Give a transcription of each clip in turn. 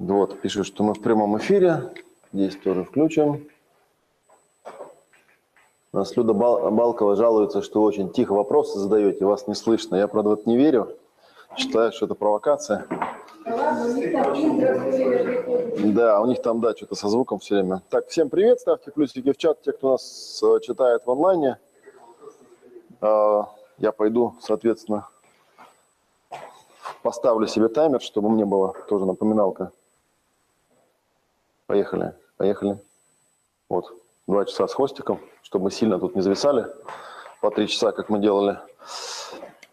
Вот, пишут, что мы в прямом эфире. Здесь тоже включим. У нас Люда Балкова жалуется, что очень тихо вопросы задаете, вас не слышно. Я, правда, вот не верю. Считаю, что это провокация. Да, у них там, да, что-то со звуком все время. Так, всем привет, ставьте плюсики в чат, те, кто нас э, читает в онлайне. А, я пойду, соответственно, поставлю себе таймер, чтобы мне была тоже напоминалка. Поехали, поехали. Вот, два часа с хвостиком, чтобы мы сильно тут не зависали по три часа, как мы делали.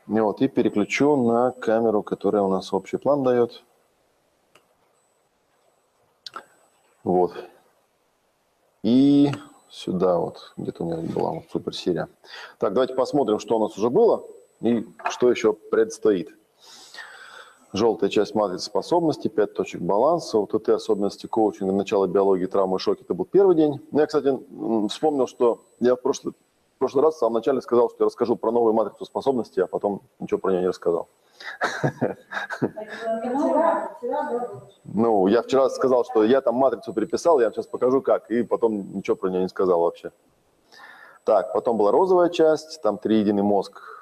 И вот, и переключу на камеру, которая у нас общий план дает. Вот. И сюда вот, где-то у меня была вот суперсерия. Так, давайте посмотрим, что у нас уже было и что еще предстоит. Желтая часть матрицы способностей, 5 точек баланса, вот это особенности коучинга, начало биологии, травмы шоки, это был первый день. Я, кстати, вспомнил, что я в прошлый, в прошлый раз в самом начале сказал, что я расскажу про новую матрицу способностей, а потом ничего про нее не рассказал. Ну, я вчера сказал, что я там матрицу переписал, я сейчас покажу как, и потом ничего про нее не сказал вообще. Так, потом была розовая часть, там триединый мозг.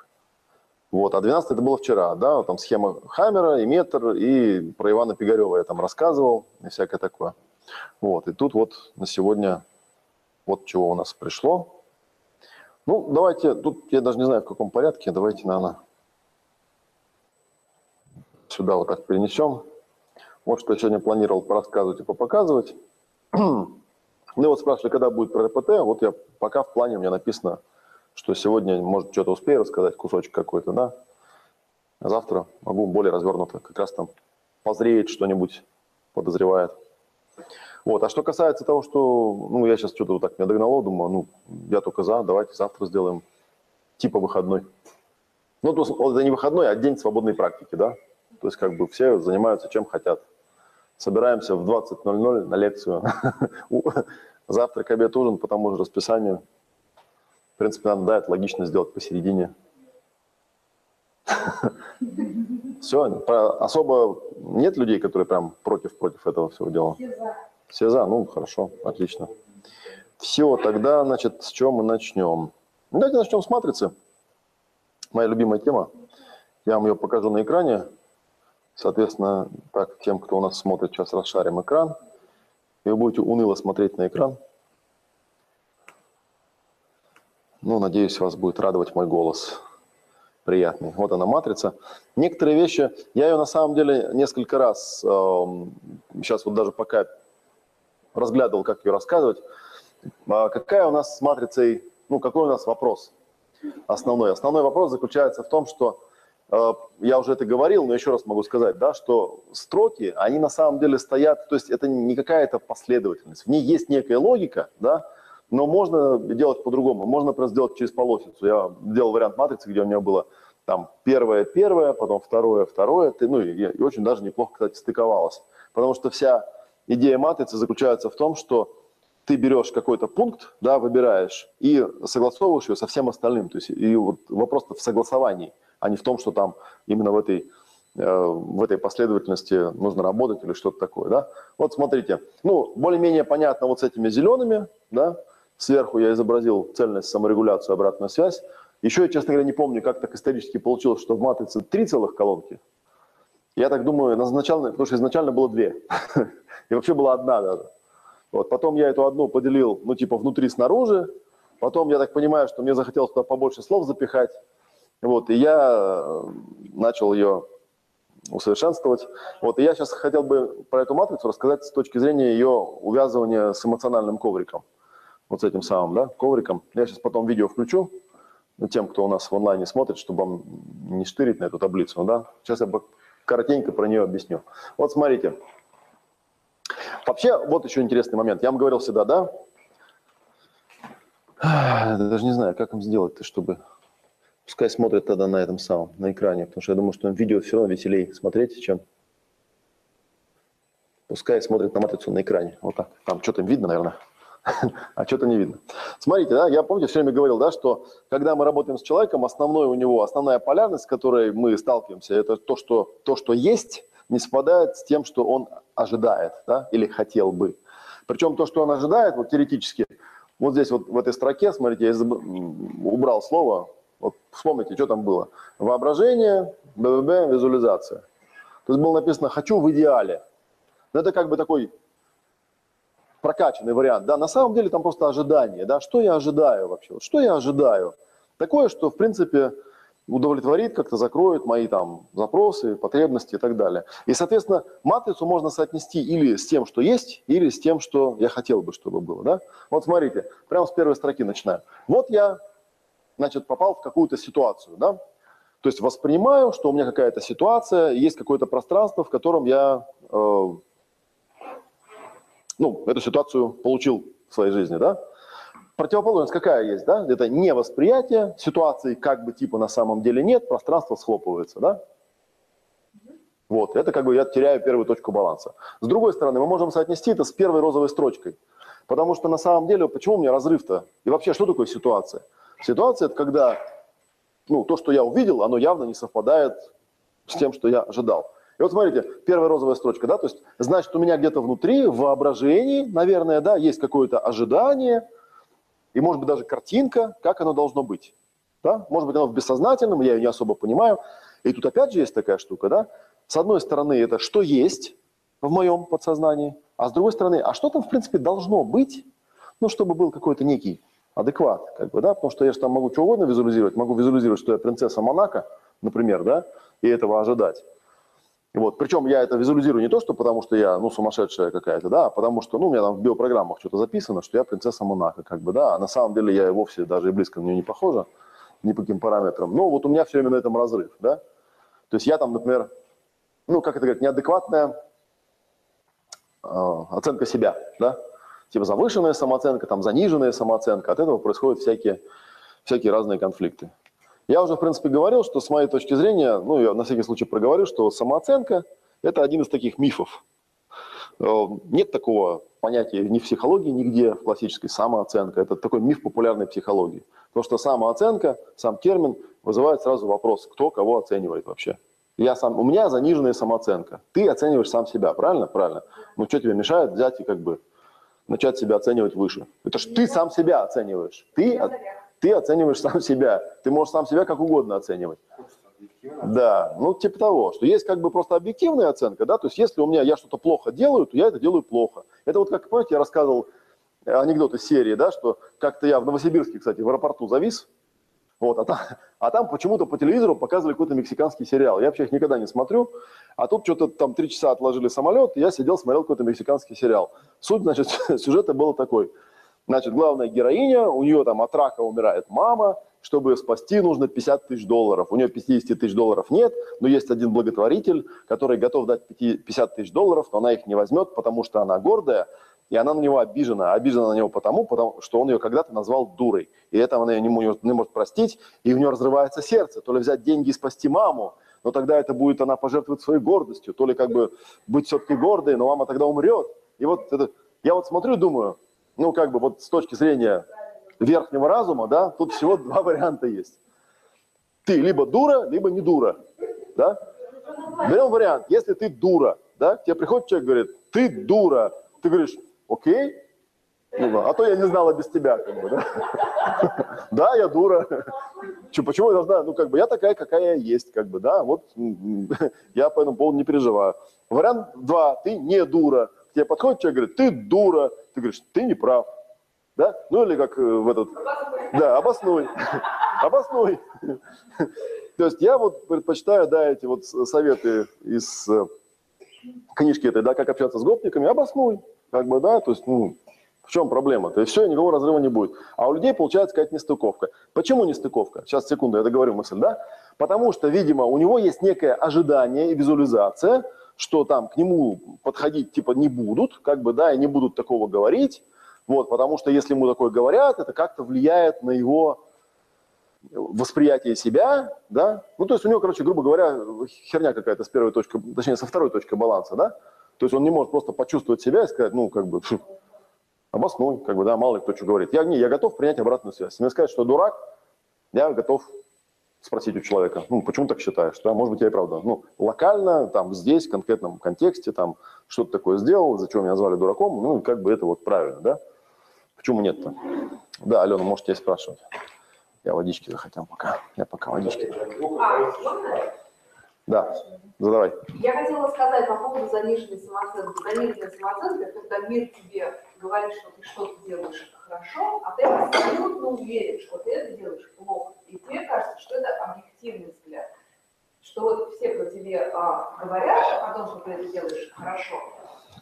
Вот, а 12 это было вчера, да, там схема Хаммера и метр, и про Ивана Пигарева я там рассказывал, и всякое такое. Вот, и тут вот на сегодня вот чего у нас пришло. Ну, давайте, тут я даже не знаю в каком порядке, давайте, наверное, сюда вот так перенесем. Вот что я сегодня планировал порассказывать и попоказывать. Мне вот спрашивали, когда будет про РПТ. Вот я пока в плане у меня написано, что сегодня, может, что-то успею рассказать, кусочек какой-то, да. А завтра могу более развернуто, как раз там позреет что-нибудь, подозревает. Вот. А что касается того, что, ну, я сейчас что-то вот так меня догнало, думаю, ну, я только за, давайте завтра сделаем типа выходной. Ну, то, это не выходной, а день свободной практики, да. То есть как бы все занимаются чем хотят. Собираемся в 20.00 на лекцию. Завтрак, обед, ужин по тому же расписанию. В принципе, надо, да, это логично сделать посередине. Все, особо нет людей, которые прям против-против этого всего дела? Все за. Все за, ну хорошо, отлично. Все, тогда, значит, с чего мы начнем? Давайте начнем с матрицы. Моя любимая тема. Я вам ее покажу на экране. Соответственно, так, тем, кто у нас смотрит, сейчас расшарим экран. И вы будете уныло смотреть на экран. Ну, надеюсь, вас будет радовать мой голос. Приятный. Вот она, матрица. Некоторые вещи, я ее на самом деле несколько раз, сейчас вот даже пока разглядывал, как ее рассказывать. А какая у нас с матрицей, ну, какой у нас вопрос основной? Основной вопрос заключается в том, что Э, я уже это говорил, но еще раз могу сказать, да, что строки, они на самом деле стоят, то есть это не какая-то последовательность, в ней есть некая логика, да, но можно делать по-другому, можно просто сделать через полосицу. Я делал вариант матрицы, где у меня было там первое, первое, потом второе, второе, ну и, и очень даже неплохо, кстати, стыковалось. Потому что вся идея матрицы заключается в том, что ты берешь какой-то пункт, да, выбираешь и согласовываешь ее со всем остальным. То есть и вот вопрос в согласовании – а не в том, что там именно в этой, э, в этой последовательности нужно работать или что-то такое. Да? Вот смотрите, ну, более-менее понятно вот с этими зелеными, да, сверху я изобразил цельность, саморегуляцию, обратную связь. Еще я, честно говоря, не помню, как так исторически получилось, что в матрице три целых колонки. Я так думаю, изначально, потому что изначально было две. И вообще была одна даже. Вот, потом я эту одну поделил, ну, типа, внутри-снаружи. Потом, я так понимаю, что мне захотелось туда побольше слов запихать. Вот, и я э, начал ее усовершенствовать. Вот, и я сейчас хотел бы про эту матрицу рассказать с точки зрения ее увязывания с эмоциональным ковриком. Вот с этим самым, да, ковриком. Я сейчас потом видео включу тем, кто у нас в онлайне смотрит, чтобы вам не штырить на эту таблицу, да. Сейчас я коротенько про нее объясню. Вот смотрите. Вообще, вот еще интересный момент. Я вам говорил всегда, да, даже не знаю, как им сделать-то, чтобы Пускай смотрят тогда на этом самом, на экране, потому что я думаю, что видео все равно веселее смотреть, чем... Пускай смотрят на матрицу на экране. Вот так. Там что-то видно, наверное. а что-то не видно. Смотрите, да, я, помните, все время говорил, да, что когда мы работаем с человеком, основной у него, основная полярность, с которой мы сталкиваемся, это то, что, то, что есть, не совпадает с тем, что он ожидает, да, или хотел бы. Причем то, что он ожидает, вот теоретически, вот здесь вот в этой строке, смотрите, я убрал слово, вот вспомните, что там было. Воображение, БББ, визуализация. То есть было написано «хочу в идеале». Но это как бы такой прокачанный вариант. Да, на самом деле там просто ожидание. Да, что я ожидаю вообще? Что я ожидаю? Такое, что, в принципе, удовлетворит, как-то закроет мои там запросы, потребности и так далее. И, соответственно, матрицу можно соотнести или с тем, что есть, или с тем, что я хотел бы, чтобы было. Да? Вот смотрите, прямо с первой строки начинаю. Вот я, значит, попал в какую-то ситуацию, да? То есть воспринимаю, что у меня какая-то ситуация, есть какое-то пространство, в котором я э, ну, эту ситуацию получил в своей жизни, да? Противоположность какая есть, да? Это невосприятие ситуации, как бы типа на самом деле нет, пространство схлопывается, да? Вот, это как бы я теряю первую точку баланса. С другой стороны, мы можем соотнести это с первой розовой строчкой. Потому что на самом деле, почему у меня разрыв-то? И вообще, что такое ситуация? Ситуация – это когда ну, то, что я увидел, оно явно не совпадает с тем, что я ожидал. И вот смотрите, первая розовая строчка, да, то есть значит у меня где-то внутри, в воображении, наверное, да, есть какое-то ожидание, и может быть даже картинка, как оно должно быть. Да? Может быть оно в бессознательном, я ее не особо понимаю. И тут опять же есть такая штука, да, с одной стороны это что есть в моем подсознании, а с другой стороны, а что там в принципе должно быть, ну, чтобы был какой-то некий адекват, как бы, да, потому что я же там могу что угодно визуализировать, могу визуализировать, что я принцесса Монако, например, да, и этого ожидать. Вот. Причем я это визуализирую не то, что потому что я, ну, сумасшедшая какая-то, да, а потому что, ну, у меня там в биопрограммах что-то записано, что я принцесса Монако, как бы, да, а на самом деле я вовсе даже и близко на нее не похожа, ни по каким параметрам. Но вот у меня все время на этом разрыв, да. То есть я там, например, ну, как это говорить, неадекватная э, оценка себя, да, типа завышенная самооценка, там заниженная самооценка, от этого происходят всякие, всякие разные конфликты. Я уже, в принципе, говорил, что с моей точки зрения, ну, я на всякий случай проговорю, что самооценка – это один из таких мифов. Э, нет такого понятия ни в психологии, нигде в классической самооценка. Это такой миф популярной психологии. Потому что самооценка, сам термин вызывает сразу вопрос, кто кого оценивает вообще. Я сам, у меня заниженная самооценка. Ты оцениваешь сам себя, правильно? Правильно. Ну, что тебе мешает взять и как бы начать себя оценивать выше? Это ж ты сам себя оцениваешь. Ты, ты оцениваешь сам себя. Ты можешь сам себя как угодно оценивать. Да, ну типа того, что есть как бы просто объективная оценка, да, то есть если у меня я что-то плохо делаю, то я это делаю плохо. Это вот как, помните, я рассказывал анекдот из серии, да, что как-то я в Новосибирске, кстати, в аэропорту завис, вот, а там, а там почему-то по телевизору показывали какой-то мексиканский сериал. Я вообще их никогда не смотрю, а тут что-то там три часа отложили самолет, и я сидел, смотрел какой-то мексиканский сериал. Суть, значит, сюжета был такой – Значит, главная героиня, у нее там от рака умирает мама, чтобы ее спасти, нужно 50 тысяч долларов. У нее 50 тысяч долларов нет, но есть один благотворитель, который готов дать 50 тысяч долларов, но она их не возьмет, потому что она гордая, и она на него обижена. Обижена на него потому, потому что он ее когда-то назвал дурой. И это она не может, не может простить, и у нее разрывается сердце. То ли взять деньги и спасти маму, но тогда это будет, она пожертвует своей гордостью, то ли как бы быть все-таки гордой, но мама тогда умрет. И вот это, я вот смотрю, думаю, ну, как бы вот с точки зрения верхнего разума, да, тут всего два варианта есть. Ты либо дура, либо не дура, да. Берем вариант, если ты дура, да, тебе приходит человек, говорит, ты дура, ты говоришь, окей, ну, а то я не знала без тебя, как бы, да. Да, я дура. Че, почему я должна, ну, как бы, я такая, какая я есть, как бы, да, вот я по этому поводу не переживаю. Вариант два, ты не дура. Тебе подходит человек, говорит, ты дура, ты говоришь, ты не прав. Да? Ну или как э, в этот... Да, обоснуй. Обоснуй. То есть я вот предпочитаю, да, эти вот советы из э, книжки этой, да, как общаться с гопниками, обоснуй. Как бы, да, то есть, ну, в чем проблема? То есть все, никакого разрыва не будет. А у людей получается какая-то нестыковка. Почему нестыковка? Сейчас, секунду, я договорю мысль, да? Потому что, видимо, у него есть некое ожидание и визуализация, что там к нему подходить типа не будут, как бы, да, и не будут такого говорить, вот, потому что если ему такое говорят, это как-то влияет на его восприятие себя, да, ну, то есть у него, короче, грубо говоря, херня какая-то с первой точки, точнее, со второй точки баланса, да, то есть он не может просто почувствовать себя и сказать, ну, как бы, фу, обоснуй, как бы, да, мало ли кто что говорит. Я, не, я готов принять обратную связь. Если мне сказать, что дурак, я готов спросить у человека, ну, почему так считаешь, да, может быть, я и правда, ну, локально, там, здесь, в конкретном контексте, там, что-то такое сделал, за что меня назвали дураком, ну, как бы это вот правильно, да, почему нет-то? Да, Алена, можете тебя спрашивать. Я водички захотел пока, я пока водички. А? Да, задавай. Я хотела сказать по поводу заниженной самооценки. Заниженная самооценка – когда мир тебе говорит, что ты что-то делаешь хорошо, а ты абсолютно уверен, что ты это делаешь плохо. И тебе кажется, что это объективный взгляд. Что вот все, кто тебе а, говорят о том, что ты это делаешь хорошо,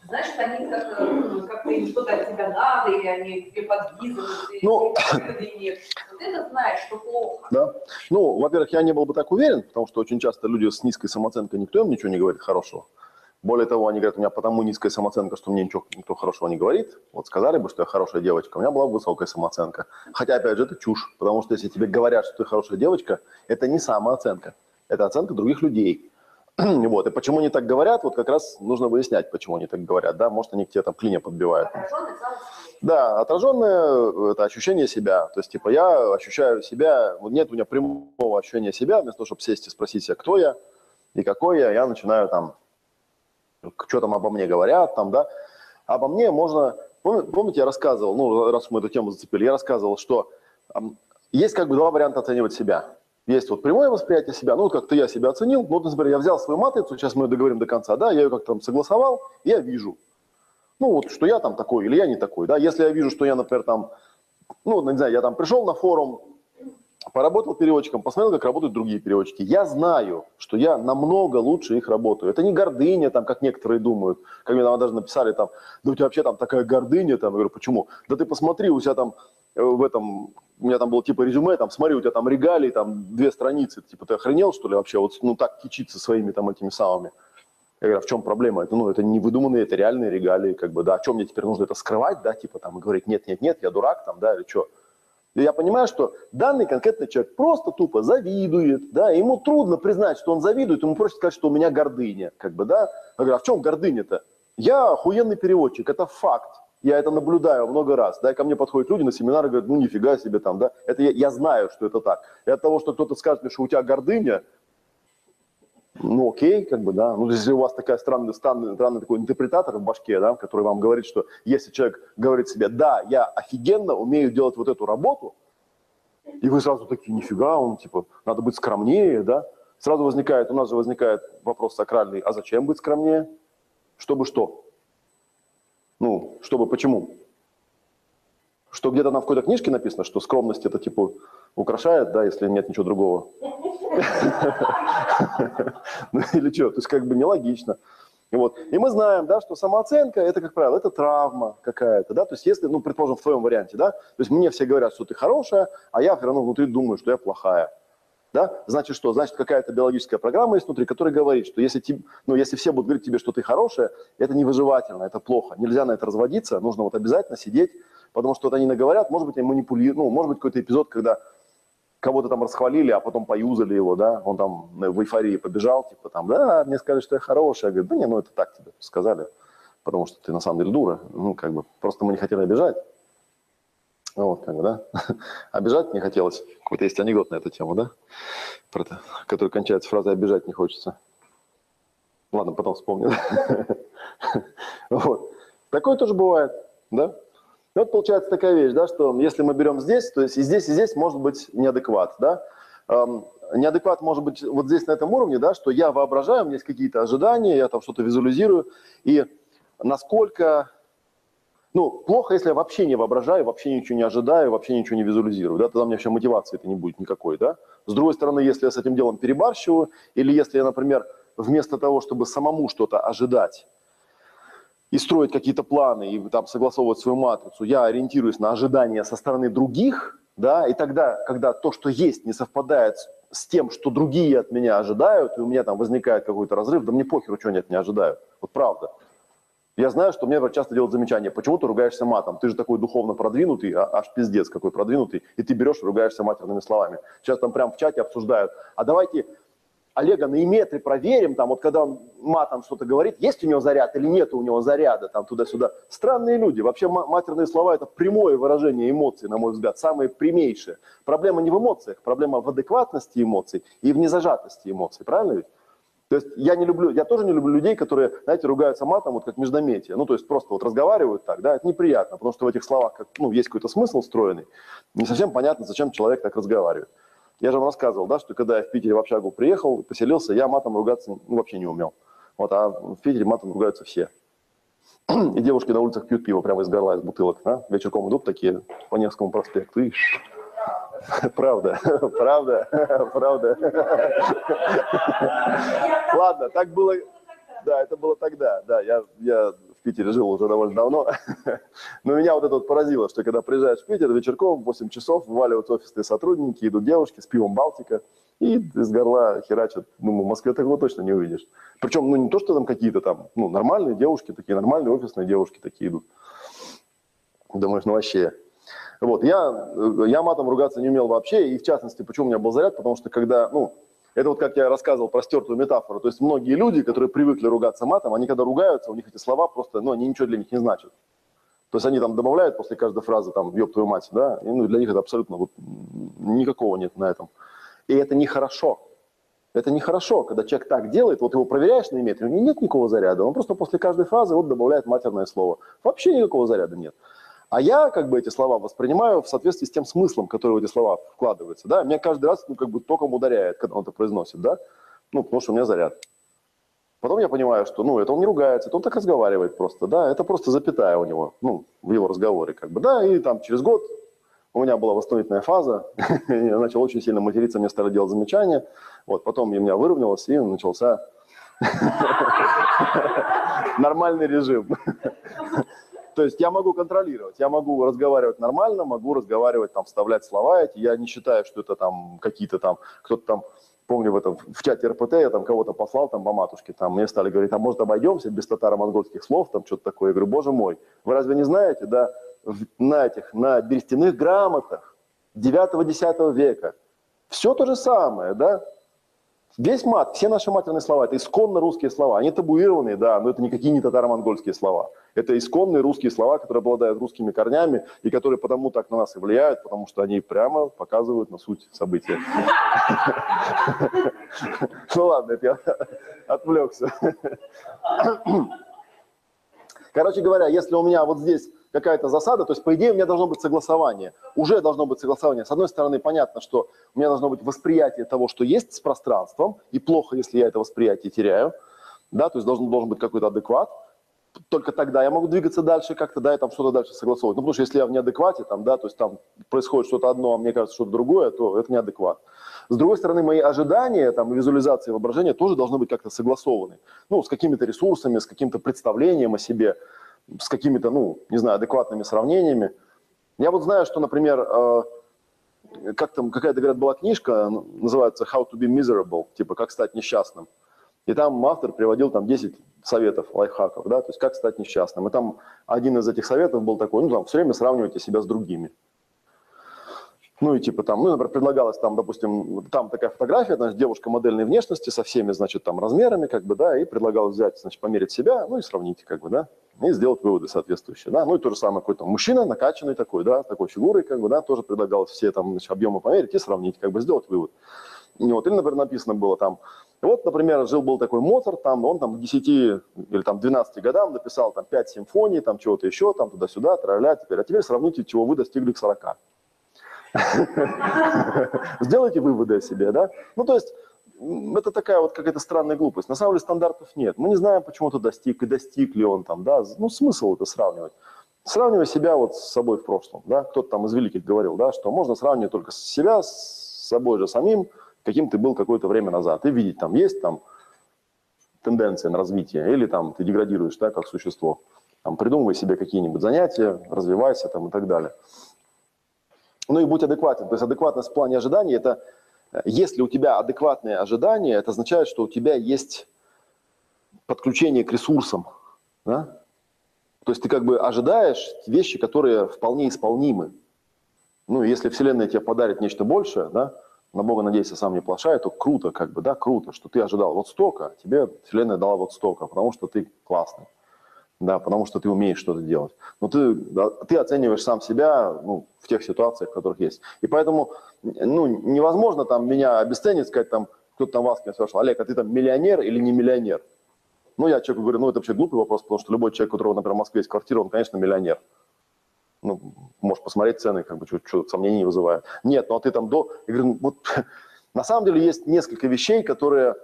значит, они как-то ну, как им что-то от тебя надо, или они тебе подвизывают, Ну. нет. Вот это знаешь, что плохо. Да. Ну, во-первых, я не был бы так уверен, потому что очень часто люди с низкой самооценкой, никто им ничего не говорит хорошего. Более того, они говорят, у меня потому низкая самооценка, что мне ничего никто хорошего не говорит. Вот сказали бы, что я хорошая девочка, у меня была бы высокая самооценка. Хотя, опять же, это чушь, потому что если тебе говорят, что ты хорошая девочка, это не самооценка, это оценка других людей. Вот. И почему они так говорят, вот как раз нужно выяснять, почему они так говорят. Да? Может, они к тебе там клинья подбивают. Да, отраженное – это ощущение себя. То есть, типа, я ощущаю себя, вот нет у меня прямого ощущения себя, вместо того, чтобы сесть и спросить себя, кто я и какой я, я начинаю там, что там обо мне говорят, там, да. Обо мне можно, помните, я рассказывал, ну, раз мы эту тему зацепили, я рассказывал, что есть как бы два варианта оценивать себя. Есть вот прямое восприятие себя, ну, как-то я себя оценил, ну, вот, например, я взял свою матрицу, сейчас мы договорим до конца, да, я ее как-то там согласовал, я вижу, ну, вот, что я там такой или я не такой, да, если я вижу, что я, например, там, ну, не знаю, я там пришел на форум, поработал переводчиком, посмотрел, как работают другие переводчики. Я знаю, что я намного лучше их работаю. Это не гордыня, там, как некоторые думают. Как мне там даже написали, там, да у тебя вообще там такая гордыня, там, я говорю, почему? Да ты посмотри, у тебя там э, в этом, у меня там было типа резюме, там, смотри, у тебя там регалии, там, две страницы, типа, ты охренел, что ли, вообще, вот, ну, так кичиться своими там этими самыми. Я говорю, а в чем проблема? Это, ну, это не выдуманные, это реальные регалии, как бы, да, о чем мне теперь нужно это скрывать, да, типа, там, и говорить, нет, нет, нет, я дурак, там, да, или что? Я понимаю, что данный конкретный человек просто тупо завидует, да, ему трудно признать, что он завидует, ему проще сказать, что у меня гордыня, как бы, да. Я говорю, а в чем гордыня-то? Я охуенный переводчик, это факт. Я это наблюдаю много раз, да, ко мне подходят люди на семинары говорят, ну нифига себе там, да, это я, я знаю, что это так. И от того, что кто-то скажет мне, что у тебя гордыня, ну окей, как бы, да, ну если у вас такая странная, странный, странный такой интерпретатор в башке, да, который вам говорит, что если человек говорит себе, да, я офигенно умею делать вот эту работу, и вы сразу такие, нифига, он типа, надо быть скромнее, да, сразу возникает, у нас же возникает вопрос сакральный, а зачем быть скромнее? Чтобы что? Ну, чтобы почему? Что где-то на в какой-то книжке написано, что скромность это типа украшает, да, если нет ничего другого. Ну или что, то есть как бы нелогично. Вот. И мы знаем, да, что самооценка это, как правило, это травма какая-то, да, то есть если, ну, предположим, в твоем варианте, да, то есть мне все говорят, что ты хорошая, а я все равно внутри думаю, что я плохая, да, значит что? Значит какая-то биологическая программа есть внутри, которая говорит, что если, ти- ну, если все будут говорить тебе, что ты хорошая, это невыживательно, это плохо, нельзя на это разводиться, нужно вот обязательно сидеть, потому что вот они наговорят, может быть, они манипулируют, ну, может быть, какой-то эпизод, когда кого-то там расхвалили, а потом поюзали его, да, он там в эйфории побежал, типа там, да, мне сказали, что я хорошая, я говорю, да не, ну это так тебе сказали, потому что ты на самом деле дура, ну как бы, просто мы не хотели обижать, Ну, вот, как бы, да, обижать не хотелось, какой-то есть анекдот на эту тему, да, про это, который кончается фразой «обижать не хочется». Ладно, потом вспомню. Вот. Такое тоже бывает, да? Вот получается такая вещь, да, что если мы берем здесь, то есть и здесь, и здесь может быть неадекват, да. Эм, неадекват может быть вот здесь на этом уровне, да, что я воображаю, у меня есть какие-то ожидания, я там что-то визуализирую, и насколько, ну, плохо, если я вообще не воображаю, вообще ничего не ожидаю, вообще ничего не визуализирую, да, тогда у меня вообще мотивации это не будет никакой, да. С другой стороны, если я с этим делом перебарщиваю, или если я, например, вместо того, чтобы самому что-то ожидать, и строить какие-то планы, и там согласовывать свою матрицу, я ориентируюсь на ожидания со стороны других, да, и тогда, когда то, что есть, не совпадает с- тем, что другие от меня ожидают, и у меня там возникает какой-то разрыв, да мне похеру, что они от меня ожидают. Вот правда. Я знаю, что мне часто делают замечание, почему ты ругаешься матом? Ты же такой духовно продвинутый, а- аж пиздец какой продвинутый, и ты берешь и ругаешься матерными словами. Сейчас там прям в чате обсуждают, а давайте Олега на иметре проверим, там вот когда он матом что-то говорит, есть у него заряд или нет у него заряда, там туда-сюда. Странные люди. Вообще матерные слова – это прямое выражение эмоций, на мой взгляд, самые прямейшие. Проблема не в эмоциях, проблема в адекватности эмоций и в незажатости эмоций, правильно ведь? То есть я не люблю, я тоже не люблю людей, которые, знаете, ругаются матом, вот как междометие. Ну, то есть просто вот разговаривают так, да, это неприятно, потому что в этих словах как, ну, есть какой-то смысл встроенный. Не совсем понятно, зачем человек так разговаривает. Я же вам рассказывал, да, что когда я в Питере в общагу приехал, поселился, я матом ругаться ну, вообще не умел. Вот, а в Питере матом ругаются все. И девушки на улицах пьют пиво прямо из горла, из бутылок. Да? Вечерком идут такие по Невскому проспекту. И Правда, правда, правда. Ладно, так было, да, это было тогда, да, я, я Питере жил уже довольно давно, но меня вот это вот поразило, что когда приезжаешь в Питер вечерком в 8 часов, вываливают офисные сотрудники, идут девушки с пивом Балтика, и из горла херачат. Ну, в Москве такого точно не увидишь. Причем, ну, не то, что там какие-то там, ну, нормальные девушки, такие нормальные офисные девушки такие идут. Думаешь, ну, вообще, вот, я, я матом ругаться не умел вообще, и в частности, почему у меня был заряд, потому что когда, ну, это вот как я рассказывал про стертую метафору, то есть многие люди, которые привыкли ругаться матом, они когда ругаются, у них эти слова просто, ну, они ничего для них не значат. То есть они там добавляют после каждой фразы, там, ёб твою мать, да, и ну, для них это абсолютно вот, никакого нет на этом. И это нехорошо. Это нехорошо, когда человек так делает, вот его проверяешь на иметрию, у него нет никакого заряда, он просто после каждой фразы вот добавляет матерное слово. Вообще никакого заряда нет. А я как бы эти слова воспринимаю в соответствии с тем смыслом, который в эти слова вкладывается. Да? Меня каждый раз ну, как бы током ударяет, когда он это произносит. Да? Ну, потому что у меня заряд. Потом я понимаю, что ну, это он не ругается, это он так разговаривает просто. Да? Это просто запятая у него, ну, в его разговоре. Как бы, да? И там через год у меня была восстановительная фаза, я начал очень сильно материться, мне стали делать замечания. Вот, потом у меня выровнялось и начался нормальный режим. То есть я могу контролировать, я могу разговаривать нормально, могу разговаривать, там, вставлять слова эти. Я не считаю, что это там какие-то там, кто-то там, помню в этом, в чате РПТ я там кого-то послал там по матушке, там мне стали говорить, а может обойдемся без татаро-монгольских слов, там что-то такое. Я говорю, боже мой, вы разве не знаете, да, на этих, на берестяных грамотах 9-10 века все то же самое, да, Весь мат, все наши матерные слова, это исконно русские слова. Они табуированные, да, но это никакие не татаро-монгольские слова. Это исконные русские слова, которые обладают русскими корнями и которые потому так на нас и влияют, потому что они прямо показывают на суть события. Ну ладно, я отвлекся. Короче говоря, если у меня вот здесь какая-то засада, то есть, по идее, у меня должно быть согласование. Уже должно быть согласование. С одной стороны, понятно, что у меня должно быть восприятие того, что есть с пространством, и плохо, если я это восприятие теряю, да, то есть должен, должен быть какой-то адекват. Только тогда я могу двигаться дальше как-то, да, и там что-то дальше согласовывать. Ну, потому что если я в неадеквате, там, да, то есть там происходит что-то одно, а мне кажется что-то другое, то это неадекват. С другой стороны, мои ожидания, там, визуализации, воображения тоже должны быть как-то согласованы. Ну, с какими-то ресурсами, с каким-то представлением о себе с какими-то, ну, не знаю, адекватными сравнениями. Я вот знаю, что, например, э, как там какая-то, говорят, была книжка, называется «How to be miserable», типа «Как стать несчастным». И там автор приводил там 10 советов, лайфхаков, да, то есть как стать несчастным. И там один из этих советов был такой, ну, там, все время сравнивайте себя с другими. Ну и типа там, ну, например, предлагалось там, допустим, там такая фотография, значит, девушка модельной внешности со всеми, значит, там размерами, как бы, да, и предлагалось взять, значит, померить себя, ну и сравнить, как бы, да, и сделать выводы соответствующие, да. Ну и то же самое, какой-то мужчина накачанный такой, да, такой фигурой, как бы, да, тоже предлагалось все там, значит, объемы померить и сравнить, как бы, сделать вывод. И вот, или, например, написано было там, вот, например, жил-был такой Моцарт, там, он там к 10 или там 12 годам написал там 5 симфоний, там чего-то еще, там туда-сюда, травля, теперь, а теперь сравните, чего вы достигли к 40. Сделайте выводы о себе, да? Ну, то есть, это такая вот какая-то странная глупость. На самом деле стандартов нет. Мы не знаем, почему то достиг и достиг ли он там, да? Ну, смысл это сравнивать. Сравнивая себя вот с собой в прошлом, да? Кто-то там из великих говорил, да, что можно сравнивать только себя с собой же самим, каким ты был какое-то время назад, и видеть, там есть там тенденция на развитие, или там ты деградируешь, да, как существо. Там, придумывай себе какие-нибудь занятия, развивайся там и так далее. Ну и будь адекватен. То есть адекватность в плане ожиданий – это э, если у тебя адекватные ожидания, это означает, что у тебя есть подключение к ресурсам. Да? То есть ты как бы ожидаешь вещи, которые вполне исполнимы. Ну, если Вселенная тебе подарит нечто большее, да, на Бога надейся, сам не плашай, то круто, как бы, да, круто, что ты ожидал вот столько, тебе Вселенная дала вот столько, потому что ты классный, да, потому что ты умеешь что-то делать. Но ты, да, ты оцениваешь сам себя ну, в тех ситуациях, в которых есть. И поэтому ну, невозможно там меня обесценить, сказать там, кто-то там вас меня спрашивал, Олег, а ты там миллионер или не миллионер? Ну, я человеку говорю, ну, это вообще глупый вопрос, потому что любой человек, у которого, например, в Москве есть квартира, он, конечно, миллионер. Ну, можешь посмотреть цены, как бы, что-то сомнений не вызывает. Нет, ну, а ты там до... Я говорю, ну, вот, на самом деле есть несколько вещей, которые,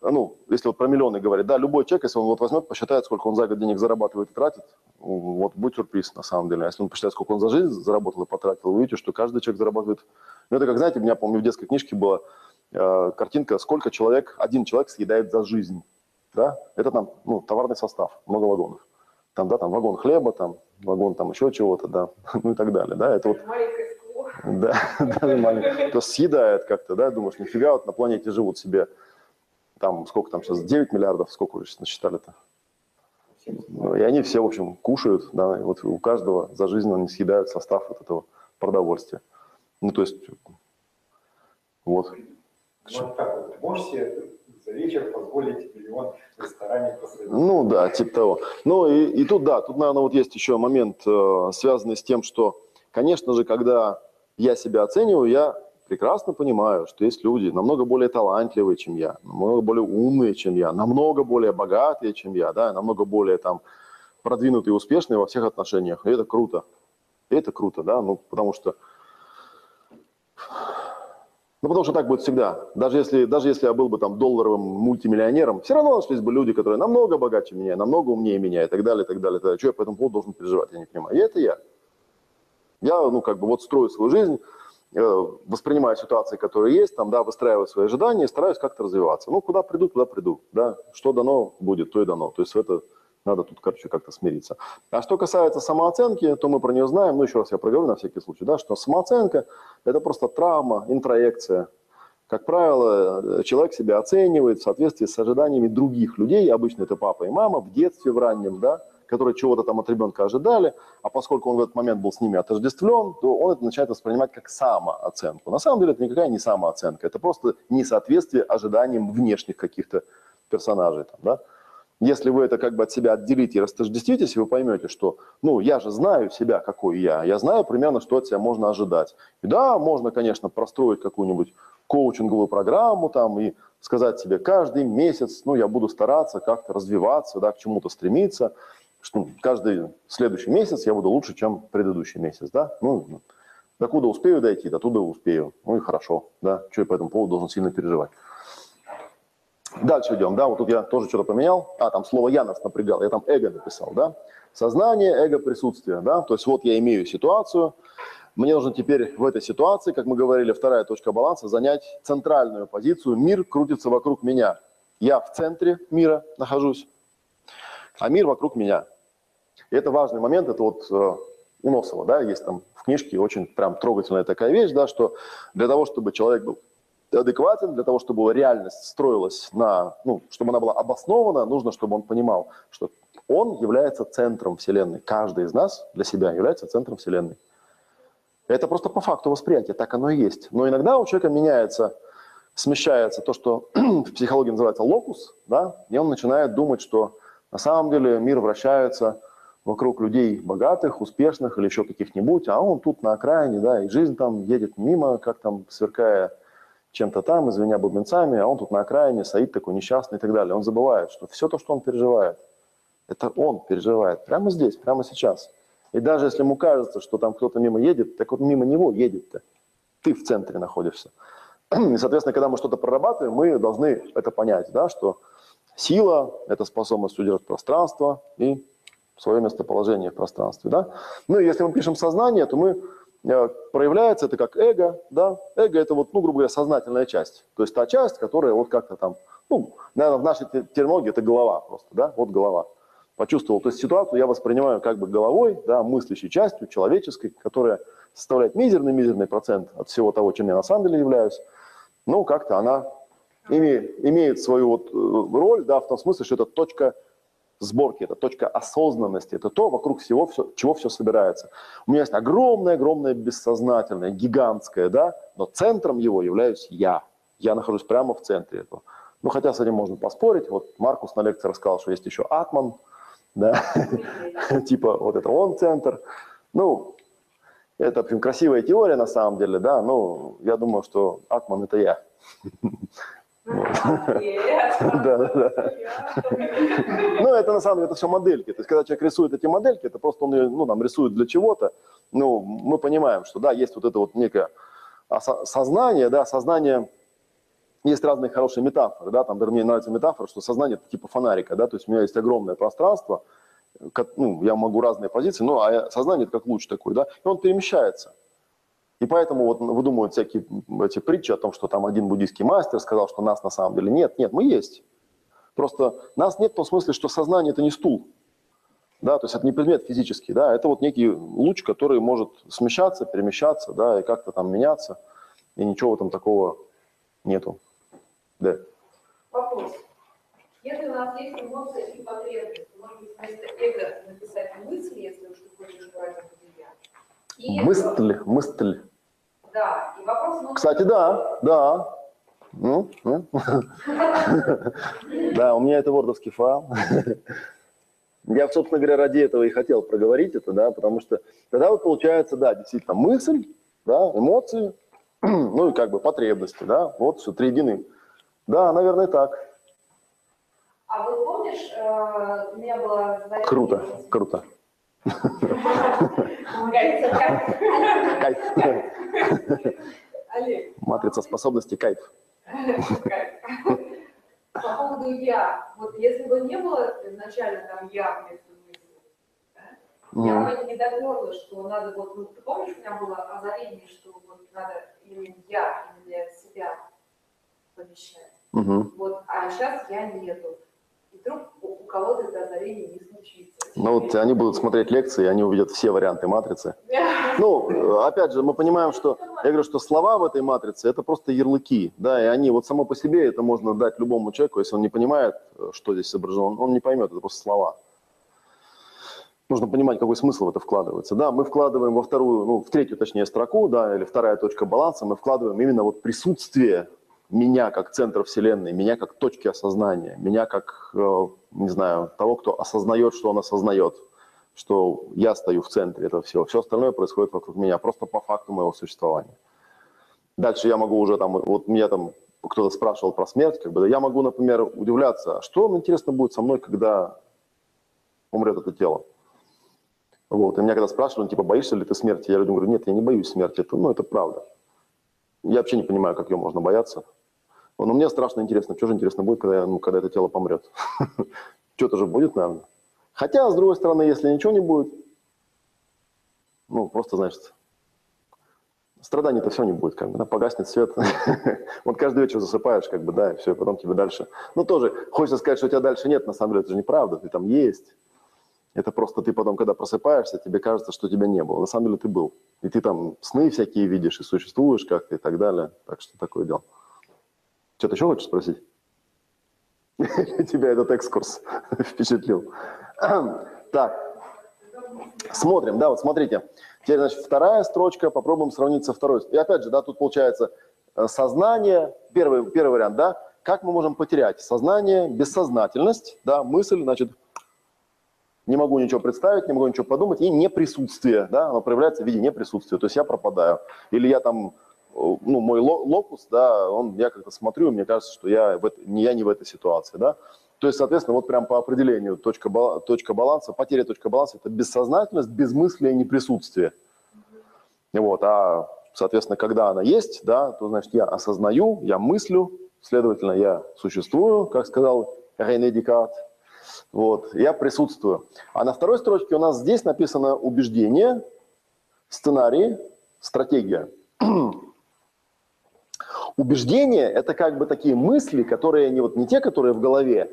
ну, если вот про миллионы говорить, да, любой человек, если он вот возьмет, посчитает, сколько он за год денег зарабатывает и тратит, вот будет сюрприз, на самом деле. А если он посчитает, сколько он за жизнь заработал и потратил, вы увидите, что каждый человек зарабатывает... Ну, это как, знаете, у меня, помню, в детской книжке была э, картинка, сколько человек, один человек съедает за жизнь да, это там, ну, товарный состав, много вагонов. Там, да, там вагон хлеба, там вагон там еще чего-то, да, ну и так далее, да, это вот... Да, даже маленькое. То съедает как-то, да, думаешь, нифига, вот на планете живут себе, там, сколько там сейчас, 9 миллиардов, сколько вы сейчас насчитали-то? Ну, и они все, в общем, кушают, да, и вот у каждого за жизнь они съедают состав вот этого продовольствия. Ну, то есть, вот. Вот так вот, можете за вечер позволить миллион в ресторане посмотреть. Ну да, типа того. Ну и, и тут, да, тут, наверное, вот есть еще момент, э, связанный с тем, что, конечно же, когда я себя оцениваю, я прекрасно понимаю, что есть люди намного более талантливые, чем я, намного более умные, чем я, намного более богатые, чем я, да, намного более там продвинутые и успешные во всех отношениях. И это круто. И это круто, да, ну, потому что ну, потому что так будет всегда. Даже если, даже если я был бы там долларовым мультимиллионером, все равно нашлись бы люди, которые намного богаче меня, намного умнее меня и так далее, и так далее. И так далее. Что я по этому поводу должен переживать, я не понимаю. И это я. Я, ну, как бы вот строю свою жизнь, воспринимаю ситуации, которые есть, там, да, выстраиваю свои ожидания стараюсь как-то развиваться. Ну, куда приду, туда приду, да. Что дано будет, то и дано. То есть это надо тут, короче, как-то смириться. А что касается самооценки, то мы про нее знаем, ну, еще раз я проговорю на всякий случай, да, что самооценка – это просто травма, интроекция. Как правило, человек себя оценивает в соответствии с ожиданиями других людей, обычно это папа и мама, в детстве в раннем, да, которые чего-то там от ребенка ожидали, а поскольку он в этот момент был с ними отождествлен, то он это начинает воспринимать как самооценку. На самом деле это никакая не самооценка, это просто несоответствие ожиданиям внешних каких-то персонажей. Там, да? Если вы это как бы от себя отделите и растождествитесь, вы поймете, что, ну, я же знаю себя, какой я, я знаю примерно, что от себя можно ожидать. И да, можно, конечно, простроить какую-нибудь коучинговую программу там и сказать себе каждый месяц, ну, я буду стараться как-то развиваться, да, к чему-то стремиться, что каждый следующий месяц я буду лучше, чем предыдущий месяц, да, ну, докуда успею дойти, до туда успею, ну и хорошо, да, что я по этому поводу должен сильно переживать. Дальше идем, да, вот тут я тоже что-то поменял. А, там слово «я» нас напрягал, я там эго написал, да. Сознание, эго, присутствие, да. То есть вот я имею ситуацию, мне нужно теперь в этой ситуации, как мы говорили, вторая точка баланса, занять центральную позицию. Мир крутится вокруг меня. Я в центре мира нахожусь, а мир вокруг меня. И это важный момент, это вот э, у Носова, да, есть там в книжке очень прям трогательная такая вещь, да, что для того, чтобы человек был адекватен, для того, чтобы реальность строилась на, ну, чтобы она была обоснована, нужно, чтобы он понимал, что он является центром Вселенной. Каждый из нас для себя является центром Вселенной. Это просто по факту восприятия, так оно и есть. Но иногда у человека меняется, смещается то, что в психологии называется локус, да, и он начинает думать, что на самом деле мир вращается вокруг людей богатых, успешных или еще каких-нибудь, а он тут на окраине, да, и жизнь там едет мимо, как там сверкая чем-то там, извиня бубенцами, а он тут на окраине стоит такой несчастный и так далее. Он забывает, что все то, что он переживает, это он переживает прямо здесь, прямо сейчас. И даже если ему кажется, что там кто-то мимо едет, так вот мимо него едет-то. Ты в центре находишься. И, соответственно, когда мы что-то прорабатываем, мы должны это понять, да, что сила – это способность удержать пространство и свое местоположение в пространстве. Да? Ну и если мы пишем сознание, то мы Э, проявляется это как эго, да, эго это вот, ну, грубо говоря, сознательная часть, то есть та часть, которая вот как-то там, ну, наверное, в нашей терминологии это голова просто, да, вот голова, почувствовал, то есть ситуацию я воспринимаю как бы головой, да, мыслящей частью, человеческой, которая составляет мизерный-мизерный процент от всего того, чем я на самом деле являюсь, ну, как-то она имеет, имеет свою вот э, роль, да, в том смысле, что это точка сборки, это точка осознанности, это то, вокруг всего, все, чего все собирается. У меня есть огромное-огромное бессознательное, гигантское, да, но центром его являюсь я. Я нахожусь прямо в центре этого. Ну, хотя с этим можно поспорить. Вот Маркус на лекции рассказал, что есть еще атман, да, типа вот это он центр. Ну, это, общем, красивая теория на самом деле, да, но я думаю, что атман это я. Да, да, да. Ну, это на самом деле, это все модельки. То есть, когда человек рисует эти модельки, это просто он ну, нам рисует для чего-то. Ну, мы понимаем, что, да, есть вот это вот некое сознание, да, сознание, есть разные хорошие метафоры, да, там, даже мне нравится метафора, что сознание это типа фонарика, да, то есть у меня есть огромное пространство, ну, я могу разные позиции, но а сознание это как луч такой, да, и он перемещается. И поэтому вот выдумывают всякие эти притчи о том, что там один буддийский мастер сказал, что нас на самом деле нет. Нет, мы есть. Просто нас нет в том смысле, что сознание – это не стул. Да, то есть это не предмет физический, да, это вот некий луч, который может смещаться, перемещаться, да, и как-то там меняться, и ничего этом такого нету. Да. Вопрос. Если у нас есть эмоция и потребность, может быть, вместо эго написать мысли, если уж ты хочешь брать это я. Мысль, мысль. Да, и вопрос... Ну, Кстати, да, да. Ну, ну. Да, у меня это вордовский файл. Я, собственно говоря, ради этого и хотел проговорить это, да, потому что тогда вот получается, да, действительно, мысль, да, эмоции, ну и как бы потребности, да, вот все, три единые. Да, наверное, так. А вот помнишь, э, у меня было... Круто, круто. Кайф. Матрица способностей кайф. По поводу «я». Вот если бы не было изначально там «я» вместо мысли, я бы не доперлась, что надо вот... Ну, ты помнишь, у меня было озарение, что вот надо именно «я», именно себя помещать. Вот, а сейчас «я» нету. Вдруг у кого-то это озарение не случится. Ну вот они будут смотреть лекции, и они увидят все варианты матрицы. Ну, опять же, мы понимаем, что, я говорю, что слова в этой матрице – это просто ярлыки, да, и они вот само по себе, это можно дать любому человеку, если он не понимает, что здесь изображено, он не поймет, это просто слова. Нужно понимать, какой смысл в это вкладывается. Да, мы вкладываем во вторую, ну, в третью, точнее, строку, да, или вторая точка баланса, мы вкладываем именно вот присутствие меня как центр Вселенной, меня как точки осознания, меня как, э, не знаю, того, кто осознает, что он осознает, что я стою в центре этого всего. Все остальное происходит вокруг меня, просто по факту моего существования. Дальше я могу уже там, вот меня там кто-то спрашивал про смерть, как бы, да, я могу, например, удивляться, а что, интересно, будет со мной, когда умрет это тело. Вот, и меня когда спрашивали, ну, типа, боишься ли ты смерти? Я людям говорю, нет, я не боюсь смерти, это, ну, это правда. Я вообще не понимаю, как ее можно бояться. Но мне страшно интересно, что же интересно будет, когда, ну, когда это тело помрет. Что-то же будет, наверное. Хотя, с другой стороны, если ничего не будет, ну, просто, значит, страданий-то все не будет, как бы, да, погаснет свет. вот каждый вечер засыпаешь, как бы, да, и все, и потом тебе дальше. Ну, тоже хочется сказать, что у тебя дальше нет, на самом деле, это же неправда, ты там есть. Это просто ты потом, когда просыпаешься, тебе кажется, что тебя не было. На самом деле ты был. И ты там сны всякие видишь, и существуешь как-то, и так далее. Так что такое дело. Что-то еще хочешь спросить? Тебя этот экскурс впечатлил. Так, смотрим, да, вот смотрите. Теперь, значит, вторая строчка, попробуем сравнить со второй. И опять же, да, тут получается э, сознание, первый, первый вариант, да, как мы можем потерять сознание, бессознательность, да, мысль, значит, не могу ничего представить, не могу ничего подумать, и неприсутствие, да, оно проявляется в виде неприсутствия, то есть я пропадаю. Или я там ну, мой локус, да, он, я как-то смотрю, мне кажется, что я, в, не, я не в этой ситуации, да. То есть, соответственно, вот прям по определению точка, точка баланса, потеря точка баланса – это бессознательность, безмыслие, неприсутствие. Вот, а, соответственно, когда она есть, да, то, значит, я осознаю, я мыслю, следовательно, я существую, как сказал Рене Декарт, вот, я присутствую. А на второй строчке у нас здесь написано убеждение, сценарий, стратегия. Убеждения – это как бы такие мысли, которые не, вот, не те, которые в голове,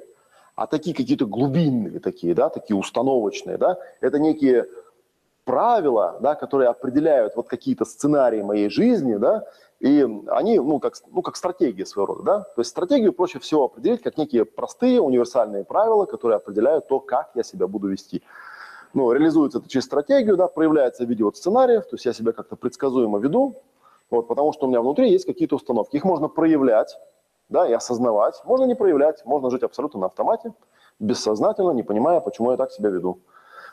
а такие какие-то глубинные такие, да, такие установочные, да. Это некие правила, да, которые определяют вот какие-то сценарии моей жизни, да, и они, ну, как, ну, как стратегия своего рода, да. То есть стратегию проще всего определить как некие простые универсальные правила, которые определяют то, как я себя буду вести. Ну, реализуется это через стратегию, да, проявляется в виде вот сценариев, то есть я себя как-то предсказуемо веду, вот, потому что у меня внутри есть какие-то установки. Их можно проявлять, да, и осознавать. Можно не проявлять, можно жить абсолютно на автомате, бессознательно, не понимая, почему я так себя веду.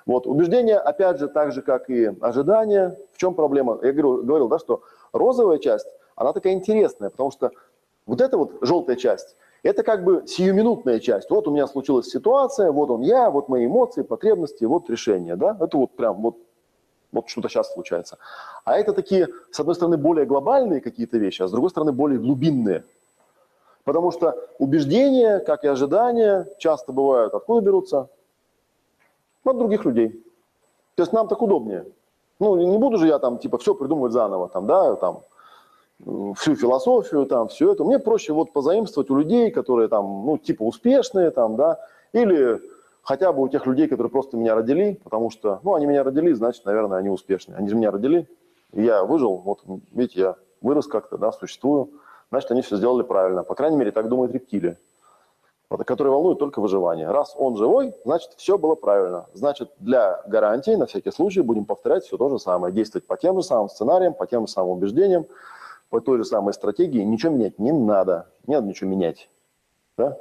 Вот, убеждения, опять же, так же, как и ожидания. В чем проблема? Я говорил, говорил, да, что розовая часть, она такая интересная, потому что вот эта вот желтая часть, это как бы сиюминутная часть. Вот у меня случилась ситуация, вот он я, вот мои эмоции, потребности, вот решение, да. Это вот прям вот, вот что-то сейчас случается. А это такие, с одной стороны, более глобальные какие-то вещи, а с другой стороны, более глубинные. Потому что убеждения, как и ожидания, часто бывают, откуда берутся? От других людей. То есть нам так удобнее. Ну, не буду же я там, типа, все придумывать заново, там, да, там, всю философию, там, все это. Мне проще вот позаимствовать у людей, которые там, ну, типа, успешные, там, да, или хотя бы у тех людей, которые просто меня родили, потому что, ну, они меня родили, значит, наверное, они успешные. Они же меня родили, я выжил, вот, видите, я вырос как-то, да, существую, значит, они все сделали правильно. По крайней мере, так думают рептилии который волнует только выживание. Раз он живой, значит, все было правильно. Значит, для гарантии, на всякий случай, будем повторять все то же самое. Действовать по тем же самым сценариям, по тем же самым убеждениям, по той же самой стратегии. Ничего менять не надо. Не надо ничего менять. Да?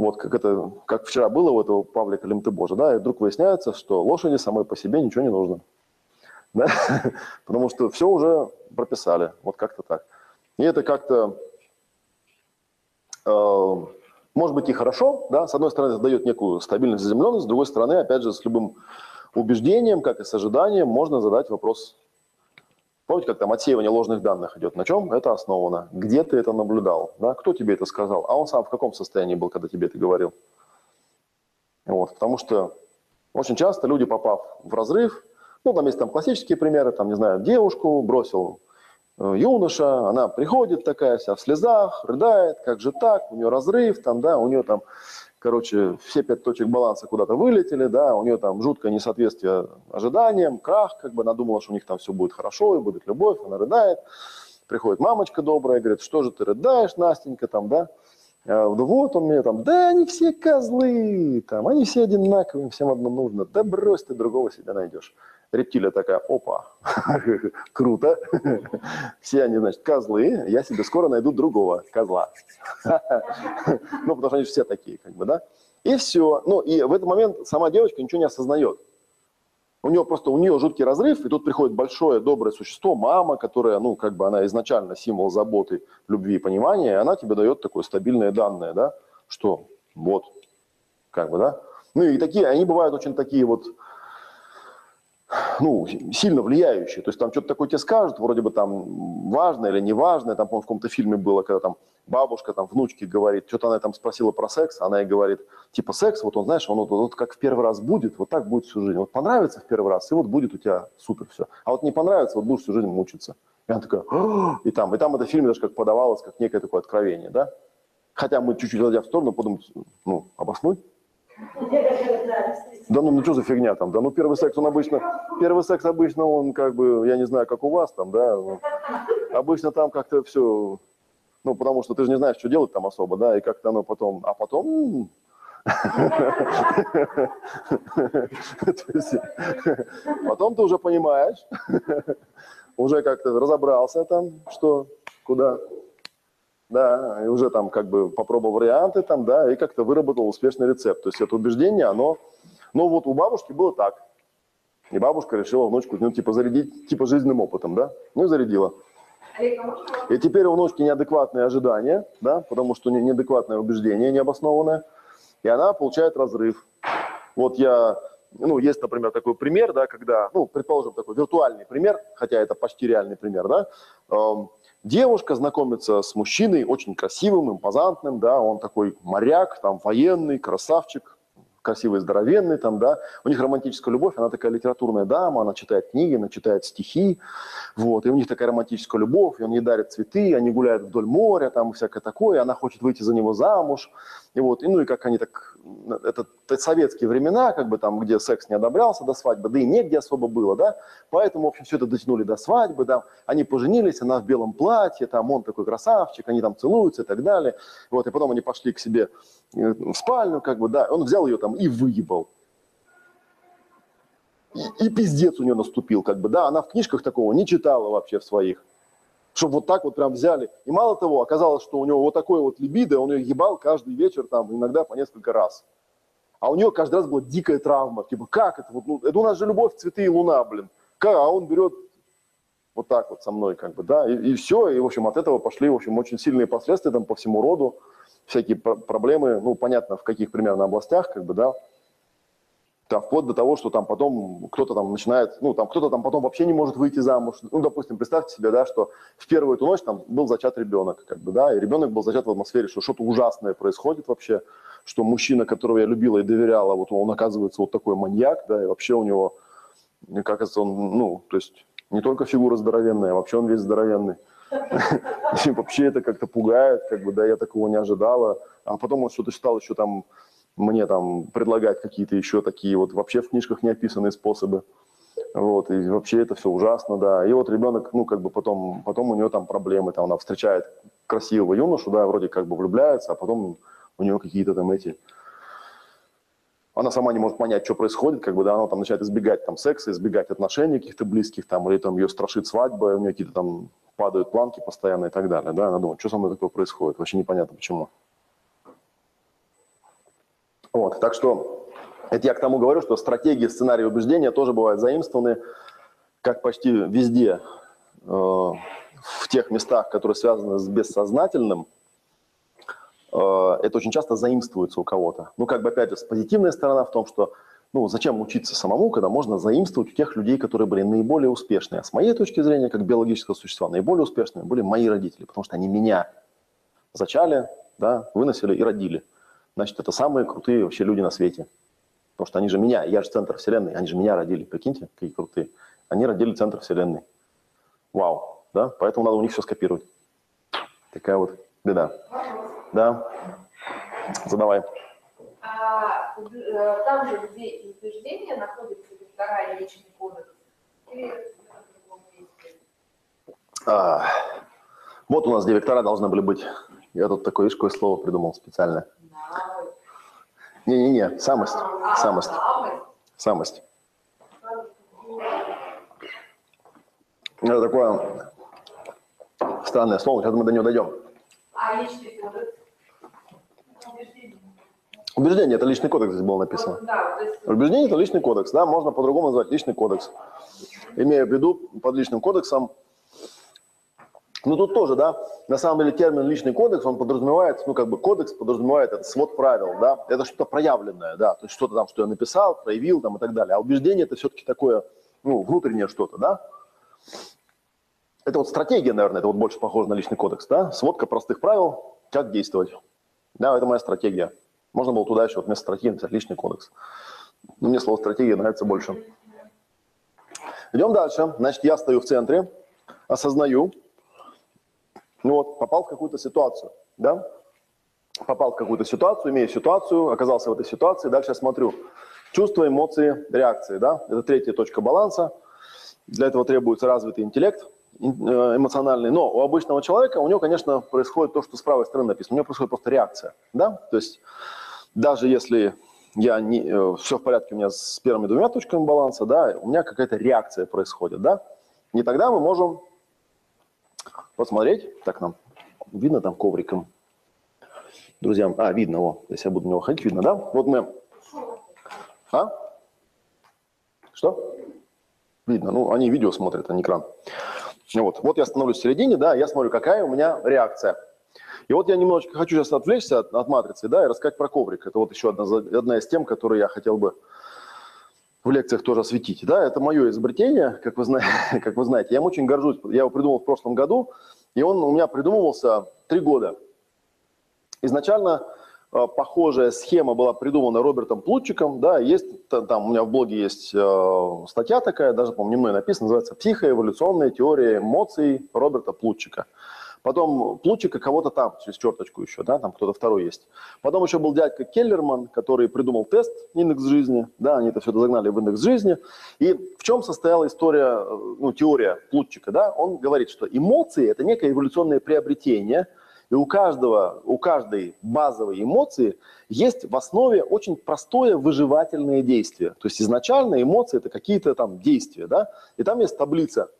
Вот как это, как вчера было у этого Павлика Лемтебожа, да, и вдруг выясняется, что лошади самой по себе ничего не нужно. Да? Потому что все уже прописали. Вот как-то так. И это как-то э, может быть и хорошо, да, с одной стороны, это дает некую стабильность, заземленность, с другой стороны, опять же, с любым убеждением, как и с ожиданием, можно задать вопрос. Помните, как там отсеивание ложных данных идет? На чем это основано? Где ты это наблюдал? Да? Кто тебе это сказал? А он сам в каком состоянии был, когда тебе это говорил? Вот, потому что очень часто люди, попав в разрыв, ну, там есть там классические примеры, там, не знаю, девушку бросил Э, юноша, она приходит такая вся в слезах, рыдает, как же так, у нее разрыв, там, да, у нее там, короче, все пять точек баланса куда-то вылетели, да, у нее там жуткое несоответствие ожиданиям, крах, как бы она думала, что у них там все будет хорошо и будет любовь, она рыдает, приходит мамочка добрая, говорит, что же ты рыдаешь, Настенька, там, да, а, вот он мне там, да они все козлы, там, они все одинаковые, всем одно нужно, да брось ты другого себе найдешь рептилия такая, опа, круто, все они, значит, козлы, я себе скоро найду другого козла. ну, потому что они все такие, как бы, да. И все. Ну, и в этот момент сама девочка ничего не осознает. У нее просто, у нее жуткий разрыв, и тут приходит большое доброе существо, мама, которая, ну, как бы она изначально символ заботы, любви и понимания, и она тебе дает такое стабильное данное, да, что вот, как бы, да. Ну, и такие, они бывают очень такие вот, ну, сильно влияющие. То есть там что-то такое тебе скажут, вроде бы там важное или неважное. Там, по-моему, в каком-то фильме было, когда там бабушка там внучке говорит, что-то она там спросила про секс, она ей говорит, типа секс, вот он, знаешь, он вот, вот как в первый раз будет, вот так будет всю жизнь. Вот понравится в первый раз, и вот будет у тебя супер все. А вот не понравится, вот будешь всю жизнь мучиться. И она такая, и там, и там это фильм даже как подавалось, как некое такое откровение, да? Хотя мы чуть-чуть отойдя в сторону, подумать, ну, обоснуй. Да ну, ну что за фигня там? Да ну первый секс, он обычно, первый секс обычно, он как бы, я не знаю, как у вас там, да, обычно там как-то все, ну потому что ты же не знаешь, что делать там особо, да, и как-то оно потом, а потом, потом ты уже понимаешь, уже как-то разобрался там, что, куда, да, и уже там как бы попробовал варианты там, да, и как-то выработал успешный рецепт. То есть это убеждение, оно, ну вот у бабушки было так. И бабушка решила внучку, ну, типа, зарядить, типа, жизненным опытом, да, ну, и зарядила. И теперь у внучки неадекватные ожидания, да, потому что неадекватное убеждение, необоснованное, и она получает разрыв. Вот я, ну, есть, например, такой пример, да, когда, ну, предположим, такой виртуальный пример, хотя это почти реальный пример, да, эм, Девушка знакомится с мужчиной очень красивым, импозантным, да, он такой моряк, там, военный, красавчик, красивый, здоровенный, там, да, у них романтическая любовь, она такая литературная дама, она читает книги, она читает стихи, вот, и у них такая романтическая любовь, и он ей дарит цветы, они гуляют вдоль моря, там, всякое такое, она хочет выйти за него замуж, и вот, и ну, и как они так это, советские времена, как бы там, где секс не одобрялся до свадьбы, да и негде особо было, да, поэтому, в общем, все это дотянули до свадьбы, да, они поженились, она в белом платье, там он такой красавчик, они там целуются и так далее, вот, и потом они пошли к себе э, в спальню, как бы, да, он взял ее там и выебал. И, и пиздец у нее наступил, как бы, да, она в книжках такого не читала вообще в своих чтобы вот так вот прям взяли. И мало того, оказалось, что у него вот такой вот либидо, он ее ебал каждый вечер, там, иногда по несколько раз. А у нее каждый раз была дикая травма. Типа, как это? Вот, ну, это у нас же любовь, цветы и луна, блин. Как? А он берет вот так вот со мной, как бы, да, и, и все. И, в общем, от этого пошли, в общем, очень сильные последствия там по всему роду. Всякие проблемы, ну, понятно, в каких примерно областях, как бы, да, там, вплоть до того, что там потом кто-то там начинает, ну, там кто-то там потом вообще не может выйти замуж. Ну, допустим, представьте себе, да, что в первую эту ночь там был зачат ребенок, как бы, да, и ребенок был зачат в атмосфере, что что-то ужасное происходит вообще, что мужчина, которого я любила и доверяла, вот он оказывается вот такой маньяк, да, и вообще у него, как это он, ну, то есть не только фигура здоровенная, а вообще он весь здоровенный. Вообще это как-то пугает, как бы, да, я такого не ожидала. А потом он что-то считал еще там мне там предлагать какие-то еще такие вот вообще в книжках не описанные способы. Вот, и вообще это все ужасно, да. И вот ребенок, ну, как бы потом, потом у нее там проблемы, там она встречает красивого юношу, да, вроде как бы влюбляется, а потом у нее какие-то там эти... Она сама не может понять, что происходит, как бы, да, она там начинает избегать там секса, избегать отношений каких-то близких, там, или там ее страшит свадьба, у нее какие-то там падают планки постоянно и так далее, да, она думает, что со мной такое происходит, вообще непонятно почему. Вот, так что это я к тому говорю, что стратегии, сценарии убеждения тоже бывают заимствованы, как почти везде, э, в тех местах, которые связаны с бессознательным, э, это очень часто заимствуется у кого-то. Ну, как бы, опять же, позитивная сторона в том, что ну, зачем учиться самому, когда можно заимствовать у тех людей, которые были наиболее успешные. А с моей точки зрения, как биологического существа, наиболее успешными были мои родители, потому что они меня зачали, да, выносили и родили значит, это самые крутые вообще люди на свете. Потому что они же меня, я же центр вселенной, они же меня родили, прикиньте, какие крутые. Они родили центр вселенной. Вау, да? Поэтому надо у них все скопировать. Такая вот беда. Да. Задавай. А, э, там же, где убеждения находится вторая личный кодекс? Или? А, вот у нас где вектора должны были быть. Я тут такое, какое слово придумал специально. Не-не-не, самость, самость, самость. Это такое странное слово, сейчас мы до него дойдем. Убеждение. Это личный кодекс здесь было написано. Убеждение – это личный кодекс, да, можно по-другому назвать личный кодекс. Имея в виду под личным кодексом, ну тут тоже, да, на самом деле термин личный кодекс, он подразумевает, ну как бы кодекс подразумевает это свод правил, да, это что-то проявленное, да, то есть что-то там, что я написал, проявил там и так далее. А убеждение – это все-таки такое, ну, внутреннее что-то, да. Это вот стратегия, наверное, это вот больше похоже на личный кодекс, да, сводка простых правил, как действовать. Да, это моя стратегия. Можно было туда еще вот вместо стратегии написать личный кодекс. Но мне слово стратегия нравится больше. Идем дальше. Значит, я стою в центре, осознаю, ну вот, попал в какую-то ситуацию, да? Попал в какую-то ситуацию, имею ситуацию, оказался в этой ситуации, дальше я смотрю. Чувства, эмоции, реакции, да? Это третья точка баланса. Для этого требуется развитый интеллект э, эмоциональный. Но у обычного человека, у него, конечно, происходит то, что с правой стороны написано. У него происходит просто реакция, да? То есть даже если я не, э, все в порядке у меня с первыми двумя точками баланса, да, у меня какая-то реакция происходит, да? И тогда мы можем посмотреть. Так нам видно там ковриком? Друзьям, а, видно, о, если я буду на него ходить, видно, да? Вот мы... А? Что? Видно, ну, они видео смотрят, а не экран. Вот, вот я становлюсь в середине, да, я смотрю, какая у меня реакция. И вот я немножечко хочу сейчас отвлечься от, от матрицы, да, и рассказать про коврик. Это вот еще одна, одна из тем, которые я хотел бы в лекциях тоже осветить. Да, это мое изобретение, как вы, знаете, как вы знаете. Я им очень горжусь. Я его придумал в прошлом году, и он у меня придумывался три года. Изначально э, похожая схема была придумана Робертом Плутчиком. Да, есть, там у меня в блоге есть э, статья такая, даже, по-моему, не мной написана, называется «Психоэволюционная теория эмоций Роберта Плутчика». Потом Плутчика кого-то там, через черточку еще, да, там кто-то второй есть. Потом еще был дядька Келлерман, который придумал тест индекс жизни, да, они это все загнали в индекс жизни. И в чем состояла история, ну, теория Плутчика, да? Он говорит, что эмоции – это некое эволюционное приобретение, и у каждого, у каждой базовой эмоции есть в основе очень простое выживательное действие. То есть изначально эмоции – это какие-то там действия, да, и там есть таблица – Э,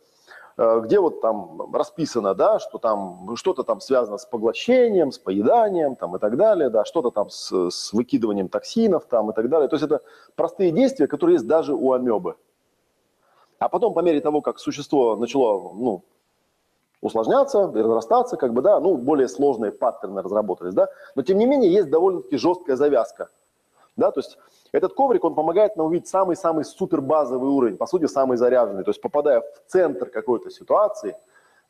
где вот там расписано, да, что там что-то там связано с поглощением, с поеданием там, и так далее, да, что-то там с, с выкидыванием токсинов там, и так далее. То есть это простые действия, которые есть даже у амебы. А потом, по мере того, как существо начало ну, усложняться разрастаться, как бы, да, ну, более сложные паттерны разработались, да, но тем не менее есть довольно-таки жесткая завязка. Да, то есть этот коврик, он помогает нам увидеть самый-самый супер базовый уровень, по сути, самый заряженный. То есть попадая в центр какой-то ситуации,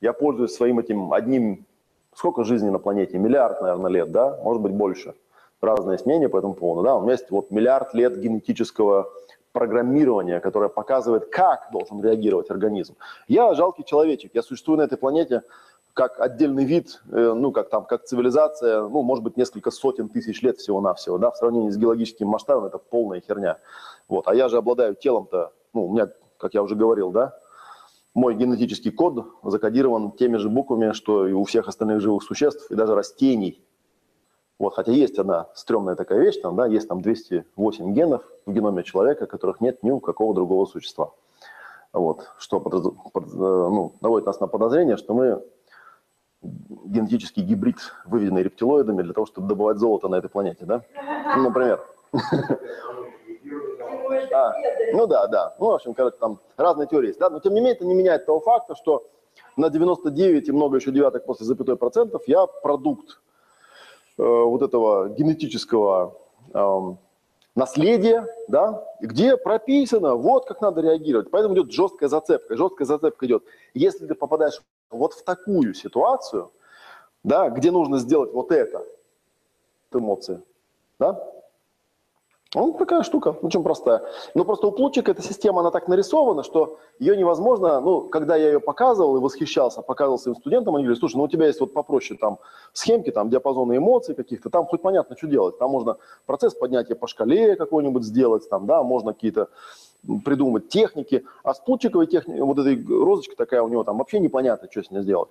я пользуюсь своим этим одним, сколько жизни на планете? Миллиард, наверное, лет, да? Может быть, больше. Разные мнения по этому поводу, да? У меня есть вот миллиард лет генетического программирования, которое показывает, как должен реагировать организм. Я жалкий человечек, я существую на этой планете как отдельный вид, э, ну, как там, как цивилизация, ну, может быть, несколько сотен тысяч лет всего-навсего, да, в сравнении с геологическим масштабом это полная херня. Вот, а я же обладаю телом-то, ну, у меня, как я уже говорил, да, мой генетический код закодирован теми же буквами, что и у всех остальных живых существ, и даже растений. Вот, хотя есть одна стрёмная такая вещь, там, да, есть там 208 генов в геноме человека, которых нет ни у какого другого существа. Вот, что под, под, э, ну, наводит нас на подозрение, что мы генетический гибрид, выведенный рептилоидами для того, чтобы добывать золото на этой планете, да? Ну, например. А, ну да, да. Ну, в общем, короче, там разные теории есть. Да? Но тем не менее, это не меняет того факта, что на 99 и много еще девяток после запятой процентов я продукт э, вот этого генетического э, наследия, да, где прописано, вот как надо реагировать. Поэтому идет жесткая зацепка. Жесткая зацепка идет. Если ты попадаешь вот в такую ситуацию, да, где нужно сделать вот это, эмоции, да, ну, такая штука, очень простая. Но просто у Плутчика эта система, она так нарисована, что ее невозможно, ну, когда я ее показывал и восхищался, показывал своим студентам, они говорили, слушай, ну, у тебя есть вот попроще там схемки, там диапазоны эмоций каких-то, там хоть понятно, что делать. Там можно процесс поднятия по шкале какой-нибудь сделать, там, да, можно какие-то придумать техники. А с Плутчиковой техникой, вот этой розочкой такая у него, там вообще непонятно, что с ней сделать.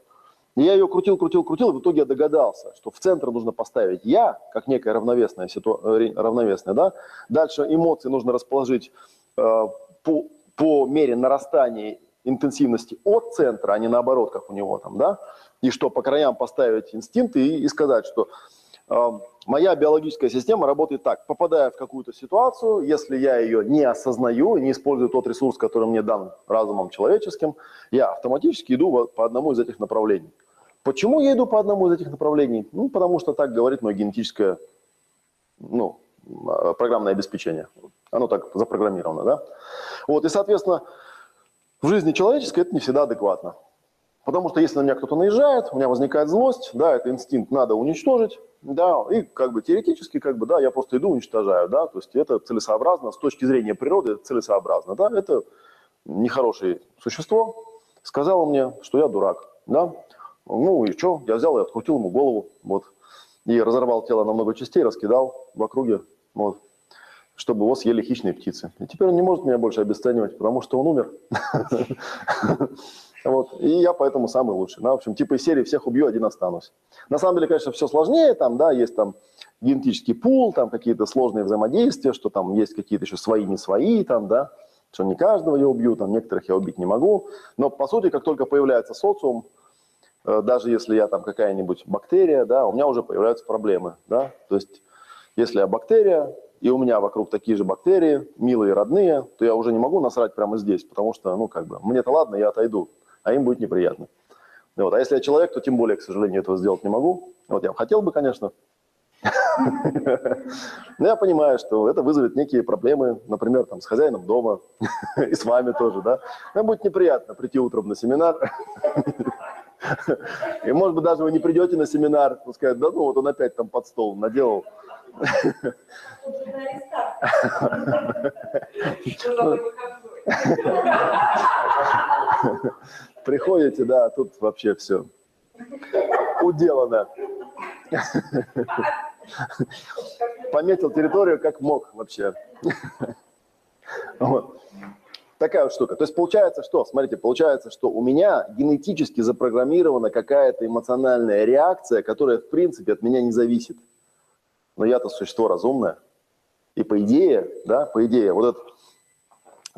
Я ее крутил, крутил, крутил, и в итоге я догадался, что в центр нужно поставить я, как некая равновесная, ситу... Э, равновесная да? Дальше эмоции нужно расположить э, по, по мере нарастания интенсивности от центра, а не наоборот, как у него там, да? И что по краям поставить инстинкты и, и сказать, что э, моя биологическая система работает так. Попадая в какую-то ситуацию, если я ее не осознаю, не использую тот ресурс, который мне дан разумом человеческим, я автоматически иду по одному из этих направлений. Почему я иду по одному из этих направлений? Ну, потому что так говорит мое генетическое ну, а, программное обеспечение. Оно так запрограммировано, да? Вот, и, соответственно, в жизни человеческой это не всегда адекватно. Потому что если на меня кто-то наезжает, у меня возникает злость, да, это инстинкт надо уничтожить, да, и как бы теоретически, как бы, да, я просто иду уничтожаю, да, то есть это целесообразно, с точки зрения природы это целесообразно, да, это нехорошее существо, сказало мне, что я дурак, да, ну и что, я взял и открутил ему голову, вот, и разорвал тело на много частей, раскидал в округе, вот, чтобы его съели хищные птицы. И теперь он не может меня больше обесценивать, потому что он умер. Вот. И я поэтому самый лучший. Ну, в общем, типа из серии всех убью, один останусь. На самом деле, конечно, все сложнее, там, да, есть там генетический пул, там какие-то сложные взаимодействия, что там есть какие-то еще свои, не свои, там, да, что не каждого я убью, там, некоторых я убить не могу. Но, по сути, как только появляется социум, даже если я там какая-нибудь бактерия, да, у меня уже появляются проблемы, да, то есть если я бактерия, и у меня вокруг такие же бактерии, милые, родные, то я уже не могу насрать прямо здесь, потому что, ну, как бы, мне-то ладно, я отойду а им будет неприятно. Вот. А если я человек, то тем более, к сожалению, этого сделать не могу. Вот я хотел бы, конечно. Но я понимаю, что это вызовет некие проблемы, например, там, с хозяином дома и с вами тоже, да. Нам будет неприятно прийти утром на семинар. И, может быть, даже вы не придете на семинар, пускай, да, ну, вот он опять там под стол наделал. Приходите, да, тут вообще все. уделано. Пометил территорию как мог вообще. Вот. Такая вот штука. То есть получается что? Смотрите, получается, что у меня генетически запрограммирована какая-то эмоциональная реакция, которая в принципе от меня не зависит. Но я-то существо разумное. И по идее, да, по идее, вот этот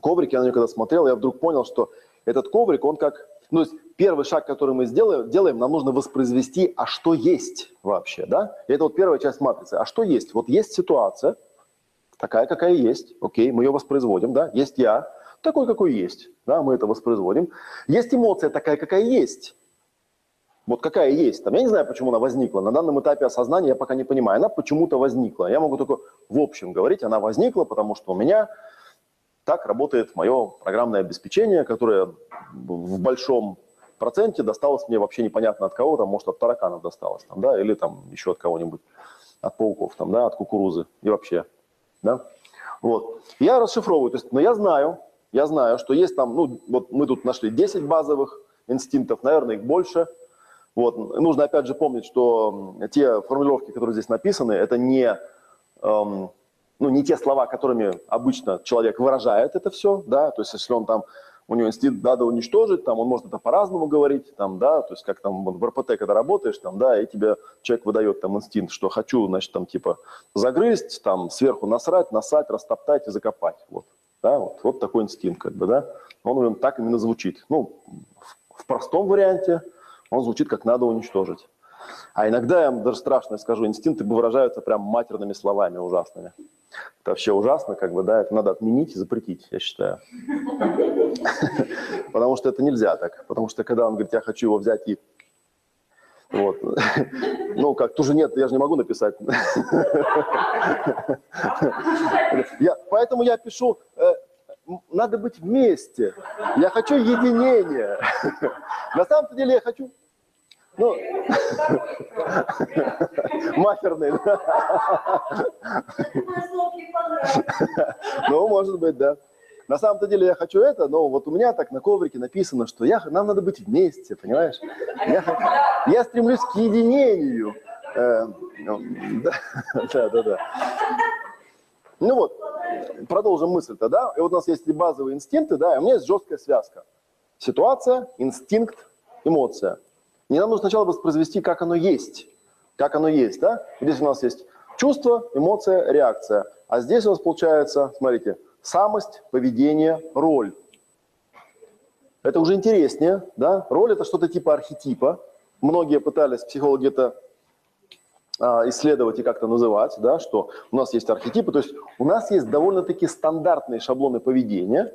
коврик, я на него когда смотрел, я вдруг понял, что этот коврик, он как... Ну, то есть первый шаг, который мы сделаем, делаем, нам нужно воспроизвести, а что есть вообще, да? И это вот первая часть матрицы. А что есть? Вот есть ситуация, такая, какая есть, окей, мы ее воспроизводим, да? Есть я, такой, какой есть, да, мы это воспроизводим. Есть эмоция такая, какая есть. Вот какая есть. Там, я не знаю, почему она возникла. На данном этапе осознания я пока не понимаю. Она почему-то возникла. Я могу только в общем говорить, она возникла, потому что у меня так работает мое программное обеспечение, которое в большом проценте досталось мне вообще непонятно от кого, там, может, от тараканов досталось, там, да, или там еще от кого-нибудь, от пауков, там, да, от кукурузы и вообще, да. Вот. Я расшифровываю, то есть, но я знаю, я знаю, что есть там, ну, вот мы тут нашли 10 базовых инстинктов, наверное, их больше. Вот. Нужно опять же помнить, что те формулировки, которые здесь написаны, это не эм, ну, не те слова, которыми обычно человек выражает это все, да, то есть если он там, у него инстинкт надо уничтожить, там он может это по-разному говорить, там, да, то есть как там в РПТ, когда работаешь, там, да, и тебе человек выдает там инстинкт, что хочу, значит, там, типа, загрызть, там, сверху насрать, насать, растоптать и закопать, вот, да, вот, вот такой инстинкт, как бы, да, он так именно звучит, ну, в, в простом варианте он звучит как надо уничтожить. А иногда, я вам даже страшно скажу, инстинкты выражаются прям матерными словами ужасными. Это вообще ужасно, как бы, да, это надо отменить и запретить, я считаю. Потому что это нельзя так. Потому что когда он говорит, я хочу его взять и... Вот. Ну, как, тоже нет, я же не могу написать. Я, поэтому я пишу, э, надо быть вместе. Я хочу единения. На самом деле я хочу ну, матерный, да. Ну, может быть, да. На самом-то деле я хочу это, но вот у меня так на коврике написано, что я, нам надо быть вместе, понимаешь? Я, я стремлюсь к единению. Э, ну, да, да, да, да. Ну вот, продолжим мысль-то, да? И вот у нас есть и базовые инстинкты, да, и у меня есть жесткая связка. Ситуация, инстинкт, эмоция. Не нам нужно сначала воспроизвести, как оно есть. Как оно есть, да? Здесь у нас есть чувство, эмоция, реакция. А здесь у нас получается, смотрите, самость, поведение, роль. Это уже интереснее, да? Роль – это что-то типа архетипа. Многие пытались, психологи это а, исследовать и как-то называть, да, что у нас есть архетипы, то есть у нас есть довольно-таки стандартные шаблоны поведения,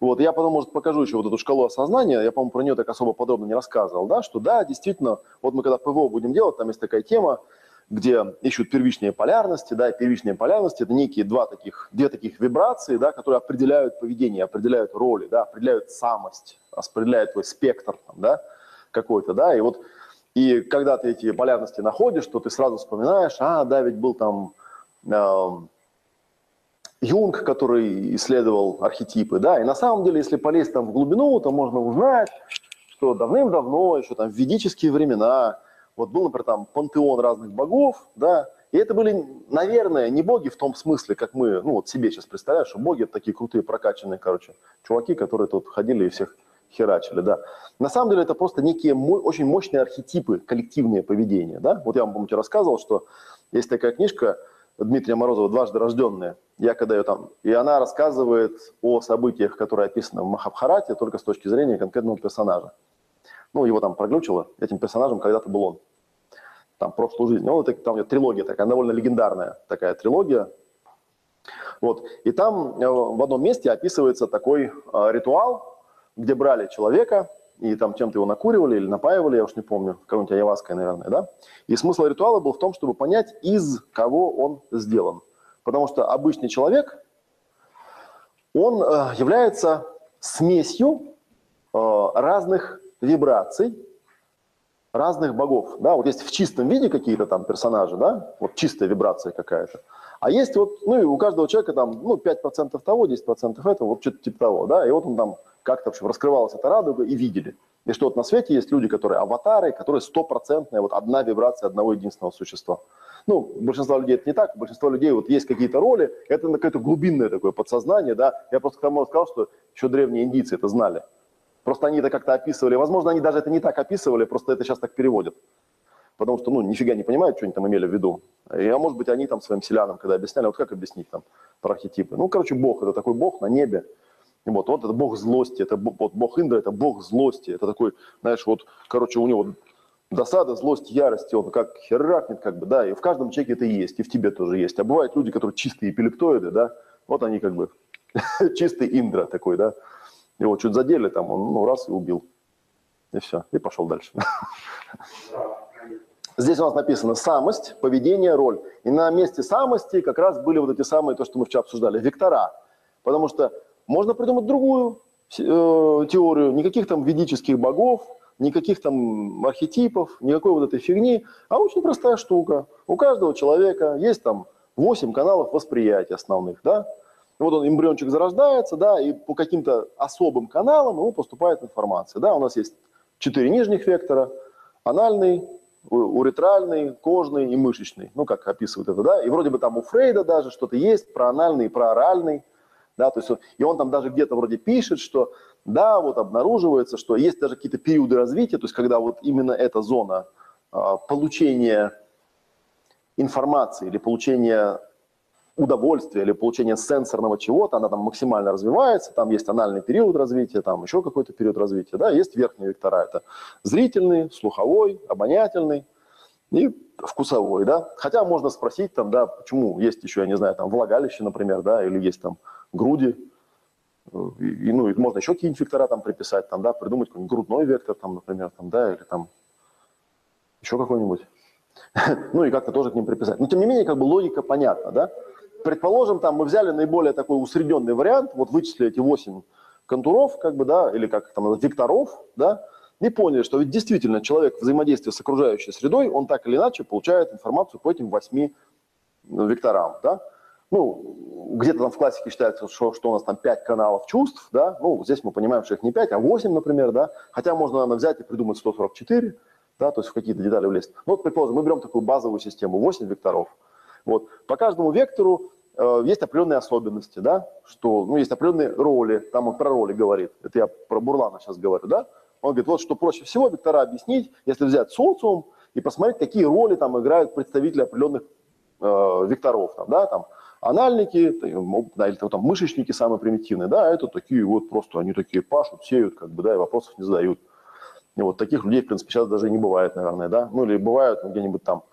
вот, я потом, может, покажу еще вот эту шкалу осознания, я, по-моему, про нее так особо подробно не рассказывал, да, что да, действительно, вот мы когда ПВО будем делать, там есть такая тема, где ищут первичные полярности, да, первичные полярности – это некие два таких, две таких вибрации, да, которые определяют поведение, определяют роли, да, определяют самость, определяют твой спектр, да, какой-то, да, и вот, и когда ты эти полярности находишь, то ты сразу вспоминаешь, а, да, ведь был там э, Юнг, который исследовал архетипы, да, и на самом деле, если полезть там в глубину, то можно узнать, что давным-давно, еще там в ведические времена, вот был, например, там пантеон разных богов, да, и это были, наверное, не боги в том смысле, как мы, ну вот себе сейчас представляешь, что боги это такие крутые прокачанные, короче, чуваки, которые тут ходили и всех херачили, да. На самом деле это просто некие очень мощные архетипы, коллективные поведения, да. Вот я вам, помните, рассказывал, что есть такая книжка Дмитрия Морозова «Дважды рожденные», я когда ее там, и она рассказывает о событиях, которые описаны в Махабхарате, только с точки зрения конкретного персонажа. Ну, его там проглючило, этим персонажем когда-то был он. Там, прошлую жизнь. Ну, это, там у него трилогия такая, довольно легендарная такая трилогия. Вот. И там э, в одном месте описывается такой э, ритуал, где брали человека, и там чем-то его накуривали или напаивали, я уж не помню, какой-нибудь ayahuasca, наверное, да? И смысл ритуала был в том, чтобы понять, из кого он сделан. Потому что обычный человек, он э, является смесью разных вибраций, разных богов. Да, вот есть в чистом виде какие-то там персонажи, да, вот чистая вибрация какая-то. А есть вот, ну и у каждого человека там, ну, 5% того, 10% этого, вот что-то типа того, да, и вот он там как-то, в общем, раскрывалась эта радуга и видели. И что вот на свете есть люди, которые аватары, которые стопроцентная, вот одна вибрация одного единственного существа. Ну, у большинства людей это не так, у большинства людей вот есть какие-то роли, это какое-то глубинное такое подсознание, да. Я просто к тому сказал, что еще древние индийцы это знали. Просто они это как-то описывали. Возможно, они даже это не так описывали, просто это сейчас так переводят. Потому что, ну, нифига не понимают, что они там имели в виду. И, а может быть, они там своим селянам, когда объясняли, вот как объяснить там про архетипы. Ну, короче, Бог – это такой Бог на небе. И вот, вот это Бог злости, это вот Бог Индра – это Бог злости. Это такой, знаешь, вот, короче, у него досада, злость, ярость, он как херакнет, как бы, да, и в каждом человеке это есть, и в тебе тоже есть. А бывают люди, которые чистые эпилептоиды, да, вот они как бы чистый Индра такой, да, его чуть задели там, он ну, раз и убил. И все, и пошел дальше. Здесь у нас написано самость, поведение, роль. И на месте самости как раз были вот эти самые, то, что мы вчера обсуждали, вектора. Потому что можно придумать другую э, теорию, никаких там ведических богов, никаких там архетипов, никакой вот этой фигни, а очень простая штука. У каждого человека есть там 8 каналов восприятия основных, да, вот он, эмбриончик зарождается, да, и по каким-то особым каналам ему поступает информация. Да, у нас есть четыре нижних вектора, анальный, уретральный, кожный и мышечный. Ну, как описывают это, да. И вроде бы там у Фрейда даже что-то есть про анальный и про оральный. Да, то есть, и он там даже где-то вроде пишет, что да, вот обнаруживается, что есть даже какие-то периоды развития, то есть когда вот именно эта зона а, получения информации или получения удовольствие или получение сенсорного чего-то, она там максимально развивается, там есть анальный период развития, там еще какой-то период развития, да, есть верхние вектора, это зрительный, слуховой, обонятельный и вкусовой, да. Хотя можно спросить там, да, почему есть еще, я не знаю, там влагалище, например, да, или есть там груди, и, ну, и можно еще какие-нибудь вектора там приписать, там, да, придумать какой-нибудь грудной вектор, там, например, там, да, или там еще какой-нибудь. ну и как-то тоже к ним приписать. Но тем не менее, как бы логика понятна, да. Предположим, там мы взяли наиболее такой усредненный вариант, вот вычислили эти 8 контуров, как бы, да, или как там, векторов, да, и поняли, что ведь действительно человек в взаимодействии с окружающей средой, он так или иначе получает информацию по этим 8 ну, векторам, да. Ну, где-то там в классике считается, что, что у нас там 5 каналов чувств, да, ну, здесь мы понимаем, что их не 5, а 8, например, да, хотя можно, наверное, взять и придумать 144, да, то есть в какие-то детали влезть. Ну, вот, предположим, мы берем такую базовую систему, 8 векторов – вот. По каждому вектору э, есть определенные особенности, да, что, ну, есть определенные роли, там он про роли говорит, это я про Бурлана сейчас говорю, да, он говорит, вот что проще всего вектора объяснить, если взять социум и посмотреть, какие роли там играют представители определенных э, векторов, там, да, там, анальники, да, или там мышечники самые примитивные, да, это такие вот просто, они такие пашут, сеют, как бы, да, и вопросов не задают. И вот таких людей, в принципе, сейчас даже не бывает, наверное, да, ну, или бывают ну, где-нибудь там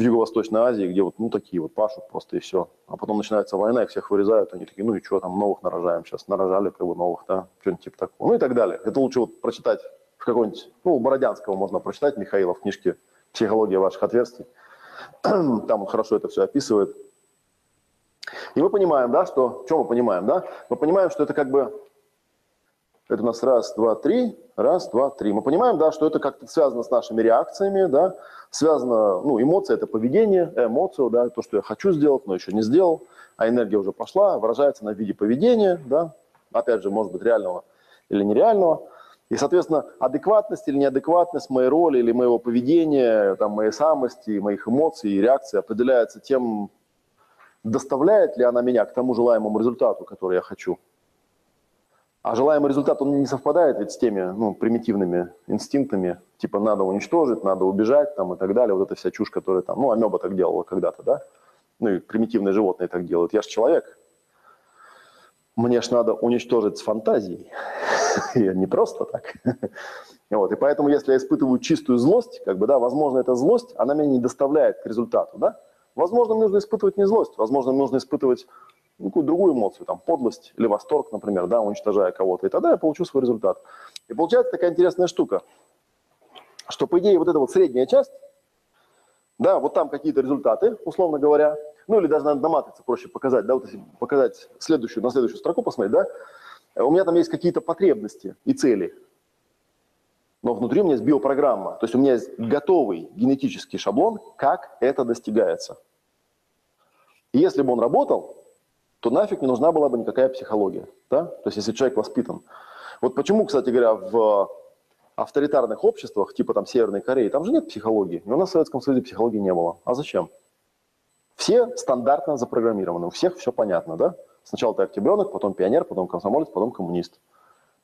в Юго-Восточной Азии, где вот, ну, такие вот пашут просто и все. А потом начинается война, их всех вырезают, они такие, ну и что там, новых нарожаем сейчас, нарожали как бы новых, да, что-нибудь типа такого. Ну и так далее. Это лучше вот прочитать в какой-нибудь, ну, у Бородянского можно прочитать, Михаила в книжке «Психология ваших отверстий». Там он хорошо это все описывает. И мы понимаем, да, что, что мы понимаем, да? Мы понимаем, что это как бы, это у нас раз, два, три, раз, два, три. Мы понимаем, да, что это как-то связано с нашими реакциями, да, связано, ну, эмоция – это поведение, эмоцию, да, то, что я хочу сделать, но еще не сделал, а энергия уже пошла, выражается на виде поведения, да, опять же, может быть, реального или нереального. И, соответственно, адекватность или неадекватность моей роли или моего поведения, там, моей самости, моих эмоций и реакции определяется тем, доставляет ли она меня к тому желаемому результату, который я хочу. А желаемый результат, он не совпадает ведь с теми ну, примитивными инстинктами, типа надо уничтожить, надо убежать там, и так далее. Вот эта вся чушь, которая там, ну, амеба так делала когда-то, да? Ну и примитивные животные так делают. Я же человек. Мне ж надо уничтожить с фантазией. И не просто так. Вот, и поэтому, если я испытываю чистую злость, как бы, да, возможно, эта злость, она меня не доставляет к результату, да? Возможно, нужно испытывать не злость, возможно, нужно испытывать ну, какую другую эмоцию, там, подлость или восторг, например, да, уничтожая кого-то, и тогда я получу свой результат. И получается такая интересная штука, что, по идее, вот эта вот средняя часть, да, вот там какие-то результаты, условно говоря, ну, или даже надо на матрице проще показать, да, вот если показать следующую, на следующую строку посмотреть, да, у меня там есть какие-то потребности и цели, но внутри у меня есть биопрограмма, то есть у меня есть готовый генетический шаблон, как это достигается. И если бы он работал, то нафиг не нужна была бы никакая психология. Да? То есть если человек воспитан. Вот почему, кстати говоря, в авторитарных обществах, типа там Северной Кореи, там же нет психологии. И у нас в Советском Союзе психологии не было. А зачем? Все стандартно запрограммированы, у всех все понятно, да? Сначала ты октябренок, потом пионер, потом комсомолец, потом коммунист.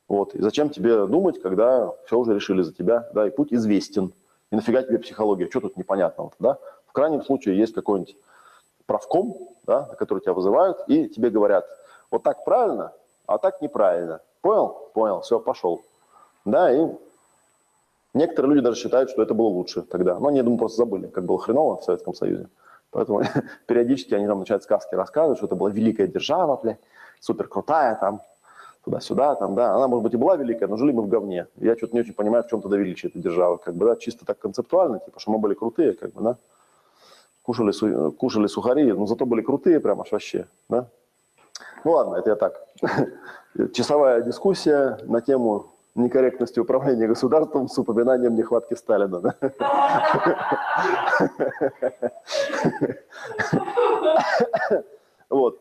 Вот. И зачем тебе думать, когда все уже решили за тебя, да, и путь известен. И нафига тебе психология, что тут непонятного, да? В крайнем случае есть какой-нибудь правком, да, который тебя вызывают, и тебе говорят, вот так правильно, а так неправильно. Понял? Понял, все, пошел. Да, и некоторые люди даже считают, что это было лучше тогда. Но они, я думаю, просто забыли, как было хреново в Советском Союзе. Поэтому периодически они там начинают сказки рассказывать, что это была великая держава, бля, супер крутая там, туда-сюда, там, да. Она, может быть, и была великая, но жили мы в говне. Я что-то не очень понимаю, в чем тогда величие этой державы, как бы, да, чисто так концептуально, типа, что мы были крутые, как бы, да. Кушали, кушали сухари, но зато были крутые прям аж вообще, да. Ну ладно, это я так. Часовая дискуссия на тему некорректности управления государством с упоминанием нехватки Сталина. Да? Вот.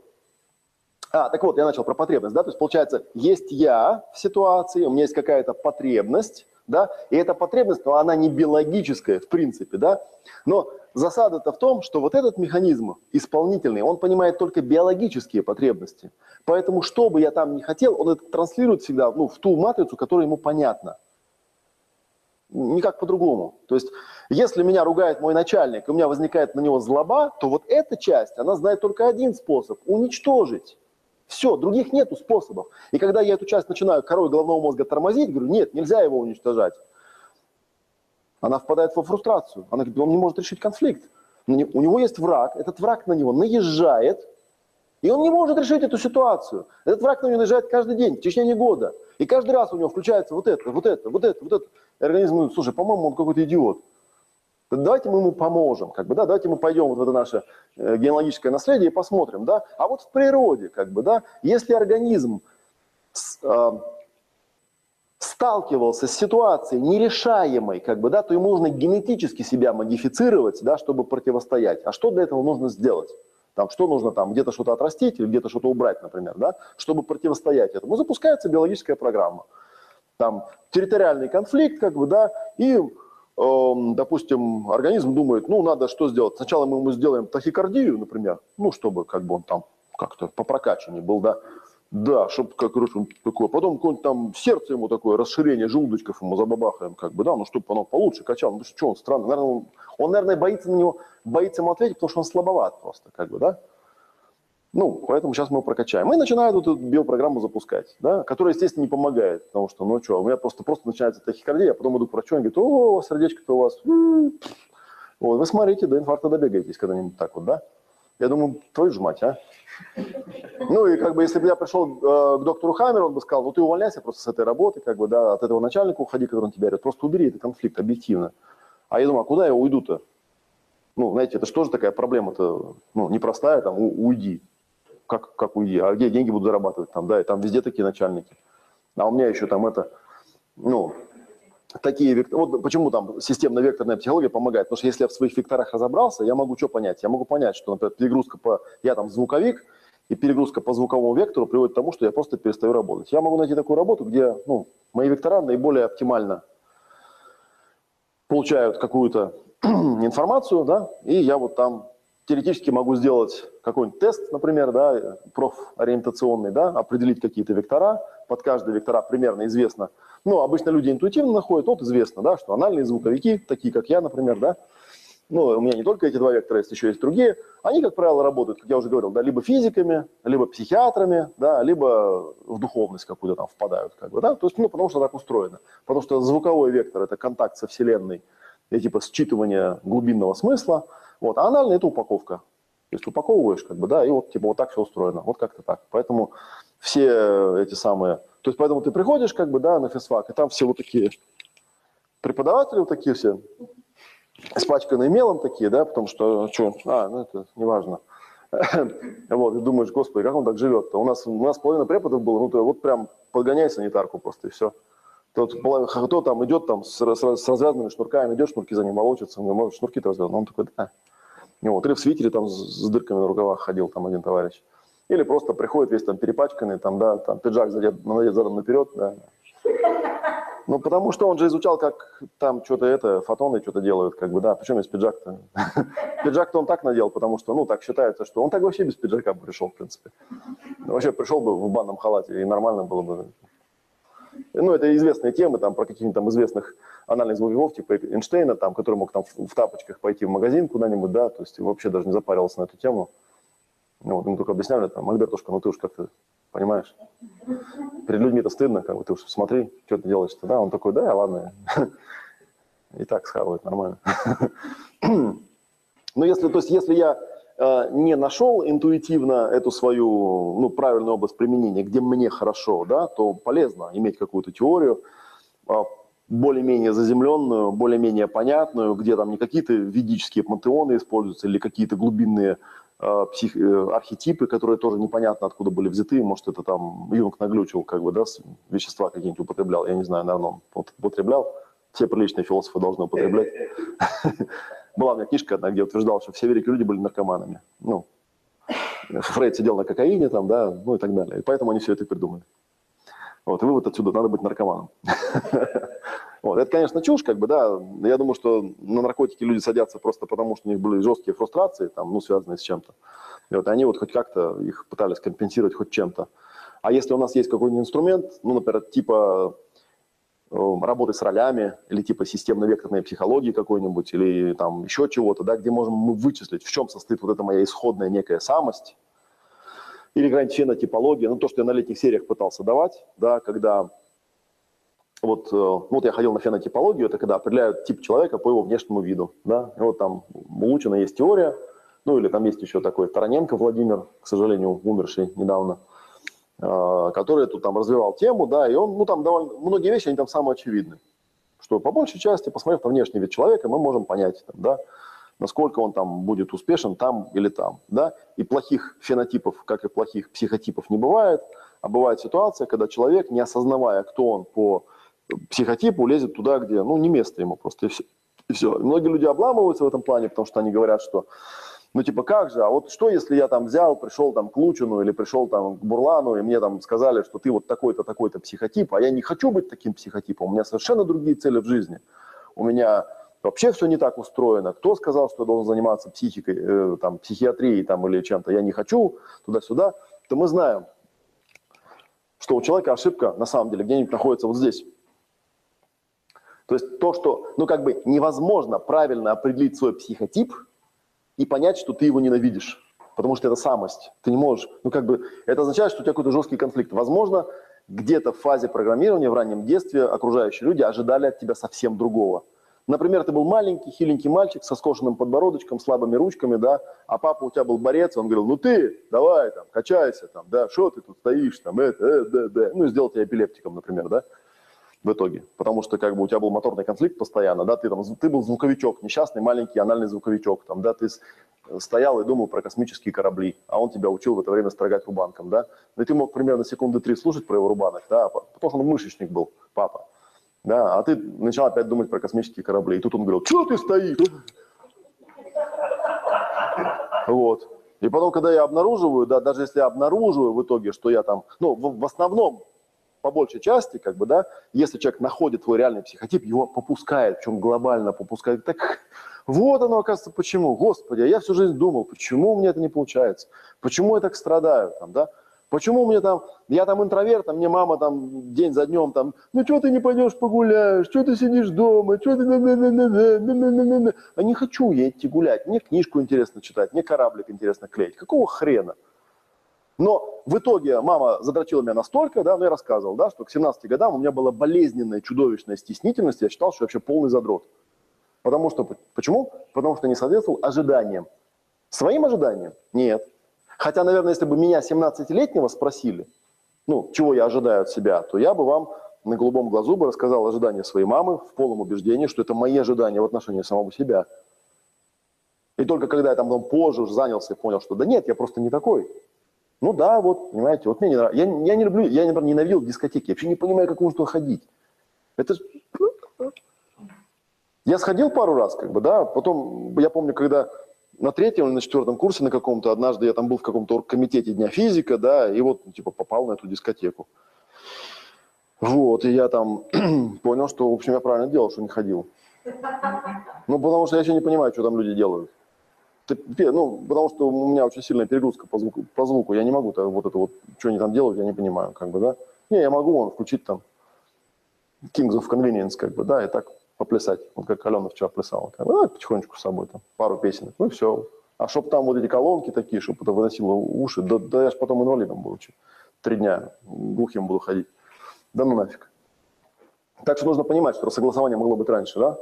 А, так вот, я начал про потребность, да, то есть получается, есть я в ситуации, у меня есть какая-то потребность, да, и эта потребность, но она не биологическая в принципе, да, но засада-то в том, что вот этот механизм исполнительный, он понимает только биологические потребности, поэтому что бы я там ни хотел, он это транслирует всегда ну, в ту матрицу, которая ему понятна. Никак по-другому. То есть, если меня ругает мой начальник, и у меня возникает на него злоба, то вот эта часть, она знает только один способ – уничтожить. Все, других нету способов. И когда я эту часть начинаю корой головного мозга тормозить, говорю, нет, нельзя его уничтожать. Она впадает во фрустрацию. Она говорит, он не может решить конфликт. У него есть враг, этот враг на него наезжает, и он не может решить эту ситуацию. Этот враг на него наезжает каждый день, в течение года. И каждый раз у него включается вот это, вот это, вот это, вот это. И организм говорит, слушай, по-моему, он какой-то идиот. Давайте мы ему поможем, как бы, да, давайте мы пойдем вот в это наше э, генеалогическое наследие и посмотрим, да. А вот в природе, как бы, да, если организм с, э, сталкивался с ситуацией нерешаемой, как бы, да, то ему нужно генетически себя модифицировать, да, чтобы противостоять. А что для этого нужно сделать? Там, что нужно там, где-то что-то отрастить или где-то что-то убрать, например, да, чтобы противостоять этому. Запускается биологическая программа. Там территориальный конфликт, как бы, да, и допустим, организм думает, ну, надо что сделать? Сначала мы ему сделаем тахикардию, например, ну, чтобы как бы он там как-то по прокачанию был, да, да, чтобы, как короче, такое. Потом какое-нибудь там сердце ему такое, расширение желудочков ему забабахаем, как бы, да, ну, чтобы оно получше качало. Ну, что он странный? Наверное, он, он, наверное, боится на него, боится ему ответить, потому что он слабоват просто, как бы, да. Ну, поэтому сейчас мы его прокачаем. И начинают вот эту биопрограмму запускать, да, которая, естественно, не помогает, потому что, ну что, у меня просто, просто начинается тахикардия, а потом иду к врачу, он говорит, о, сердечко-то у вас, вот, вы смотрите, до инфаркта добегаетесь когда-нибудь так вот, да? Я думаю, твою ж мать, а? Ну и как бы, если бы я пришел э, к доктору Хаммеру, он бы сказал, ну ты увольняйся просто с этой работы, как бы, да, от этого начальника уходи, который он тебя орет, просто убери этот конфликт объективно. А я думаю, а куда я уйду-то? Ну, знаете, это же такая проблема-то, ну, непростая, там, уйди как, как уйди, а где деньги буду зарабатывать там, да, и там везде такие начальники. А у меня еще там это, ну, такие вот почему там системно-векторная психология помогает, потому что если я в своих векторах разобрался, я могу что понять? Я могу понять, что, например, перегрузка по, я там звуковик, и перегрузка по звуковому вектору приводит к тому, что я просто перестаю работать. Я могу найти такую работу, где ну, мои вектора наиболее оптимально получают какую-то информацию, да, и я вот там теоретически могу сделать какой-нибудь тест, например, да, профориентационный, да, определить какие-то вектора, под каждый вектора примерно известно. Ну, обычно люди интуитивно находят, вот известно, да, что анальные звуковики, такие как я, например, да, ну, у меня не только эти два вектора есть, еще есть другие, они, как правило, работают, как я уже говорил, да, либо физиками, либо психиатрами, да, либо в духовность какую-то там впадают, как бы, да, то есть, ну, потому что так устроено. Потому что звуковой вектор – это контакт со Вселенной, и типа считывание глубинного смысла – вот. А анальный – это упаковка. То есть упаковываешь, как бы, да, и вот типа вот так все устроено. Вот как-то так. Поэтому все эти самые... То есть поэтому ты приходишь, как бы, да, на физфак, и там все вот такие преподаватели вот такие все, испачканные мелом такие, да, потому что, что, а, ну это неважно. Вот, и думаешь, господи, как он так живет-то? У нас, у нас половина преподов было, ну, ты вот прям подгоняй санитарку просто, и все. Тот, кто там идет там с, с, с развязанными шнурками, идет, шнурки за ним волочатся, у него шнурки-то развязаны. Он такой, да. И вот, или в свитере там с, с дырками на рукавах ходил там один товарищ. Или просто приходит весь там перепачканный, там, да, там пиджак задет, надет задом наперед, да. Ну, потому что он же изучал, как там что-то это, фотоны что-то делают, как бы, да, причем без пиджак-то. Пиджак-то он так надел, потому что, ну, так считается, что он так вообще без пиджака бы пришел, в принципе. Вообще пришел бы в банном халате, и нормально было бы. Ну, это известные темы, там, про каких-нибудь там известных анальных звуков, типа Эйнштейна, там, который мог там в, тапочках пойти в магазин куда-нибудь, да, то есть вообще даже не запарился на эту тему. Ну, вот, ему только объясняли, там, Альбертушка, ну ты уж как-то, понимаешь, перед людьми-то стыдно, как бы, ты уж смотри, что ты делаешь-то, да, он такой, да, ладно, и так схавает, нормально. Но если, то есть, если я не нашел интуитивно эту свою, ну, правильную область применения, где мне хорошо, да, то полезно иметь какую-то теорию, э, более-менее заземленную, более-менее понятную, где там не какие-то ведические пантеоны используются или какие-то глубинные э, псих, э, архетипы, которые тоже непонятно откуда были взяты, может это там Юнг наглючил, как бы, да, вещества какие-нибудь употреблял, я не знаю, наверное, он употреблял, все приличные философы должны употреблять. Была у меня книжка одна, где утверждал, что все великие люди были наркоманами. Ну, Фрейд сидел на кокаине там, да, ну и так далее. И поэтому они все это придумали. Вот, и вывод отсюда, надо быть наркоманом. Вот, это, конечно, чушь, как бы, да. Я думаю, что на наркотики люди садятся просто потому, что у них были жесткие фрустрации, там, ну, связанные с чем-то. И вот они вот хоть как-то их пытались компенсировать хоть чем-то. А если у нас есть какой-нибудь инструмент, ну, например, типа работы с ролями, или типа системно-векторной психологии какой-нибудь, или там еще чего-то, да, где можем мы вычислить, в чем состоит вот эта моя исходная некая самость, или какая-нибудь фенотипология, ну, то, что я на летних сериях пытался давать, да, когда вот, э, вот я ходил на фенотипологию, это когда определяют тип человека по его внешнему виду. Да? И вот там у Лучина есть теория, ну или там есть еще такой Тараненко Владимир, к сожалению, умерший недавно, который тут там развивал тему, да, и он, ну там довольно, многие вещи, они там самые очевидны. Что по большей части, посмотрев на внешний вид человека, мы можем понять, там, да, насколько он там будет успешен там или там, да. И плохих фенотипов, как и плохих психотипов не бывает, а бывает ситуация, когда человек, не осознавая, кто он по психотипу лезет туда, где, ну, не место ему просто, и все. И все. И многие люди обламываются в этом плане, потому что они говорят, что, ну, типа, как же, а вот что, если я там взял, пришел там к Лучину или пришел там к Бурлану, и мне там сказали, что ты вот такой-то, такой-то психотип, а я не хочу быть таким психотипом, у меня совершенно другие цели в жизни. У меня вообще все не так устроено. Кто сказал, что я должен заниматься психикой, э, там, психиатрией там, или чем-то, я не хочу, туда-сюда, то мы знаем, что у человека ошибка на самом деле где-нибудь находится вот здесь. То есть то, что, ну как бы невозможно правильно определить свой психотип и понять, что ты его ненавидишь, потому что это самость. Ты не можешь, ну как бы, это означает, что у тебя какой-то жесткий конфликт. Возможно, где-то в фазе программирования в раннем детстве окружающие люди ожидали от тебя совсем другого. Например, ты был маленький, хиленький мальчик со скошенным подбородочком, слабыми ручками, да, а папа у тебя был борец, он говорил, ну ты, давай, там, качайся, там, да, что ты тут стоишь, там, это, э, да, да, ну сделал тебя эпилептиком, например, да в итоге. Потому что как бы у тебя был моторный конфликт постоянно, да, ты, там, ты был звуковичок, несчастный маленький анальный звуковичок, там, да, ты стоял и думал про космические корабли, а он тебя учил в это время строгать рубанком, да. Ну и ты мог примерно секунды три слушать про его рубанок, да, потому что он мышечник был, папа. Да, а ты начал опять думать про космические корабли. И тут он говорил, что ты стоишь? Вот. И потом, когда я обнаруживаю, да, даже если я обнаруживаю в итоге, что я там, ну, в, в основном по большей части, как бы, да, если человек находит твой реальный психотип, его попускает, причем глобально попускает. Так вот оно, оказывается, почему. Господи, я всю жизнь думал, почему у меня это не получается, почему я так страдаю, там, да, Почему у меня там, я там интроверт, а мне мама там день за днем там, ну что ты не пойдешь погуляешь, что ты сидишь дома, что ты... А не хочу я идти гулять, мне книжку интересно читать, мне кораблик интересно клеить. Какого хрена? Но в итоге мама задрочила меня настолько, да, ну я рассказывал, да, что к 17 годам у меня была болезненная, чудовищная стеснительность, я считал, что вообще полный задрот. Потому что, почему? Потому что не соответствовал ожиданиям. Своим ожиданиям? Нет. Хотя, наверное, если бы меня 17-летнего спросили, ну, чего я ожидаю от себя, то я бы вам на голубом глазу бы рассказал ожидания своей мамы в полном убеждении, что это мои ожидания в отношении самого себя. И только когда я там, там позже уже занялся и понял, что да нет, я просто не такой. Ну да, вот, понимаете, вот мне не нравится. Я, я не люблю, я, например, ненавидел дискотеки. Я вообще не понимаю, как можно ходить. Это. Я сходил пару раз, как бы, да, потом, я помню, когда на третьем или на четвертом курсе на каком-то, однажды я там был в каком-то комитете Дня физика, да, и вот, типа, попал на эту дискотеку. Вот, и я там понял, что, в общем, я правильно делал, что не ходил. Ну, потому что я еще не понимаю, что там люди делают. Ну, потому что у меня очень сильная перегрузка по звуку. По звуку. Я не могу так, вот это вот, что они там делают, я не понимаю, как бы, да. Не, я могу вон, включить там Kings of Convenience, как бы, да, и так поплясать, вот как Алена вчера плясала. Как бы, ну, потихонечку с собой там, пару песен, ну и все. А чтоб там вот эти колонки такие, чтобы это выносило уши, да, да я ж потом инвалидом буду, три дня глухим буду ходить. Да ну нафиг. Так что нужно понимать, что согласование могло быть раньше, да?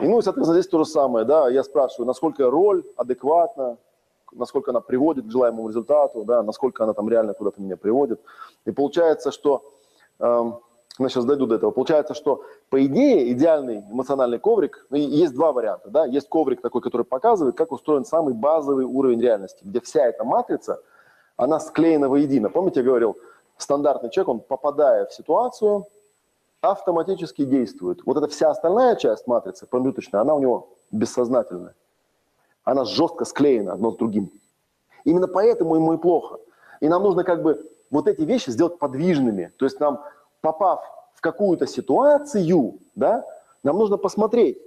И, ну, и, соответственно, здесь то же самое, да, я спрашиваю, насколько роль адекватна, насколько она приводит к желаемому результату, да, насколько она там реально куда-то меня приводит. И получается, что, эм, я сейчас дойду до этого, получается, что по идее идеальный эмоциональный коврик, ну, есть два варианта, да, есть коврик такой, который показывает, как устроен самый базовый уровень реальности, где вся эта матрица, она склеена воедино. Помните, я говорил, стандартный человек, он попадая в ситуацию, автоматически действует. Вот эта вся остальная часть матрицы, промежуточная, она у него бессознательная. Она жестко склеена одно с другим. Именно поэтому ему и плохо. И нам нужно как бы вот эти вещи сделать подвижными. То есть нам, попав в какую-то ситуацию, да, нам нужно посмотреть,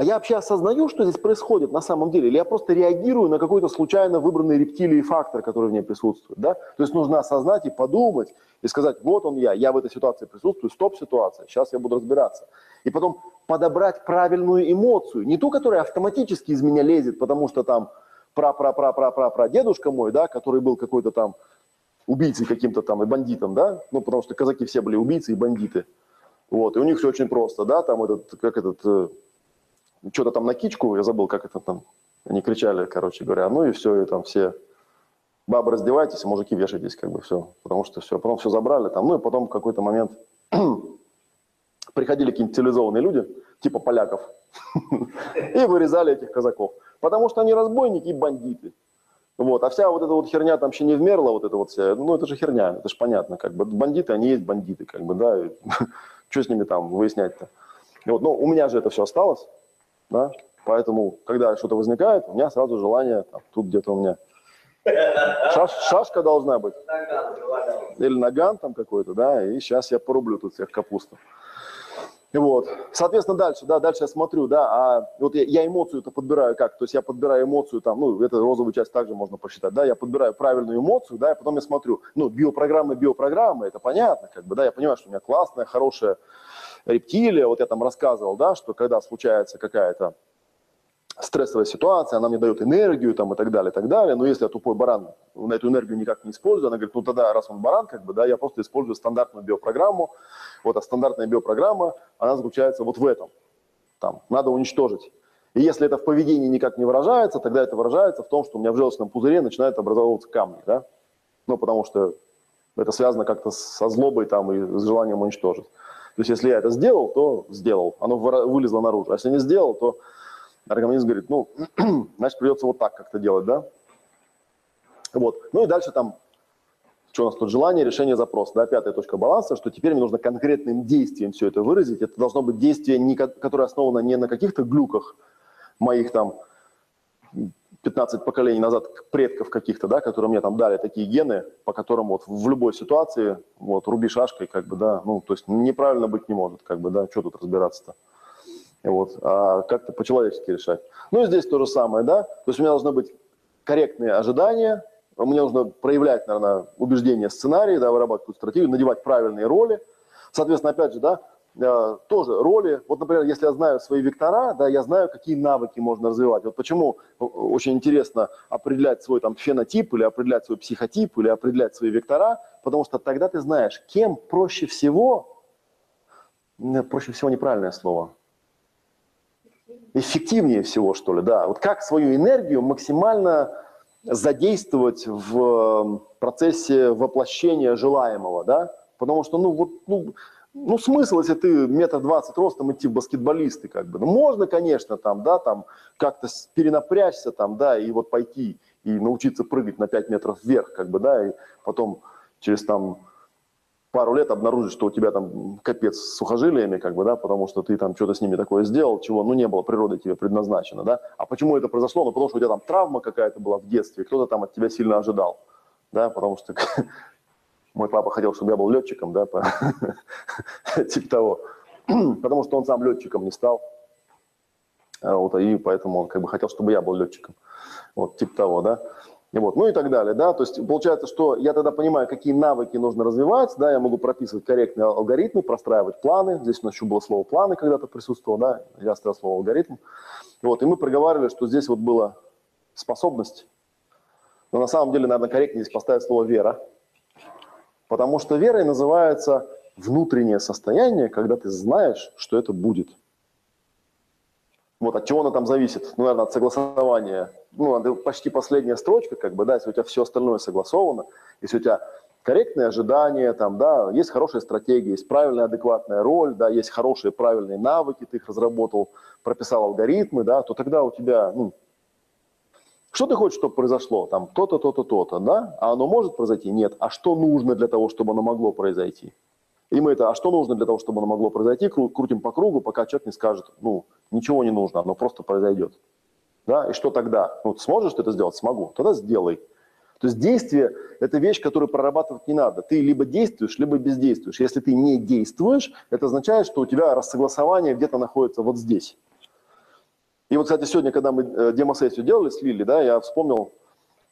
а я вообще осознаю, что здесь происходит на самом деле, или я просто реагирую на какой-то случайно выбранный рептилией фактор, который в ней присутствует. Да? То есть нужно осознать и подумать, и сказать, вот он я, я в этой ситуации присутствую, стоп-ситуация, сейчас я буду разбираться. И потом подобрать правильную эмоцию, не ту, которая автоматически из меня лезет, потому что там пра-пра-пра-пра-пра-пра дедушка мой, да, который был какой-то там убийцей каким-то там и бандитом, да, ну потому что казаки все были убийцы и бандиты. Вот, и у них все очень просто, да, там этот, как этот, э, что-то там на кичку, я забыл, как это там, они кричали, короче говоря, ну и все, и там все, бабы раздевайтесь, мужики вешайтесь, как бы все, потому что все, потом все забрали там, ну и потом в какой-то момент приходили какие-нибудь цивилизованные люди, типа поляков, и вырезали этих казаков, потому что они разбойники и бандиты. Вот. А вся вот эта вот херня там еще не вмерла, вот эта вот вся, ну это же херня, это же понятно, как бы бандиты, они есть бандиты, как бы, да, что с ними там выяснять-то. Вот. Но у меня же это все осталось, да, поэтому, когда что-то возникает, у меня сразу желание, там, тут где-то у меня шаш, шашка должна быть, или наган там какой-то, да, и сейчас я порублю тут всех капусту. Вот. Соответственно, дальше, да, дальше я смотрю, да, а вот я, я эмоцию-то подбираю как? То есть я подбираю эмоцию там, ну, это розовую часть также можно посчитать, да, я подбираю правильную эмоцию, да, и потом я смотрю, ну, биопрограммы, биопрограммы, это понятно, как бы, да, я понимаю, что у меня классная, хорошая рептилия, вот я там рассказывал, да, что когда случается какая-то стрессовая ситуация, она мне дает энергию там и так далее, и так далее. Но если я тупой баран, на эту энергию никак не использую, она говорит, ну тогда, раз он баран, как бы, да, я просто использую стандартную биопрограмму. Вот, а стандартная биопрограмма, она заключается вот в этом. Там, надо уничтожить. И если это в поведении никак не выражается, тогда это выражается в том, что у меня в желчном пузыре начинают образовываться камни, да? Ну, потому что это связано как-то со злобой там и с желанием уничтожить. То есть, если я это сделал, то сделал, оно вылезло наружу. А если не сделал, то организм говорит, ну, значит, придется вот так как-то делать, да? Вот. Ну и дальше там, что у нас тут, желание, решение, запрос, да, пятая точка баланса, что теперь мне нужно конкретным действием все это выразить. Это должно быть действие, которое основано не на каких-то глюках моих там 15 поколений назад предков каких-то, да, которые мне там дали такие гены, по которым вот в любой ситуации, вот, руби шашкой, как бы, да, ну, то есть неправильно быть не может, как бы, да, что тут разбираться-то. Вот, а как-то по-человечески решать. Ну и здесь то же самое, да, то есть у меня должны быть корректные ожидания, мне нужно проявлять, наверное, убеждения, сценарии, да, вырабатывать стратегию, надевать правильные роли. Соответственно, опять же, да, э, тоже роли. Вот, например, если я знаю свои вектора, да, я знаю, какие навыки можно развивать. Вот почему очень интересно определять свой там фенотип или определять свой психотип или определять свои вектора, потому что тогда ты знаешь, кем проще всего, проще всего неправильное слово, эффективнее всего, что ли, да. Вот как свою энергию максимально задействовать в процессе воплощения желаемого, да, потому что, ну, вот, ну, ну, смысл, если ты метр двадцать ростом идти в баскетболисты, как бы, ну, можно, конечно, там, да, там, как-то перенапрячься, там, да, и вот пойти и научиться прыгать на 5 метров вверх, как бы, да, и потом через там пару лет обнаружить, что у тебя там капец с сухожилиями, как бы, да, потому что ты там что-то с ними такое сделал, чего, ну, не было, природа тебе предназначена, да. А почему это произошло? Ну, потому что у тебя там травма какая-то была в детстве, кто-то там от тебя сильно ожидал, да, потому что Мой папа хотел, чтобы я был летчиком, да, типа того. Потому что он сам летчиком не стал. А вот, и поэтому он как бы хотел, чтобы я был летчиком. Вот, типа того, да. И вот, ну и так далее, да, то есть получается, что я тогда понимаю, какие навыки нужно развивать, да, я могу прописывать корректные алгоритмы, простраивать планы, здесь у нас еще было слово планы когда-то присутствовало, да, я оставил слово алгоритм, вот, и мы проговаривали, что здесь вот была способность, но на самом деле, наверное, корректнее здесь поставить слово вера, потому что верой называется внутреннее состояние, когда ты знаешь, что это будет. Вот от чего оно там зависит? Ну, наверное, от согласования. Ну, это почти последняя строчка, как бы, да, если у тебя все остальное согласовано, если у тебя корректные ожидания, там, да, есть хорошая стратегия, есть правильная, адекватная роль, да, есть хорошие, правильные навыки, ты их разработал, прописал алгоритмы, да, то тогда у тебя, ну, что ты хочешь, чтобы произошло? Там то-то, то-то, то-то, да? А оно может произойти? Нет. А что нужно для того, чтобы оно могло произойти? И мы это, а что нужно для того, чтобы оно могло произойти, крутим по кругу, пока человек не скажет, ну, ничего не нужно, оно просто произойдет. Да? И что тогда? Ну, сможешь ты это сделать? Смогу. Тогда сделай. То есть действие – это вещь, которую прорабатывать не надо. Ты либо действуешь, либо бездействуешь. Если ты не действуешь, это означает, что у тебя рассогласование где-то находится вот здесь. И вот, кстати, сегодня, когда мы э, демосессию делали с Лили, да, я вспомнил,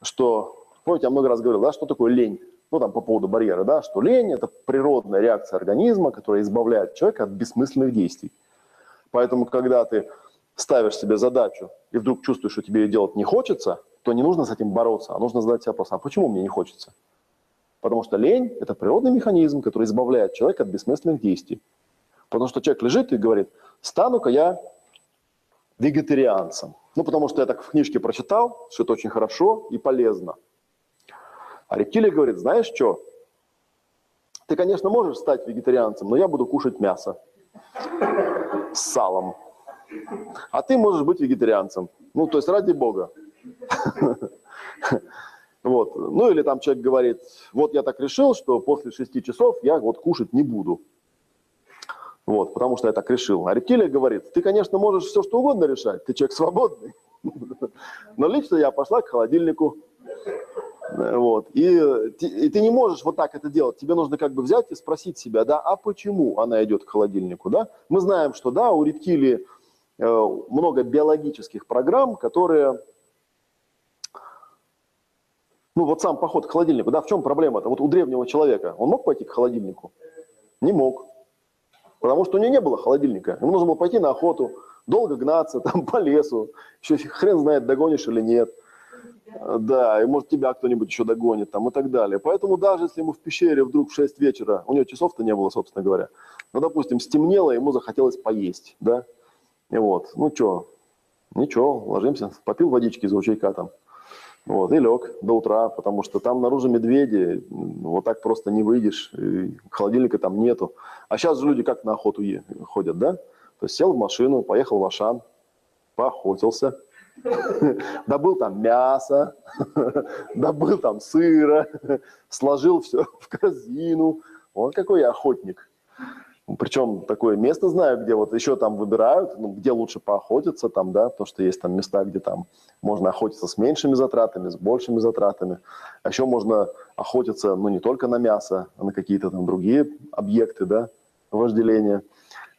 что, помните, я много раз говорил, да, что такое лень ну там по поводу барьера, да, что лень – это природная реакция организма, которая избавляет человека от бессмысленных действий. Поэтому, когда ты ставишь себе задачу и вдруг чувствуешь, что тебе ее делать не хочется, то не нужно с этим бороться, а нужно задать себе вопрос, а почему мне не хочется? Потому что лень – это природный механизм, который избавляет человека от бессмысленных действий. Потому что человек лежит и говорит, стану-ка я вегетарианцем. Ну, потому что я так в книжке прочитал, что это очень хорошо и полезно – а рептилия говорит, знаешь что, ты, конечно, можешь стать вегетарианцем, но я буду кушать мясо с салом. А ты можешь быть вегетарианцем. Ну, то есть ради бога. Вот. Ну или там человек говорит, вот я так решил, что после шести часов я вот кушать не буду. Вот, потому что я так решил. А рептилия говорит, ты, конечно, можешь все что угодно решать, ты человек свободный. Но лично я пошла к холодильнику, вот. И, и ты не можешь вот так это делать. Тебе нужно как бы взять и спросить себя, да, а почему она идет к холодильнику, да? Мы знаем, что, да, у рептилии э, много биологических программ, которые, ну вот сам поход к холодильнику, да, в чем проблема-то? Вот у древнего человека, он мог пойти к холодильнику? Не мог. Потому что у него не было холодильника. Ему нужно было пойти на охоту, долго гнаться там по лесу, еще хрен знает, догонишь или нет – да, и может тебя кто-нибудь еще догонит там и так далее. Поэтому даже если ему в пещере вдруг в 6 вечера, у него часов-то не было, собственно говоря, ну, допустим, стемнело, ему захотелось поесть, да, и вот, ну что, ничего, ложимся, попил водички из ручейка там, вот, и лег до утра, потому что там наружу медведи, вот так просто не выйдешь, холодильника там нету. А сейчас же люди как на охоту ходят, да? То есть сел в машину, поехал в Ашан, поохотился, добыл там мясо, добыл там сыра, сложил все в корзину. Вот какой я охотник. Причем такое место знаю, где вот еще там выбирают, ну, где лучше поохотиться, там, да, то, что есть там места, где там можно охотиться с меньшими затратами, с большими затратами. А еще можно охотиться, ну, не только на мясо, а на какие-то там другие объекты, да, вожделения.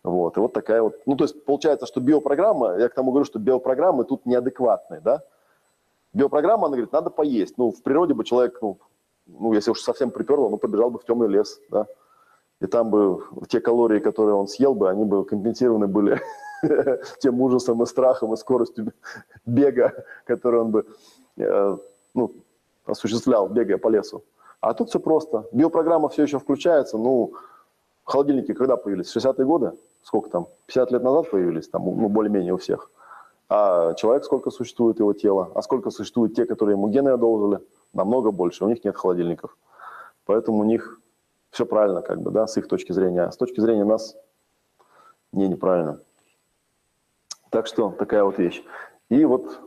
Вот, и вот такая вот, ну, то есть получается, что биопрограмма, я к тому говорю, что биопрограммы тут неадекватные, да. Биопрограмма, она говорит, надо поесть. Ну, в природе бы человек, ну, ну если уж совсем приперло, ну, побежал бы в темный лес, да. И там бы те калории, которые он съел бы, они бы компенсированы были тем ужасом и страхом и скоростью бега, который он бы, э, ну, осуществлял, бегая по лесу. А тут все просто. Биопрограмма все еще включается, ну, холодильники когда появились? 60-е годы? сколько там, 50 лет назад появились, там, ну, более-менее у всех. А человек сколько существует его тело, а сколько существует те, которые ему гены одолжили, намного больше, у них нет холодильников. Поэтому у них все правильно, как бы, да, с их точки зрения. А с точки зрения нас не неправильно. Так что такая вот вещь. И вот,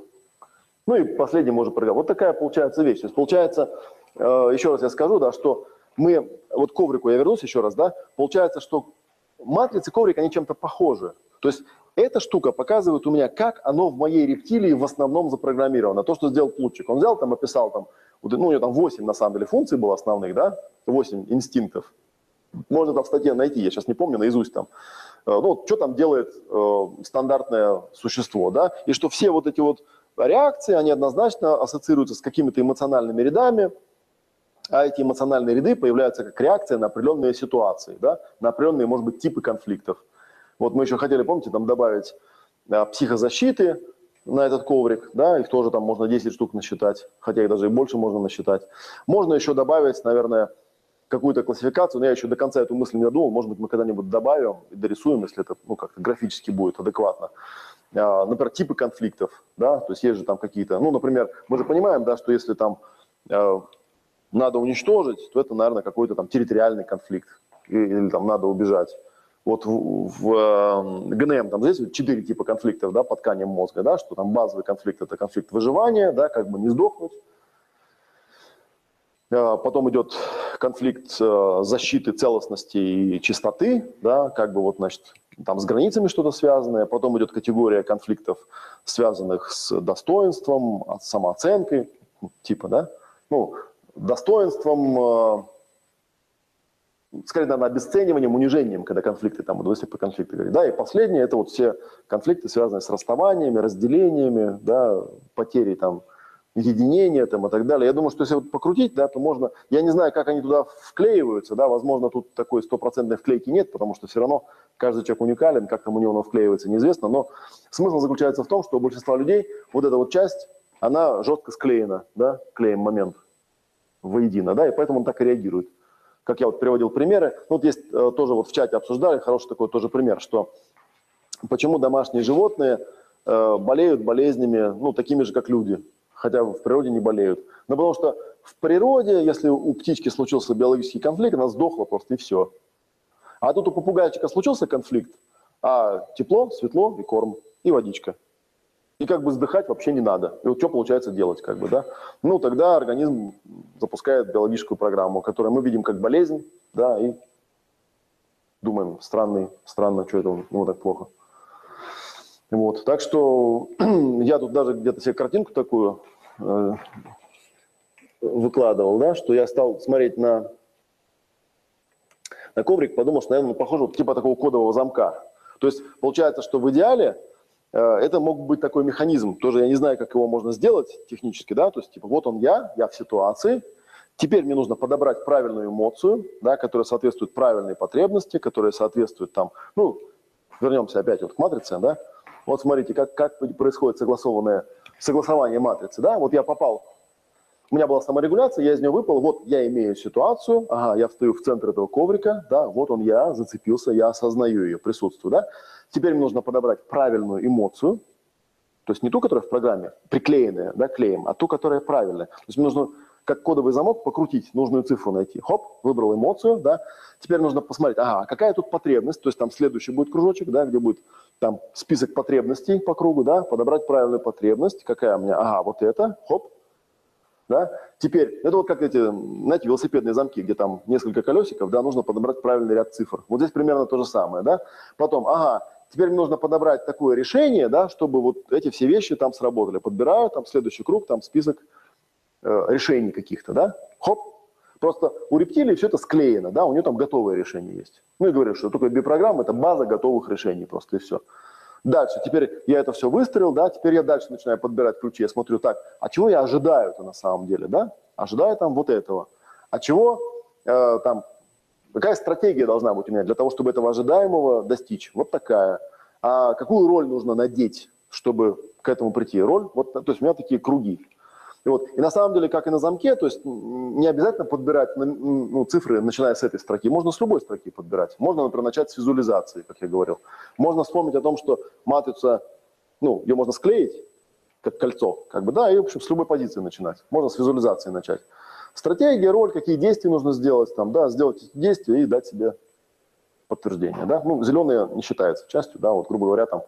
ну и последний можно проговорить. Вот такая получается вещь. То есть получается, э, еще раз я скажу, да, что мы, вот к коврику я вернусь еще раз, да, получается, что матрицы коврик, они чем-то похожи. То есть эта штука показывает у меня, как оно в моей рептилии в основном запрограммировано. То, что сделал Плутчик. Он взял там, описал там, ну, у него там 8 на самом деле функций было основных, да, 8 инстинктов. Можно там в статье найти, я сейчас не помню наизусть там. Э, ну, что там делает э, стандартное существо, да, и что все вот эти вот реакции, они однозначно ассоциируются с какими-то эмоциональными рядами, а эти эмоциональные ряды появляются как реакция на определенные ситуации, да, на определенные, может быть, типы конфликтов. Вот мы еще хотели, помните, там добавить а, психозащиты на этот коврик, да, их тоже там можно 10 штук насчитать, хотя их даже и больше можно насчитать. Можно еще добавить, наверное, какую-то классификацию, но я еще до конца эту мысль не додумал, может быть, мы когда-нибудь добавим и дорисуем, если это ну, как-то графически будет адекватно. А, например, типы конфликтов, да, то есть есть же там какие-то, ну, например, мы же понимаем, да, что если там э, надо уничтожить, то это, наверное, какой-то там территориальный конфликт или, или там надо убежать. Вот в, в э, ГНМ там здесь четыре типа конфликтов, да, по тканям мозга, да, что там базовый конфликт – это конфликт выживания, да, как бы не сдохнуть, потом идет конфликт э, защиты целостности и чистоты, да, как бы вот, значит, там с границами что-то связанное. Потом идет категория конфликтов, связанных с достоинством, самооценкой, типа, да, ну, достоинством, э, скорее, наверное, обесцениванием, унижением, когда конфликты, там, если по конфликту говорить, да, и последнее, это вот все конфликты, связанные с расставаниями, разделениями, да, потерей, там, единение там и так далее. Я думаю, что если вот покрутить, да, то можно... Я не знаю, как они туда вклеиваются, да, возможно, тут такой стопроцентной вклейки нет, потому что все равно каждый человек уникален, как там у него оно вклеивается, неизвестно, но смысл заключается в том, что у большинства людей вот эта вот часть, она жестко склеена, да, клеем момент воедино, да, и поэтому он так и реагирует. Как я вот приводил примеры, ну, вот есть э, тоже вот в чате обсуждали, хороший такой тоже пример, что почему домашние животные э, болеют болезнями, ну, такими же, как люди, хотя в природе не болеют. Но потому что в природе, если у птички случился биологический конфликт, она сдохла просто и все. А тут у попугайчика случился конфликт, а тепло, светло и корм, и водичка. И как бы сдыхать вообще не надо. И вот что получается делать, как бы, да? Ну, тогда организм запускает биологическую программу, которую мы видим как болезнь, да, и думаем, странный, странно, что это ему так плохо. Вот, так что я тут даже где-то себе картинку такую выкладывал, да, что я стал смотреть на, на коврик, подумал, что, наверное, похоже вот типа такого кодового замка. То есть получается, что в идеале э, это мог быть такой механизм. Тоже я не знаю, как его можно сделать технически, да, то есть типа вот он я, я в ситуации, Теперь мне нужно подобрать правильную эмоцию, да, которая соответствует правильной потребности, которая соответствует там, ну, вернемся опять вот к матрице, да. Вот смотрите, как, как происходит согласованное согласование матрицы, да, вот я попал, у меня была саморегуляция, я из нее выпал, вот я имею ситуацию, ага, я встаю в центр этого коврика, да, вот он я, зацепился, я осознаю ее присутствие, да. Теперь мне нужно подобрать правильную эмоцию, то есть не ту, которая в программе, приклеенная, да, клеем, а ту, которая правильная. То есть мне нужно как кодовый замок покрутить, нужную цифру найти. Хоп, выбрал эмоцию, да. Теперь нужно посмотреть, ага, какая тут потребность, то есть там следующий будет кружочек, да, где будет там список потребностей по кругу, да, подобрать правильную потребность, какая у меня, ага, вот это, хоп, да. Теперь, это вот как эти, знаете, велосипедные замки, где там несколько колесиков, да, нужно подобрать правильный ряд цифр. Вот здесь примерно то же самое, да. Потом, ага, теперь мне нужно подобрать такое решение, да, чтобы вот эти все вещи там сработали. Подбираю там следующий круг, там список э, решений каких-то, да, хоп, Просто у рептилии все это склеено, да, у нее там готовое решение есть. Ну и говорю, что такое биопрограмма – это база готовых решений просто и все. Дальше, теперь я это все выстроил, да, теперь я дальше начинаю подбирать ключи, я смотрю так, а чего я ожидаю-то на самом деле, да? Ожидаю там вот этого. А чего э, там, какая стратегия должна быть у меня для того, чтобы этого ожидаемого достичь? Вот такая. А какую роль нужно надеть, чтобы к этому прийти? Роль, вот, то есть у меня такие круги. И, вот, и на самом деле, как и на замке, то есть не обязательно подбирать ну, цифры, начиная с этой строки. Можно с любой строки подбирать. Можно, например, начать с визуализации, как я говорил. Можно вспомнить о том, что матрица, ну, ее можно склеить, как кольцо, как бы, да, и, в общем, с любой позиции начинать. Можно с визуализации начать. Стратегия, роль, какие действия нужно сделать, там, да, сделать эти действия и дать себе подтверждение, да. Ну, зеленые не считается частью, да, вот, грубо говоря, там,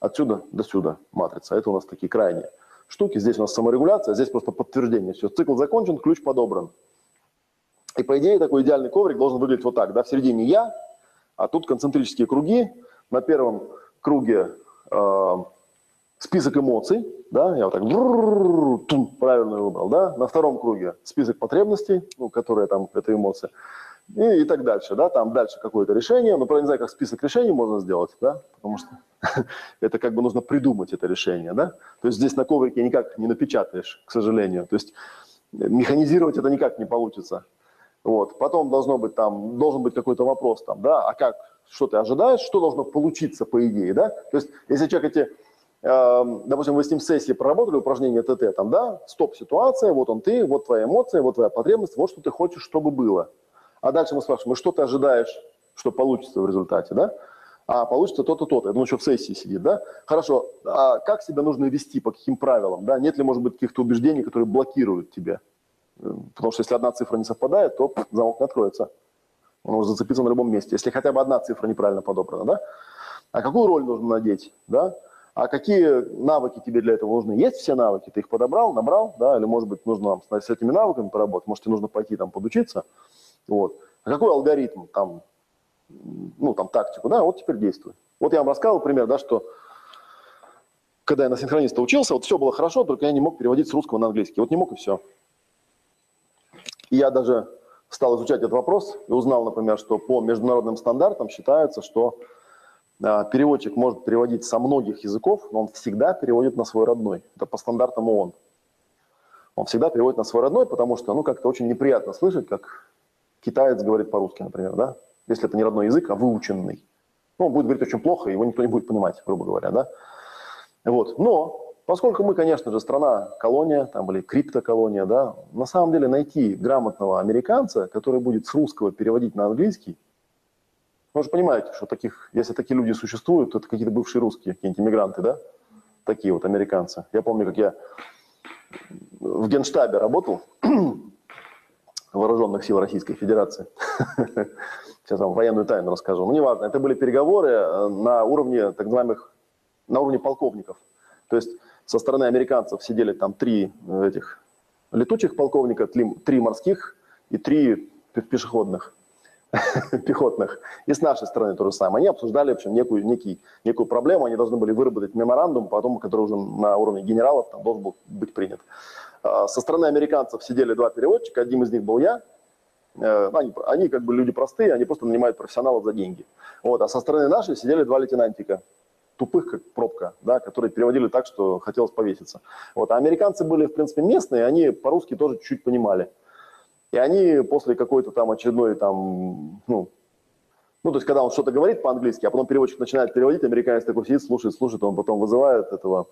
отсюда до сюда матрица. Это у нас такие крайние штуки. Здесь у нас саморегуляция, здесь просто подтверждение. Все, цикл закончен, ключ подобран. И по идее такой идеальный коврик должен выглядеть вот так. Да? В середине я, а тут концентрические круги. На первом круге э, список эмоций, да, я вот так правильно выбрал, да, на втором круге список потребностей, ну, которые там, это эмоции, и, и так дальше, да, там дальше какое-то решение, но, правда, не знаю, как список решений можно сделать, да, потому что это как бы нужно придумать это решение, да, то есть здесь на коврике никак не напечатаешь, к сожалению, то есть механизировать это никак не получится, вот, потом должно быть там, должен быть какой-то вопрос там, да, а как, что ты ожидаешь, что должно получиться по идее, да, то есть если человек эти Эм, допустим, вы с ним в сессии проработали упражнение ТТ, там, да, стоп-ситуация, вот он ты, вот твоя эмоция, вот твоя потребность, вот что ты хочешь, чтобы было. А дальше мы спрашиваем, что ты ожидаешь, что получится в результате, да? А получится то-то, то-то. Это он еще в сессии сидит, да? Хорошо, а как себя нужно вести, по каким правилам, да? Нет ли, может быть, каких-то убеждений, которые блокируют тебя? Эм, потому что если одна цифра не совпадает, то замок не откроется. Он может зацепиться на любом месте. Если хотя бы одна цифра неправильно подобрана, да? А какую роль нужно надеть, да? А какие навыки тебе для этого нужны? Есть все навыки? Ты их подобрал, набрал, да? Или, может быть, нужно там, с этими навыками поработать? Может, тебе нужно пойти там подучиться? Вот. А какой алгоритм там, ну, там, тактику, да? Вот теперь действуй. Вот я вам рассказывал пример, да, что когда я на синхрониста учился, вот все было хорошо, только я не мог переводить с русского на английский. Вот не мог и все. И я даже стал изучать этот вопрос и узнал, например, что по международным стандартам считается, что а, переводчик может переводить со многих языков, но он всегда переводит на свой родной. Это по стандартам ООН. Он всегда переводит на свой родной, потому что, ну, как-то очень неприятно слышать, как китаец говорит по-русски, например, да? Если это не родной язык, а выученный. Ну, он будет говорить очень плохо, его никто не будет понимать, грубо говоря, да? Вот. Но, поскольку мы, конечно же, страна-колония, там были криптоколония, да, на самом деле найти грамотного американца, который будет с русского переводить на английский, вы же понимаете, что таких, если такие люди существуют, то это какие-то бывшие русские, какие-нибудь иммигранты, да? Такие вот американцы. Я помню, как я в Генштабе работал вооруженных сил Российской Федерации. Сейчас вам военную тайну расскажу. Ну, неважно, это были переговоры э, на уровне так называемых, на уровне полковников. То есть со стороны американцев сидели там три э, этих летучих полковника, три морских и три пешеходных. пехотных. И с нашей стороны то же самое. Они обсуждали, в общем, некую, некий, некую проблему. Они должны были выработать меморандум, потом, который уже на уровне генералов там, должен был быть принят. А, со стороны американцев сидели два переводчика. Одним из них был я. Э, они, они как бы люди простые, они просто нанимают профессионалов за деньги. Вот. А со стороны нашей сидели два лейтенантика тупых, как пробка, да, которые переводили так, что хотелось повеситься. Вот. А американцы были, в принципе, местные, они по-русски тоже чуть-чуть понимали. И они после какой-то там очередной там, ну, ну, то есть, когда он что-то говорит по-английски, а потом переводчик начинает переводить, американец такой сидит, слушает, слушает, он потом вызывает этого,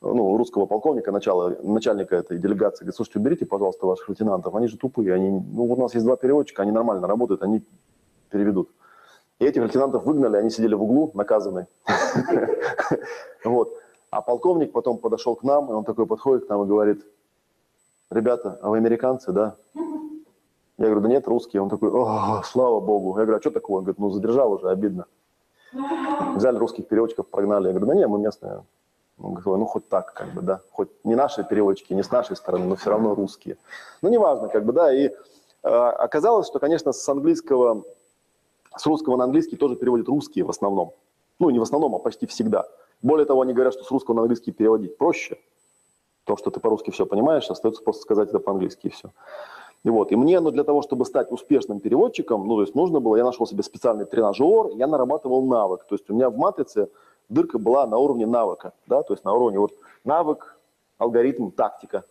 ну, русского полковника, начала, начальника этой делегации, говорит, слушайте, уберите, пожалуйста, ваших лейтенантов, они же тупые, они, ну, у нас есть два переводчика, они нормально работают, они переведут. И этих лейтенантов выгнали, они сидели в углу, наказаны. Вот. А полковник потом подошел к нам, и он такой подходит к нам и говорит, ребята, а вы американцы, да? Я говорю, да нет, русские. Он такой, слава богу. Я говорю, а что такого? Он говорит, ну задержал уже, обидно. Взяли русских переводчиков, прогнали. Я говорю, да нет, мы местные. Он говорит, ну хоть так, как бы, да. Хоть не наши переводчики, не с нашей стороны, но все равно русские. Ну неважно, как бы, да. И э, оказалось, что, конечно, с английского, с русского на английский тоже переводят русские в основном. Ну не в основном, а почти всегда. Более того, они говорят, что с русского на английский переводить проще. То, что ты по-русски все понимаешь, остается просто сказать это по-английски и все. И вот, и мне, ну, для того, чтобы стать успешным переводчиком, ну, то есть нужно было, я нашел себе специальный тренажер, я нарабатывал навык. То есть у меня в матрице дырка была на уровне навыка, да, то есть на уровне вот навык, алгоритм, тактика.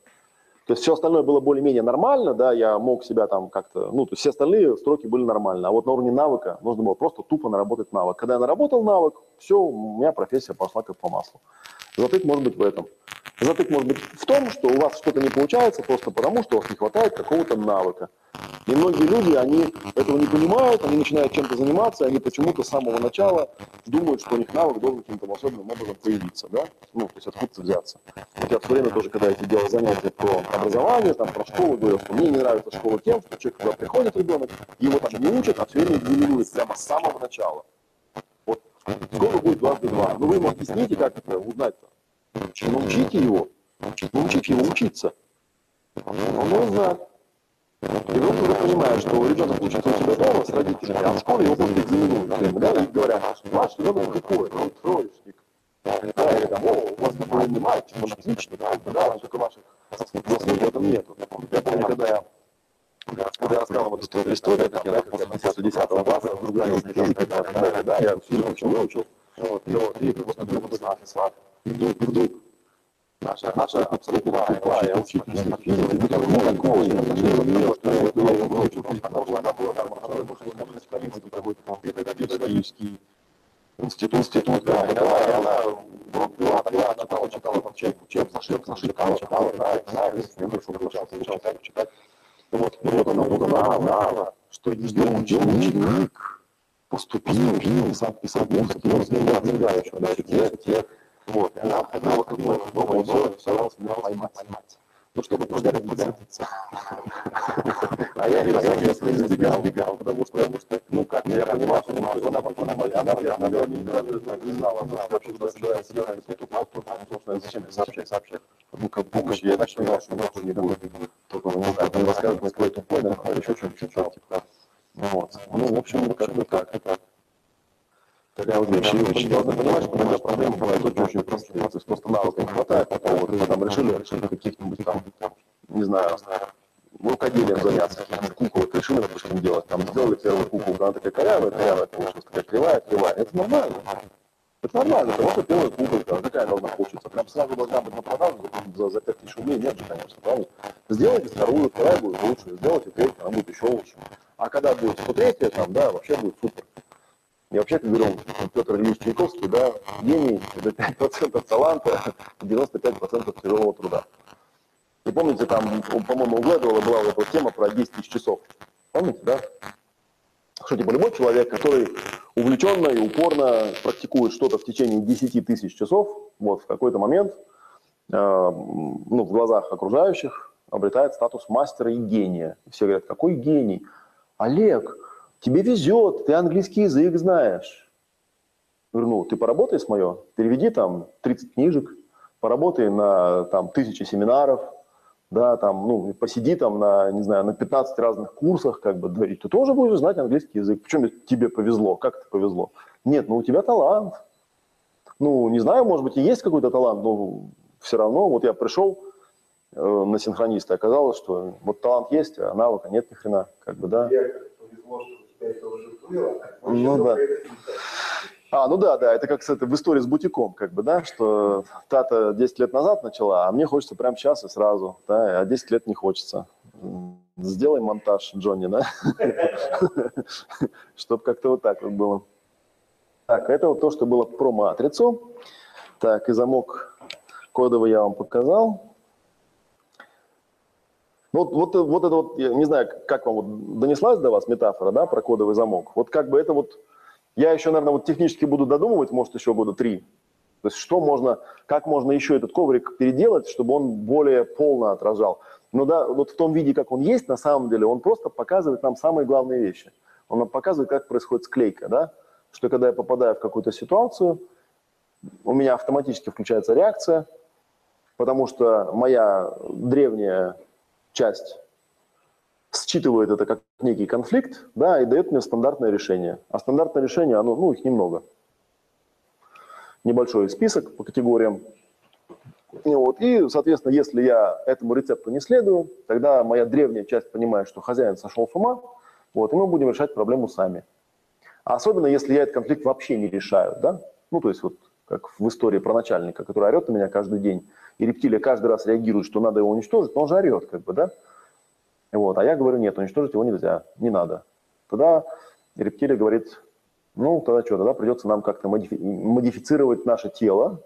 То есть все остальное было более-менее нормально, да, я мог себя там как-то, ну, то есть все остальные строки были нормально, а вот на уровне навыка нужно было просто тупо наработать навык. Когда я наработал навык, все, у меня профессия пошла как по маслу. Затык может быть в этом. Затык может быть в том, что у вас что-то не получается просто потому, что у вас не хватает какого-то навыка. И многие люди, они этого не понимают, они начинают чем-то заниматься, они почему-то с самого начала думают, что у них навык должен каким-то волшебным образом появиться, да? Ну, то есть откуда-то взяться. Вот я в свое время тоже, когда я делал занятия про образование, там, про школу, говорил, что мне не нравится школа тем, что человек, когда приходит ребенок, его там не учат, а все время генерирует прямо с самого начала. Вот сколько будет дважды два? Ну, вы ему объясните, как это узнать-то? Научите его, научите его учиться. Он должен. И вдруг уже понимаешь, что ребенок учится у себя дома с родителями, а в школе его просто экзаменуют. Да, и говорят, ваш ребенок какой? Он троечник. да, или там, о, у вас такой умный мальчик, он отличный, да, да, только ваших заслуг в этом нету. Я помню, когда я когда я рассказал вот эту историю, как я после 10 класса вдруг занял да, я сильно очень выучил, вот, и вот, и вот, смотрю, вот, сват, сват, и вдруг, вдруг, наша, наша абсолютно тупая учительница физики, которая ну, такого не отношения к тому, что я вот его выучил, потому что она была там, она больше не может ходить, это какой-то педагогический институт, институт, да, и она, она вот, была, была, читала, читала, там, чем, чем, зашиб, зашибкала, читала, да, да, я хорошо получалось, получалось так читать. Вот, и вот она узнала, что ее ученик поступил, писал, писал музыку, он сделал, да, еще, да, тех, вот, она вот как бы дома делала, старалась меня поймать, поймать. Ну, чтобы просто подцепиться. А я, я, я, избегал, избегал, потому что, потому что, ну, как, я понимал, что она, она, она, она, она, она, не знала, она вообще туда собирается, собирается, тут, тут, тут, собственно, зачем сообщать, сообщать. Ну, как помощь, я так понимал, что тоже не будет. Только, ну, он расскажет, какой тупой, да, еще что-то, типа. Вот. Ну, в общем, как бы так, это такая вот вещь. И очень важно понимать, что иногда проблема бывает очень, очень простая. То есть просто навыков не хватает, потом вот мы там решили, решили каких-нибудь там, не знаю, рукоделием заняться, каких-нибудь кукол, решили, допустим, делать. Там сделали первую куклу, она такая корявая, корявая, получилась такая кривая, кривая. Это нормально. Это нормально, что первая куколка, она такая должна получиться. Прям сразу должна быть на продажу за, за 5 тысяч рублей, нет же, конечно, правильно? Сделайте вторую, вторая будет лучше, сделайте третью, она будет еще лучше. А когда будет 103 там, да, вообще будет супер. И вообще, как говорил Петр Ильич Чайковский, да, гений – это 5% таланта, 95% тяжелого труда. И помните, там, по-моему, у Глэдвелла была вот эта тема про 10 тысяч часов. Помните, да? Что, типа, любой человек, который увлеченно и упорно практикует что-то в течение 10 тысяч часов, вот, в какой-то момент, э, ну, в глазах окружающих обретает статус мастера и гения. Все говорят, какой гений? Олег, тебе везет, ты английский язык знаешь. Говорю, ну, ты поработай с мое, переведи там 30 книжек, поработай на там тысячи семинаров, да, там, ну, посиди там на, не знаю, на 15 разных курсах, как бы, да, и ты тоже будешь знать английский язык. Причем тебе повезло, как это повезло? Нет, ну, у тебя талант. Ну, не знаю, может быть, и есть какой-то талант, но все равно, вот я пришел э, на синхрониста, оказалось, что вот талант есть, а навыка нет ни хрена, как бы, да. повезло, что у тебя это уже было, а Ну, да. А, ну да, да, это как это, в истории с бутиком, как бы, да, что та-то 10 лет назад начала, а мне хочется прямо сейчас и сразу, да, а 10 лет не хочется. Сделай монтаж, Джонни, да? Чтобы как-то вот так вот было. Так, это вот то, что было про матрицу. Так, и замок кодовый я вам показал. Вот, вот, вот это вот, я не знаю, как вам вот донеслась до вас метафора, да, про кодовый замок. Вот как бы это вот я еще, наверное, вот технически буду додумывать, может, еще года три. То есть что можно, как можно еще этот коврик переделать, чтобы он более полно отражал. Но да, вот в том виде, как он есть, на самом деле, он просто показывает нам самые главные вещи. Он нам показывает, как происходит склейка, да? Что когда я попадаю в какую-то ситуацию, у меня автоматически включается реакция, потому что моя древняя часть считывает это как некий конфликт, да, и дает мне стандартное решение. А стандартное решение, оно, ну, их немного. Небольшой список по категориям. Вот. И, соответственно, если я этому рецепту не следую, тогда моя древняя часть понимает, что хозяин сошел с ума, вот, и мы будем решать проблему сами. А особенно, если я этот конфликт вообще не решаю, да? Ну, то есть вот как в истории про начальника, который орет на меня каждый день, и рептилия каждый раз реагирует, что надо его уничтожить, но он же орет, как бы, да? Вот. А я говорю, нет, уничтожить его нельзя, не надо. Тогда рептилия говорит, ну, тогда что, тогда придется нам как-то модифи модифицировать наше тело,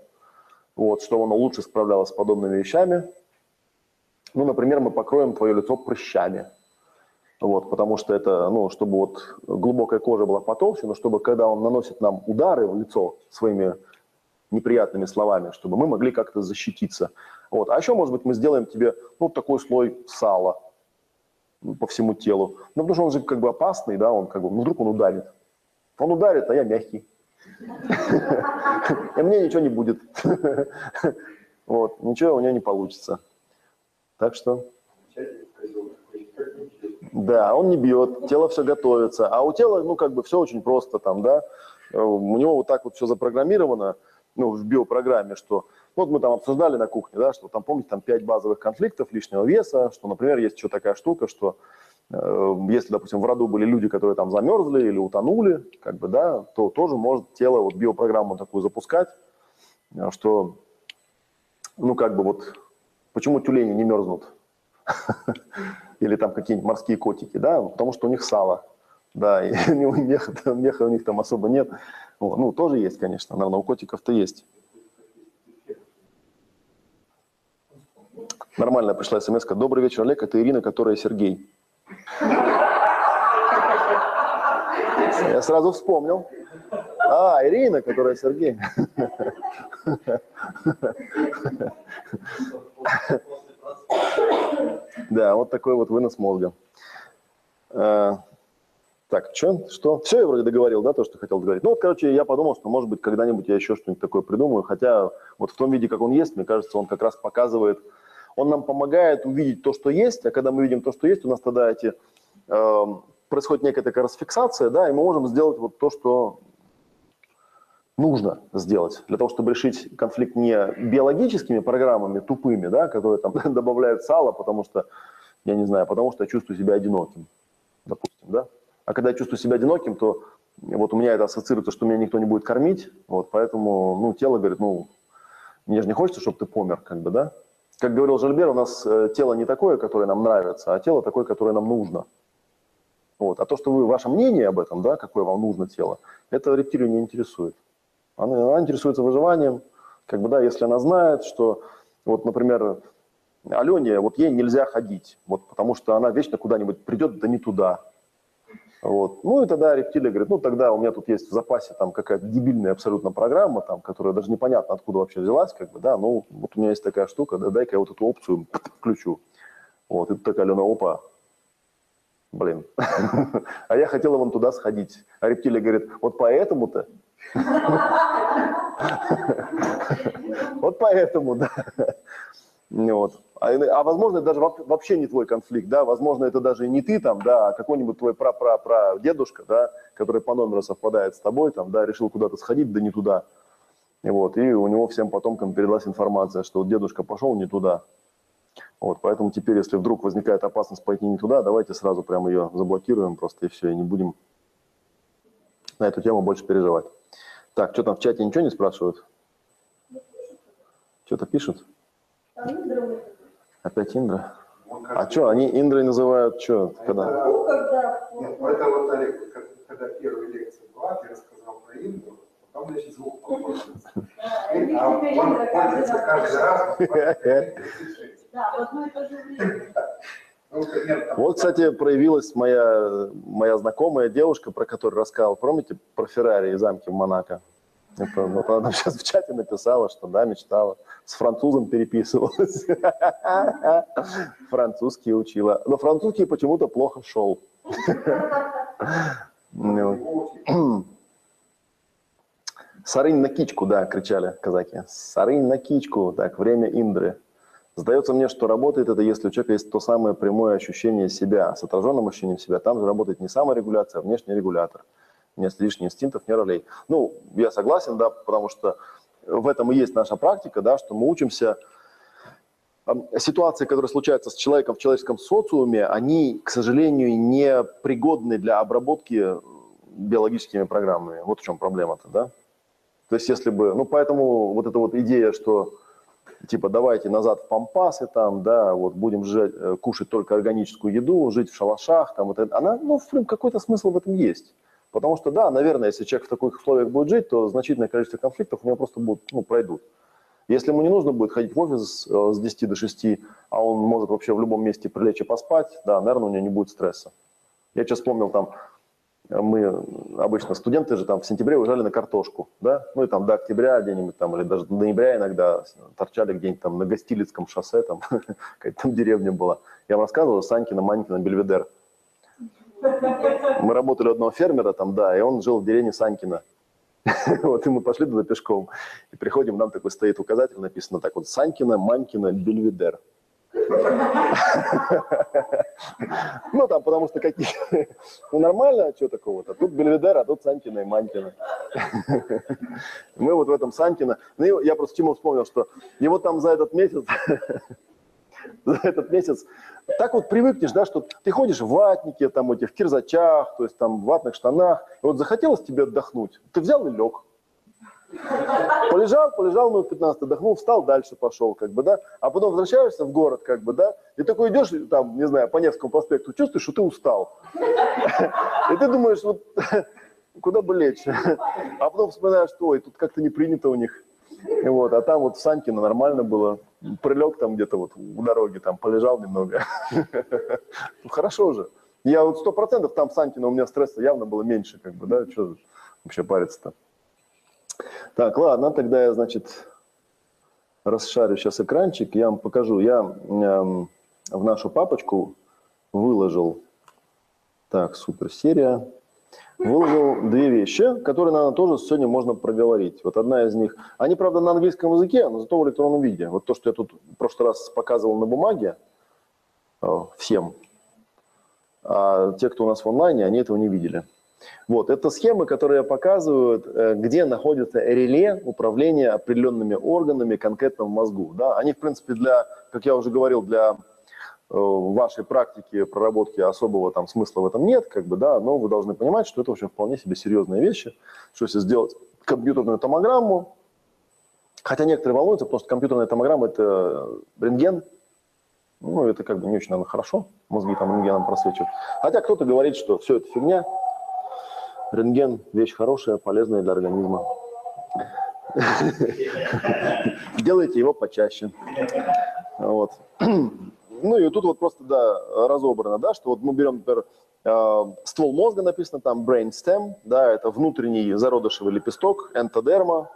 вот, чтобы оно лучше справлялось с подобными вещами. Ну, например, мы покроем твое лицо прыщами. Вот, потому что это, ну, чтобы вот глубокая кожа была потолще, но чтобы когда он наносит нам удары в лицо своими неприятными словами, чтобы мы могли как-то защититься. Вот. А еще, может быть, мы сделаем тебе, ну, такой слой сала, по всему телу. Ну, потому что он же как бы опасный, да, он как бы, ну, вдруг он ударит. Он ударит, а я мягкий. И мне ничего не будет. Вот, ничего у него не получится. Так что... Да, он не бьет, тело все готовится. А у тела, ну, как бы все очень просто там, да. У него вот так вот все запрограммировано. Ну, в биопрограмме, что вот мы там обсуждали на кухне, да, что там, помните, там 5 базовых конфликтов лишнего веса, что, например, есть еще такая штука, что э, если, допустим, в роду были люди, которые там замерзли или утонули, как бы, да, то тоже может тело вот биопрограмму такую запускать, э, что, ну, как бы вот, почему тюлени не мерзнут? Или там какие-нибудь морские котики, да, потому что у них сало, да, и меха, меха у них там особо нет. Ну, тоже есть, конечно, наверное, у котиков-то есть. Нормально пришла смс -ка. Добрый вечер, Олег. Это Ирина, которая Сергей. Я сразу вспомнил. А, Ирина, которая Сергей. Да, вот такой вот вынос мозга. Так, что? Что? Все я вроде договорил, да, то, что хотел договорить. Ну вот, короче, я подумал, что, может быть, когда-нибудь я еще что-нибудь такое придумаю. Хотя вот в том виде, как он есть, мне кажется, он как раз показывает, он нам помогает увидеть то, что есть, а когда мы видим то, что есть, у нас тогда эти, э, происходит некая такая расфиксация, да, и мы можем сделать вот то, что нужно сделать для того, чтобы решить конфликт не биологическими программами тупыми, да, которые там добавляют сало, потому что, я не знаю, потому что я чувствую себя одиноким, допустим, да. А когда я чувствую себя одиноким, то вот у меня это ассоциируется, что меня никто не будет кормить, вот, поэтому, ну, тело говорит, ну, мне же не хочется, чтобы ты помер, как бы, да. Как говорил Жильбер, у нас э, тело не такое, которое нам нравится, а тело такое, которое нам нужно. Вот. А то, что вы, ваше мнение об этом, да, какое вам нужно тело, это рептилию не интересует. Она, она интересуется выживанием. Как бы, да, если она знает, что, вот, например, Алене, вот ей нельзя ходить, вот, потому что она вечно куда-нибудь придет, да не туда. Вот. Ну и тогда рептилия говорит, ну тогда у меня тут есть в запасе там какая-то дебильная абсолютно программа, там, которая даже непонятно откуда вообще взялась, как бы, да, ну вот у меня есть такая штука, да, дай-ка я вот эту опцию включу. Вот, и тут такая Алена, опа, блин, а я хотела вон туда сходить. А рептилия говорит, вот поэтому-то вот поэтому, да. Вот. А, а возможно, даже вообще не твой конфликт, да, возможно, это даже не ты там, да, а какой-нибудь твой пра-пра-пра-дедушка, да, который по номеру совпадает с тобой, там, да, решил куда-то сходить, да не туда. Вот, и у него всем потомкам передалась информация, что дедушка пошел не туда. Вот, поэтому теперь, если вдруг возникает опасность пойти не туда, давайте сразу прямо ее заблокируем просто и все, и не будем на эту тему больше переживать. Так, что там в чате ничего не спрашивают? Что-то пишут? Опять Индра? А что, они Индрой называют, что, когда? Ну, когда... Нет, это вот, Олег, когда первая лекция была, ты рассказал про Индру, потом, значит, звук. А он пользуется каждый раз. Да, в одно и то же время. Ну, вот, кстати, проявилась моя, моя знакомая девушка, про которую рассказывал, помните, про Феррари и замки в Монако? Это, вот она сейчас в чате написала, что да, мечтала. С французом переписывалась. Французский учила. Но французский почему-то плохо шел. Сарынь на кичку, да, кричали казаки. Сарынь на кичку, так, время Индры. Сдается мне, что работает это, если у человека есть то самое прямое ощущение себя, с отраженным ощущением себя. Там же работает не саморегуляция, а внешний регулятор. Нет лишних инстинктов, не ролей. Ну, я согласен, да, потому что в этом и есть наша практика, да, что мы учимся ситуации, которые случаются с человеком в человеческом социуме, они, к сожалению, не пригодны для обработки биологическими программами. Вот в чем проблема-то, да? То есть если бы, ну поэтому вот эта вот идея, что типа давайте назад в пампасы там, да, вот будем жить, э, кушать только органическую еду, жить в шалашах, там, вот это, она, ну, в какой-то смысл в этом есть. Потому что, да, наверное, если человек в таких условиях будет жить, то значительное количество конфликтов у него просто будут, ну, пройдут. Если ему не нужно будет ходить в офис э, с 10 до 6, а он может вообще в любом месте прилечь и поспать, да, наверное, у него не будет стресса. Я сейчас вспомнил там, мы обычно, студенты же там в сентябре уезжали на картошку, да, ну и там до октября где-нибудь там, или даже до ноября иногда торчали где-нибудь там на Гостилицком шоссе, там какая-то там деревня была. Я вам рассказывал, Санькина, Манькина, Бельведер. Мы работали у одного фермера там, да, и он жил в деревне Санькина. Вот, и мы пошли туда пешком. И приходим, нам такой стоит указатель, написано так вот, Санькина, Манькина, Бельведер. Ну, там, потому что какие... Ну, нормально, а что такого-то? Тут Бельведер, а тут Санькина и Манькина. Мы вот в этом Санкино. Ну, я просто чему вспомнил, что его там за этот месяц, за этот месяц, так вот привыкнешь, да, что ты ходишь в ватнике, там этих в кирзачах, то есть там в ватных штанах. И вот захотелось тебе отдохнуть, ты взял и лег. Полежал, полежал минут 15, отдохнул, встал, дальше пошел, как бы, да. А потом возвращаешься в город, как бы, да, и такой идешь, там, не знаю, по Невскому проспекту, чувствуешь, что ты устал. И ты думаешь, вот куда бы лечь? А потом вспоминаешь, что, ой, тут как-то не принято у них. Вот, а там вот в Санькино нормально было. Прилег там где-то вот у дороги, там полежал немного. Ну, хорошо же. Я вот сто процентов там в Санькино у меня стресса явно было меньше, как бы, да, что вообще париться-то. Так, ладно, тогда я, значит, расшарю сейчас экранчик, я вам покажу. Я эм, в нашу папочку выложил, так, супер серия, выложил две вещи, которые, наверное, тоже сегодня можно проговорить. Вот одна из них, они, правда, на английском языке, но зато в электронном виде. Вот то, что я тут в прошлый раз показывал на бумаге э, всем, а те, кто у нас в онлайне, они этого не видели. Вот, это схемы, которые показывают, э, где находится реле управления определенными органами конкретно в мозгу. Да? Они, в принципе, для, как я уже говорил, для в вашей практике проработки особого там смысла в этом нет, как бы, да, но вы должны понимать, что это, в общем, вполне себе серьезные вещи, что если сделать компьютерную томограмму, хотя некоторые волнуются, потому что компьютерная томограмма – это рентген, ну, это как бы не очень, наверное, хорошо, мозги там рентгеном просвечивают. Хотя кто-то говорит, что все это фигня, рентген – вещь хорошая, полезная для организма. Делайте его почаще. Вот. Ну и тут вот просто, да, разобрано, да, что вот мы берем, например, э, ствол мозга написано там brainstem, да, это внутренний зародышевый лепесток, энтодерма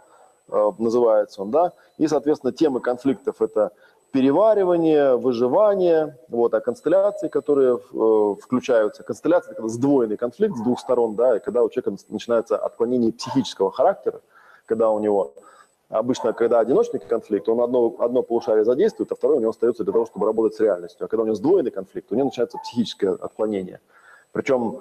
э, называется он, да, и, соответственно, темы конфликтов это переваривание, выживание, вот, а констелляции, которые э, включаются, констелляция – это сдвоенный конфликт с двух сторон, да, и когда у человека начинается отклонение психического характера, когда у него Обычно, когда одиночный конфликт, он одно, одно полушарие задействует, а второе у него остается для того, чтобы работать с реальностью. А когда у него сдвоенный конфликт, у него начинается психическое отклонение. Причем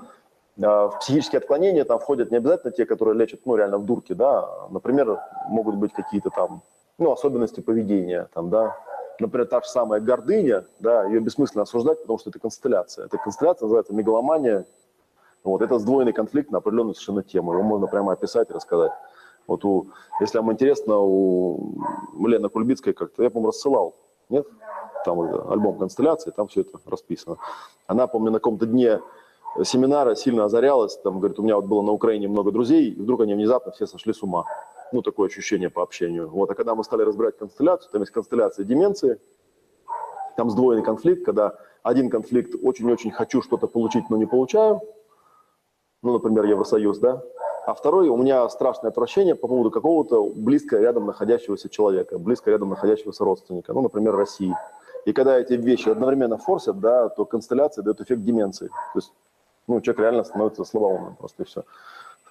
а, в психические отклонения там входят не обязательно те, которые лечат, ну, реально в дурке, да. Например, могут быть какие-то там, ну, особенности поведения, там, да. Например, та же самая гордыня, да, ее бессмысленно осуждать, потому что это констелляция. Эта констелляция называется мегаломания. Вот, это сдвоенный конфликт на определенную совершенно тему. Его можно прямо описать и рассказать. Вот у, если вам интересно, у Лены Кульбицкой как-то, я, по-моему, рассылал, нет? Там альбом «Констелляции», там все это расписано. Она, помню, на каком-то дне семинара сильно озарялась, там, говорит, у меня вот было на Украине много друзей, и вдруг они внезапно все сошли с ума. Ну, такое ощущение по общению. Вот, а когда мы стали разбирать констелляцию, там есть констелляция деменции, там сдвоенный конфликт, когда один конфликт очень-очень хочу что-то получить, но не получаю, ну, например, Евросоюз, да, а второй, у меня страшное отвращение по поводу какого-то близко рядом находящегося человека, близко рядом находящегося родственника, ну, например, России. И когда эти вещи одновременно форсят, да, то констелляция дает эффект деменции. То есть, ну, человек реально становится слабоумным просто и все.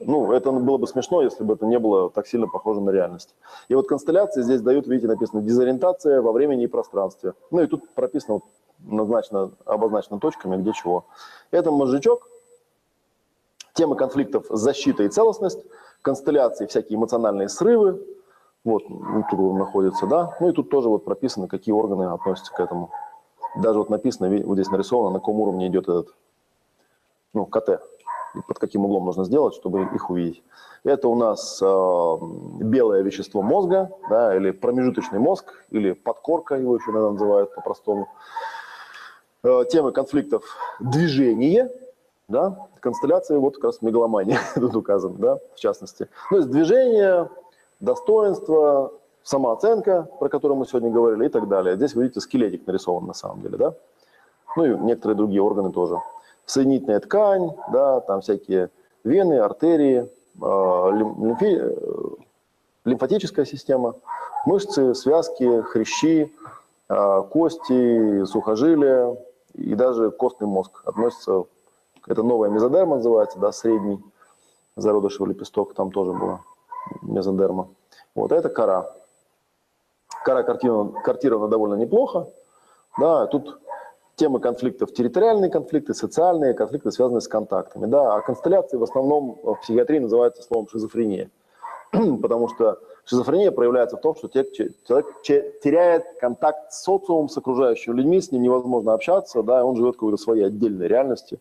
Ну, это было бы смешно, если бы это не было так сильно похоже на реальность. И вот констелляции здесь дают, видите, написано дезориентация во времени и пространстве. Ну и тут прописано, назначено, обозначено точками, где чего. Это мозжечок, Тема конфликтов – защита и целостность, констелляции, всякие эмоциональные срывы. Вот, тут он находится, да. Ну и тут тоже вот прописано, какие органы относятся к этому. Даже вот написано, вот здесь нарисовано, на каком уровне идет этот, ну, КТ. И под каким углом нужно сделать, чтобы их увидеть. Это у нас э, белое вещество мозга, да, или промежуточный мозг, или подкорка его еще иногда называют по-простому. Э, темы конфликтов – движение, да, констелляции вот как раз мегаломания тут указан, да, в частности. Ну, есть движение, достоинство, самооценка, про которую мы сегодня говорили, и так далее. Здесь, видите, скелетик нарисован на самом деле, да. Ну и некоторые другие органы тоже. Соединительная ткань, да, там всякие вены, артерии, а, э, лимфатическая система, мышцы, связки, хрящи, а, кости, сухожилия и даже костный мозг относятся это новая мезодерма называется, да, средний зародышевый лепесток, там тоже была мезодерма. Вот, а это кора. Кора картирована, картирована довольно неплохо. Да, тут темы конфликтов, территориальные конфликты, социальные конфликты, связанные с контактами. Да? А констелляции в основном в психиатрии называются словом шизофрения. Потому что шизофрения проявляется в том, что человек теряет контакт с социумом, с окружающими людьми, с ним невозможно общаться, да, он живет какой-то своей отдельной реальности.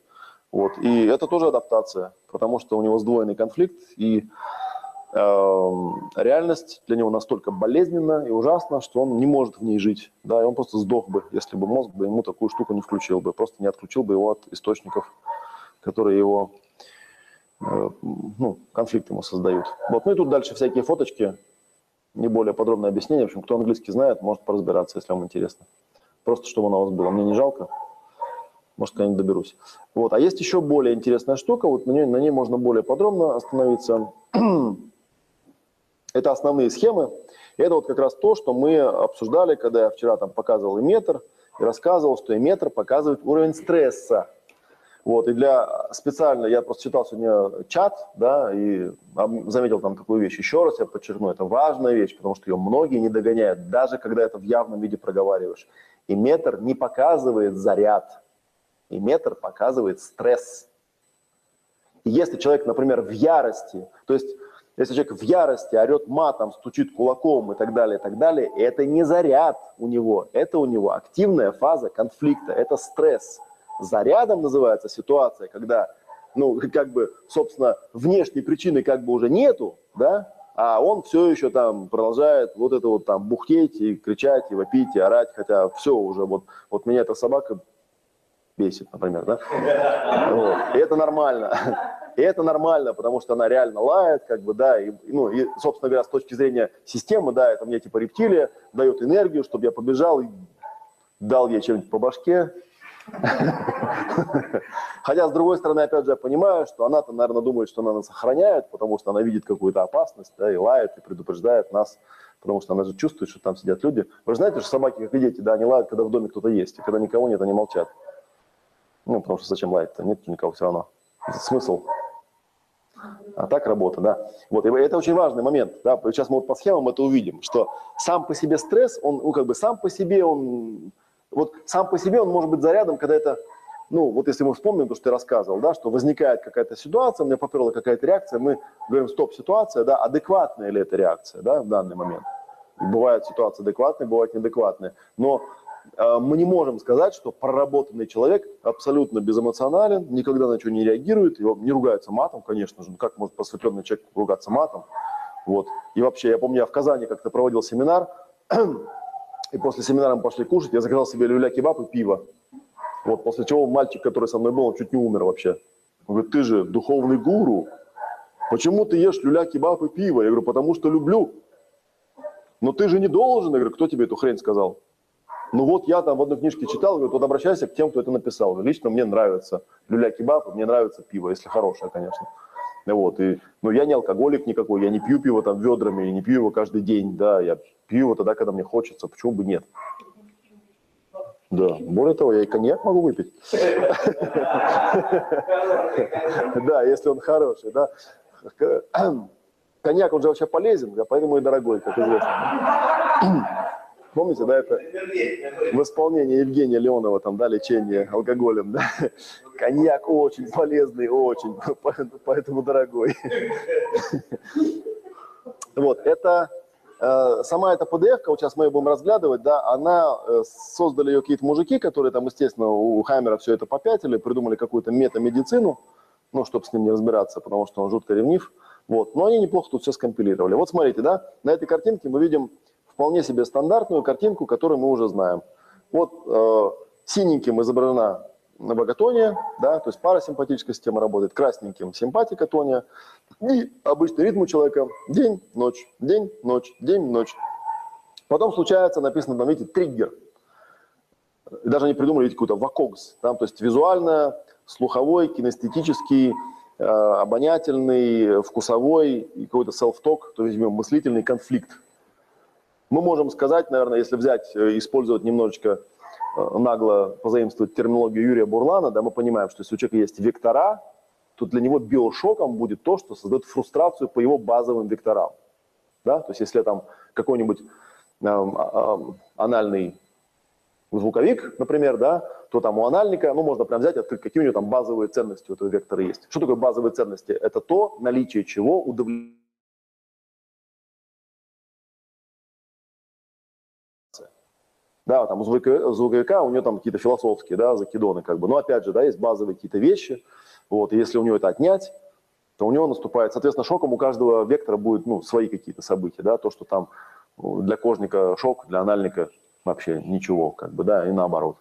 Вот. И это тоже адаптация, потому что у него сдвоенный конфликт, и Эм, реальность для него настолько болезненна и ужасна, что он не может в ней жить. Да, и он просто сдох бы, если бы мозг бы ему такую штуку не включил бы, просто не отключил бы его от источников, которые его э, ну, конфликт ему создают. Вот. Ну и тут дальше всякие фоточки, не более подробное объяснение. В общем, кто английский знает, может поразбираться, если вам интересно. Просто чтобы оно у вас было. Мне не жалко. Может, когда-нибудь доберусь. Вот. А есть еще более интересная штука, вот на ней, на ней можно более подробно остановиться. Это основные схемы. И это вот как раз то, что мы обсуждали, когда я вчера там показывал эметр и рассказывал, что эметр показывает уровень стресса. Вот, и для специально, я просто читал сегодня чат, да, и заметил там такую вещь. Еще раз я подчеркну, это важная вещь, потому что ее многие не догоняют, даже когда это в явном виде проговариваешь. И метр не показывает заряд, и метр показывает стресс. И если человек, например, в ярости, то есть если человек в ярости, орет матом, стучит кулаком и так далее, и так далее, это не заряд у него, это у него активная фаза конфликта, это стресс. Зарядом называется ситуация, когда, ну, как бы, собственно, внешней причины как бы уже нету, да, а он все еще там продолжает вот это вот там бухтеть и кричать, и вопить, и орать, хотя все уже, вот, вот меня эта собака бесит, например, да? Вот. И это нормально. И это нормально, потому что она реально лает, как бы, да, и, ну, и, собственно говоря, с точки зрения системы, да, это мне типа рептилия, дает энергию, чтобы я побежал и дал ей чем-нибудь по башке. Хотя, с другой стороны, опять же, я понимаю, что она-то, наверное, думает, что она нас охраняет, потому что она видит какую-то опасность, да, и лает, и предупреждает нас, потому что она же чувствует, что там сидят люди. Вы же знаете, что собаки, как и дети, да, они лают, когда в доме кто-то есть, и когда никого нет, они молчат. Ну, потому что зачем лаять-то? Нет никого все равно. Смысл. А так работа, да. Вот, и это очень важный момент. Да. Сейчас мы вот по схемам это увидим, что сам по себе стресс, он, ну, как бы сам по себе, он, вот сам по себе он может быть зарядом, когда это, ну, вот если мы вспомним то, что ты рассказывал, да, что возникает какая-то ситуация, у меня поперла какая-то реакция, мы говорим, стоп, ситуация, да, адекватная ли эта реакция, да, в данный момент. Бывают ситуации адекватные, бывают неадекватные. Но мы не можем сказать, что проработанный человек абсолютно безэмоционален, никогда на что не реагирует, его не ругается матом, конечно же. Ну, как может просветленный человек ругаться матом? Вот. И вообще, я помню, я в Казани как-то проводил семинар, и после семинара мы пошли кушать, я заказал себе люля-кебаб и пиво. Вот, после чего мальчик, который со мной был, он чуть не умер вообще. Он говорит, ты же духовный гуру, почему ты ешь люля-кебаб и пиво? Я говорю, потому что люблю. Но ты же не должен. Я говорю, кто тебе эту хрень сказал? Ну вот я там в одной книжке читал, говорит, вот обращайся к тем, кто это написал. Лично мне нравится люля-кебаб, мне нравится пиво, если хорошее, конечно. Вот, и, ну, я не алкоголик никакой, я не пью пиво там ведрами, не пью его каждый день, да, я пью его тогда, когда мне хочется, почему бы нет? Да, более того, я и коньяк могу выпить. Да, если он хороший, да. Коньяк, он же вообще полезен, поэтому и дорогой, как известно. Помните, да, это в исполнении Евгения Леонова, там, да, лечение алкоголем, да? Коньяк очень полезный, очень, поэтому дорогой. Вот, это э, сама эта PDF, вот сейчас мы ее будем разглядывать, да, она, э, создали ее какие-то мужики, которые там, естественно, у Хаймера все это попятили, придумали какую-то метамедицину, ну, чтобы с ним не разбираться, потому что он жутко ревнив. Вот, но они неплохо тут все скомпилировали. Вот смотрите, да, на этой картинке мы видим вполне себе стандартную картинку, которую мы уже знаем. Вот э, синеньким изображена боготония, да, то есть парасимпатическая система работает, красненьким симпатика тония, и обычный ритм у человека день, ночь, день, ночь, день, ночь. Потом случается, написано там, видите, триггер. Даже не придумали, какой-то вакокс, там, то есть визуально, слуховой, кинестетический, э, обонятельный, вкусовой и какой-то self-talk, то есть мыслительный конфликт мы можем сказать, наверное, если взять, э, использовать немножечко э, нагло позаимствовать терминологию Юрия Бурлана, да, мы понимаем, что если у человека есть вектора, то для него биошоком будет то, что создает фрустрацию по его базовым векторам. Да? То есть если там какой-нибудь э, э, анальный звуковик, например, да, то там у анальника, ну, можно прям взять, открыть, какие у него там базовые ценности у этого вектора есть. Что такое базовые ценности? Это то, наличие чего удовлетворяет Да, там у звуковика, звуковика у него там какие-то философские, да, закидоны, как бы. Но опять же, да, есть базовые какие-то вещи. Вот, и если у него это отнять, то у него наступает, соответственно, шоком у каждого вектора будет, ну, свои какие-то события, да, то, что там ну, для кожника шок, для анальника вообще ничего, как бы, да, и наоборот.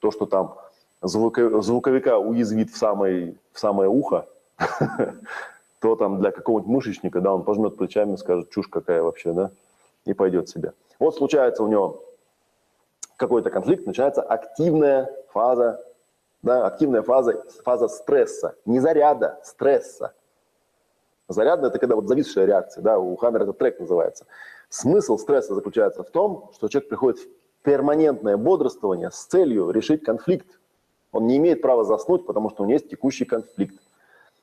То, что там звуковика уязвит в самое, в самое ухо, то там для какого-нибудь мышечника, да, он пожмет плечами, скажет, чушь какая вообще, да, и пойдет себе. Вот случается у него какой-то конфликт, начинается активная фаза, да, активная фаза, фаза стресса, не заряда, стресса. Зарядная – это когда вот зависшая реакция, да, у Хаммера это трек называется. Смысл стресса заключается в том, что человек приходит в перманентное бодрствование с целью решить конфликт. Он не имеет права заснуть, потому что у него есть текущий конфликт.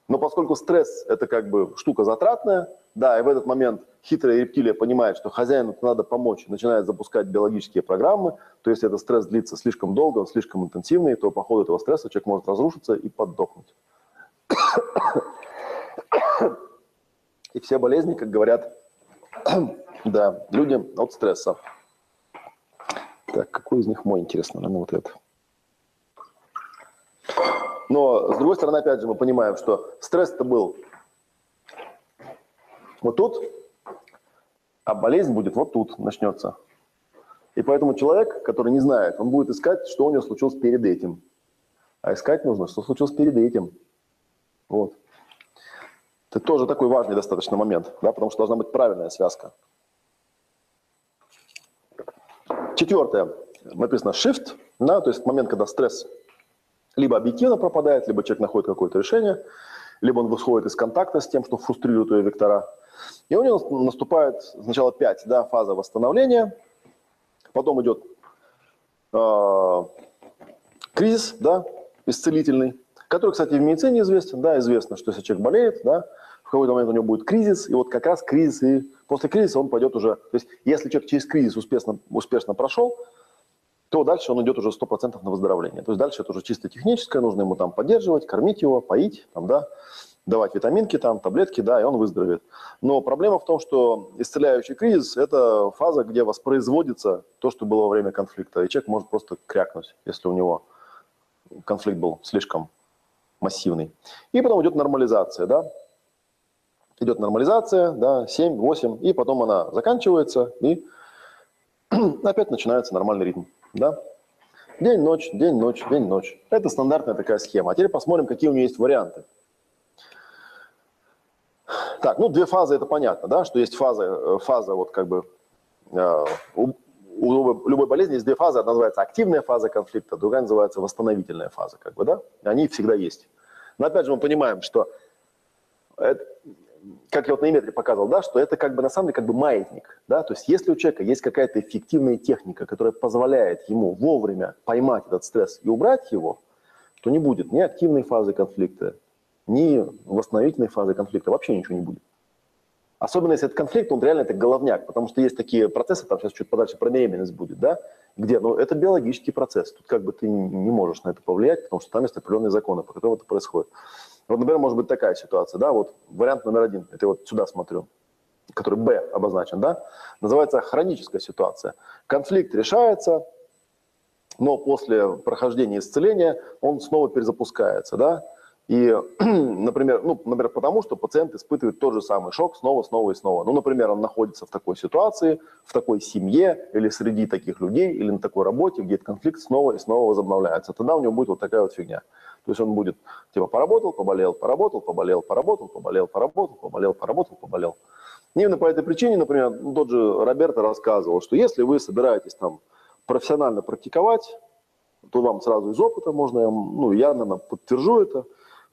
Но поскольку стресс – это как бы штука затратная, да, и в этот момент хитрая рептилия понимает, что хозяину надо помочь, начинает запускать биологические программы, то если этот стресс длится слишком долго, он слишком интенсивный, то по ходу этого стресса человек может разрушиться и поддохнуть. И все болезни, как говорят, да, люди от стресса. Так, какой из них мой, интересно? Ну, вот это. Но, с другой стороны, опять же, мы понимаем, что стресс-то был вот тут, а болезнь будет вот тут, начнется. И поэтому человек, который не знает, он будет искать, что у него случилось перед этим. А искать нужно, что случилось перед этим. Вот. Это тоже такой важный достаточно момент, да, потому что должна быть правильная связка. Четвертое. Написано shift, да, то есть момент, когда стресс либо объективно пропадает, либо человек находит какое-то решение, либо он выходит из контакта с тем, что фрустрирует ее вектора. И у него наступает сначала 5, да, фаза восстановления, потом идет э, кризис, да, исцелительный, который, кстати, в медицине известен, да, известно, что если человек болеет, да, в какой-то момент у него будет кризис, и вот как раз кризис, и после кризиса он пойдет уже, то есть если человек через кризис успешно, успешно прошел, то дальше он идет уже 100% на выздоровление. То есть дальше это уже чисто техническое, нужно ему там поддерживать, кормить его, поить, там, да, давать витаминки, там, таблетки, да, и он выздоровеет. Но проблема в том, что исцеляющий кризис – это фаза, где воспроизводится то, что было во время конфликта, и человек может просто крякнуть, если у него конфликт был слишком массивный. И потом идет нормализация, да, идет нормализация, да, 7, 8, и потом она заканчивается, и опять начинается нормальный ритм. Да? День, ночь, день, ночь, день, ночь. Это стандартная такая схема. А теперь посмотрим, какие у нее есть варианты. Так, ну две фазы, это понятно, да, что есть фаза, э, фаза вот как бы э, у, у любой болезни есть две фазы. Одна называется активная фаза конфликта, другая называется восстановительная фаза, как бы, да. Они всегда есть. Но опять же мы понимаем, что это, как я вот на иметре показывал, да, что это как бы на самом деле как бы маятник, да, то есть если у человека есть какая-то эффективная техника, которая позволяет ему вовремя поймать этот стресс и убрать его, то не будет ни активной фазы конфликта, ни восстановительной фазы конфликта, вообще ничего не будет. Особенно если это конфликт, он реально это головняк, потому что есть такие процессы, там сейчас чуть подальше про беременность будет, да, где, ну, это биологический процесс, тут как бы ты не можешь на это повлиять, потому что там есть определенные законы, по которым это происходит. Вот, например, может быть такая ситуация, да, вот вариант номер один, это вот сюда смотрю, который Б обозначен, да, называется хроническая ситуация. Конфликт решается, но после прохождения исцеления он снова перезапускается, да, и, например, ну, например, потому что пациент испытывает тот же самый шок снова, снова и снова. Ну, например, он находится в такой ситуации, в такой семье или среди таких людей, или на такой работе, где этот конфликт снова и снова возобновляется. Тогда у него будет вот такая вот фигня. То есть он будет, типа, поработал, поболел, поработал, поболел, поработал, поболел, поработал, поболел, поработал, поболел. Именно по этой причине, например, тот же Роберто рассказывал, что если вы собираетесь там профессионально практиковать, то вам сразу из опыта можно, ну, я, наверное, подтвержу это,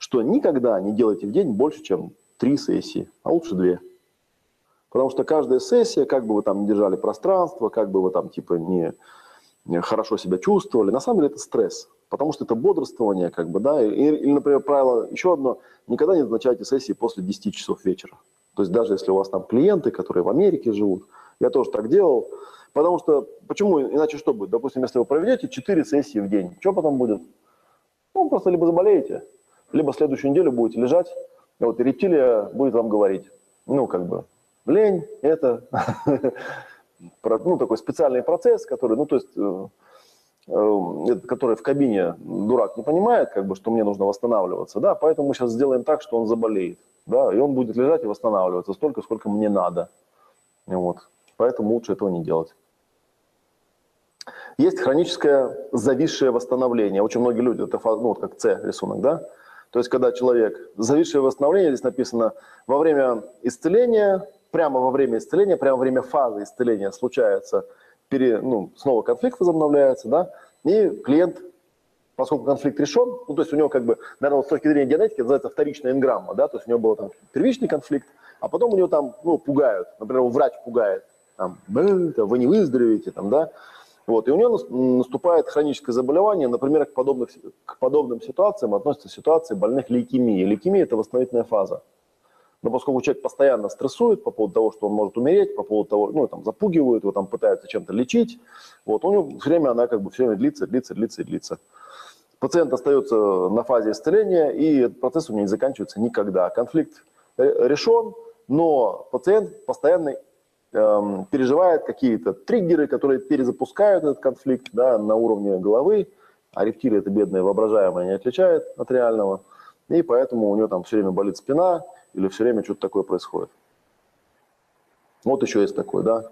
что никогда не делайте в день больше, чем три сессии, а лучше две. Потому что каждая сессия, как бы вы там не держали пространство, как бы вы там типа не, хорошо себя чувствовали, на самом деле это стресс потому что это бодрствование, как бы, да, или, например, правило еще одно, никогда не назначайте сессии после 10 часов вечера. То есть даже если у вас там клиенты, которые в Америке живут, я тоже так делал, Потому что, почему, иначе что будет? Допустим, если вы проведете 4 сессии в день, что потом будет? Ну, просто либо заболеете, либо следующую неделю будете лежать, вот и рептилия будет вам говорить, ну, как бы, лень, это, ну, такой специальный процесс, который, ну, то есть, э, э, который в кабине дурак не понимает, как бы, что мне нужно восстанавливаться, да, поэтому мы сейчас сделаем так, что он заболеет, да, и он будет лежать и восстанавливаться столько, сколько мне надо, вот, поэтому лучше этого не делать. Есть хроническое зависшее восстановление. Очень многие люди, это ну, вот как С рисунок, да? То есть, когда человек, зависшее восстановление, здесь написано, во время исцеления, прямо во время исцеления, прямо во время фазы исцеления случается, пере, ну, снова конфликт возобновляется, да, и клиент, поскольку конфликт решен, ну, то есть у него как бы, наверное, вот с точки зрения генетики называется вторичная энграмма, да, то есть у него был там первичный конфликт, а потом у него там, ну, пугают, например, врач пугает, там, вы не выздоровеете, там, да, вот, и у него наступает хроническое заболевание, например, к, подобных, к подобным ситуациям относятся ситуации больных лейкемией. Лейкемия – это восстановительная фаза. Но поскольку человек постоянно стрессует по поводу того, что он может умереть, по поводу того, ну, там, запугивают его, там, пытаются чем-то лечить, вот, у него все время она как бы все время длится, длится, длится и длится. Пациент остается на фазе исцеления, и этот процесс у него не заканчивается никогда. Конфликт решен, но пациент постоянно Эм, переживает какие-то триггеры, которые перезапускают этот конфликт да, на уровне головы, а рептилия это бедная воображаемая не отличает от реального, и поэтому у него там все время болит спина или все время что-то такое происходит. Вот еще есть такой, да.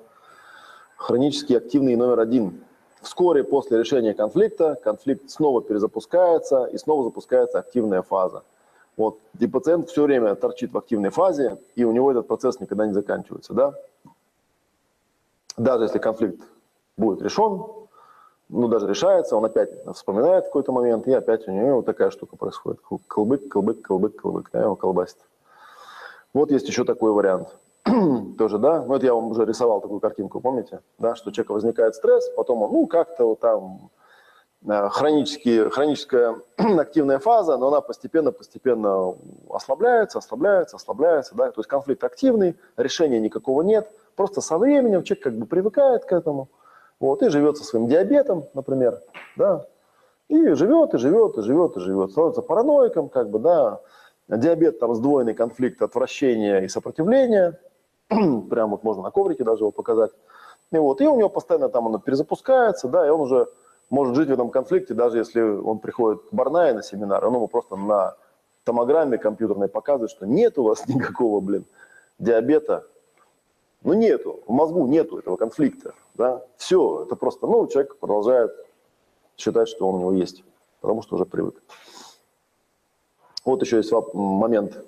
Хронически активный номер один. Вскоре после решения конфликта конфликт снова перезапускается и снова запускается активная фаза. Вот. И пациент все время торчит в активной фазе, и у него этот процесс никогда не заканчивается. Да? Даже если конфликт будет решен, ну, даже решается, он опять вспоминает какой-то момент, и опять у него вот такая штука происходит. Колбык, колбык, колбык, колбык, да, его колбасит. Вот есть еще такой вариант. Тоже, да, ну, это я вам уже рисовал такую картинку, помните, да, что у человека возникает стресс, потом он, ну, как-то вот там э, хронически, хроническая активная фаза, но она постепенно-постепенно ослабляется, ослабляется, ослабляется, да, то есть конфликт активный, решения никакого нет – Просто со временем человек как бы привыкает к этому, вот, и живет со своим диабетом, например, да, и живет, и живет, и живет, и живет, становится параноиком, как бы, да, диабет, там, сдвоенный конфликт отвращения и сопротивления, прям вот можно на коврике даже его показать, и вот, и у него постоянно там оно перезапускается, да, и он уже может жить в этом конфликте, даже если он приходит к Барнае на семинар, он ему просто на томограмме компьютерной показывает, что нет у вас никакого, блин, диабета, ну нету, в мозгу нету этого конфликта. Да? Все, это просто, ну, человек продолжает считать, что он у него есть, потому что уже привык. Вот еще есть момент.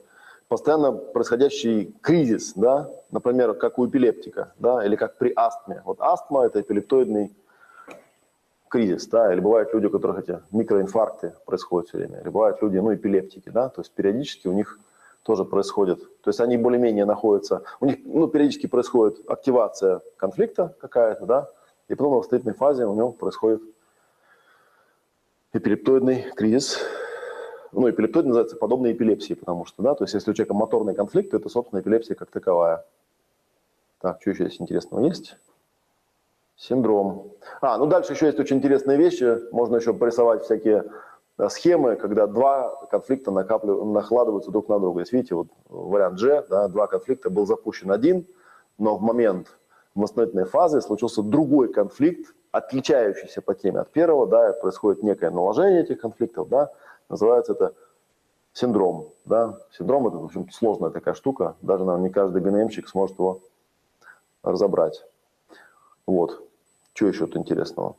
Постоянно происходящий кризис, да, например, как у эпилептика, да, или как при астме. Вот астма – это эпилептоидный кризис, да, или бывают люди, у которых эти микроинфаркты происходят все время, или бывают люди, ну, эпилептики, да, то есть периодически у них тоже происходит. То есть они более-менее находятся, у них ну, периодически происходит активация конфликта какая-то, да, и потом в восстановительной фазе у него происходит эпилептоидный кризис. Ну, эпилептоид называется подобной эпилепсии, потому что, да, то есть если у человека моторный конфликт, то это, собственно, эпилепсия как таковая. Так, что еще здесь интересного есть? Синдром. А, ну дальше еще есть очень интересные вещи. Можно еще порисовать всякие схемы, когда два конфликта накладываются друг на друга. Здесь видите, вот вариант G, да, два конфликта, был запущен один, но в момент восстановительной фазы случился другой конфликт, отличающийся по теме от первого, да, происходит некое наложение этих конфликтов, да, называется это синдром, да, синдром это, в общем сложная такая штука, даже, наверное, не каждый ГНМщик сможет его разобрать. Вот, что еще тут интересного?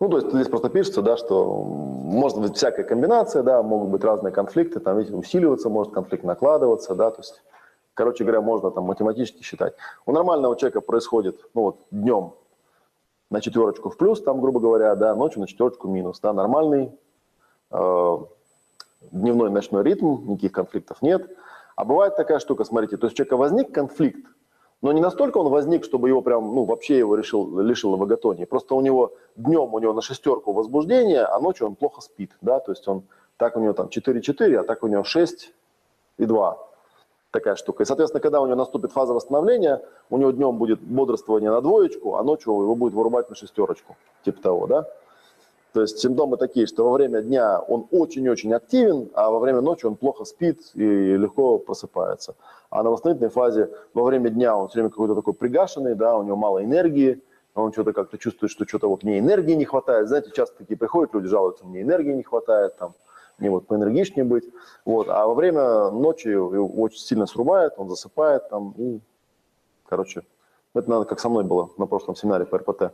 Ну, то есть здесь просто пишется, да, что может быть всякая комбинация, да, могут быть разные конфликты, там, видите, усиливаться может конфликт, накладываться, да, то есть, короче говоря, можно там математически считать. У нормального человека происходит, ну, вот, днем на четверочку в плюс, там, грубо говоря, да, ночью на четверочку минус, да, нормальный э, дневной ночной ритм, никаких конфликтов нет. А бывает такая штука, смотрите, то есть у человека возник конфликт, но не настолько он возник, чтобы его прям, ну, вообще его решил, лишил логотонии. Просто у него днем у него на шестерку возбуждения, а ночью он плохо спит, да, то есть он, так у него там 4-4, а так у него 6 и 2. такая штука. И, соответственно, когда у него наступит фаза восстановления, у него днем будет бодрствование на двоечку, а ночью его будет вырубать на шестерочку, типа того, да? То есть симптомы такие, что во время дня он очень-очень активен, а во время ночи он плохо спит и легко просыпается. А на восстановительной фазе во время дня он все время какой-то такой пригашенный, да, у него мало энергии, он что-то как-то чувствует, что что-то вот мне энергии не хватает. Знаете, часто такие приходят, люди жалуются, мне энергии не хватает, там, мне вот поэнергичнее быть. Вот. А во время ночи его очень сильно срубает, он засыпает там, и, короче, это надо, как со мной было на прошлом семинаре по РПТ.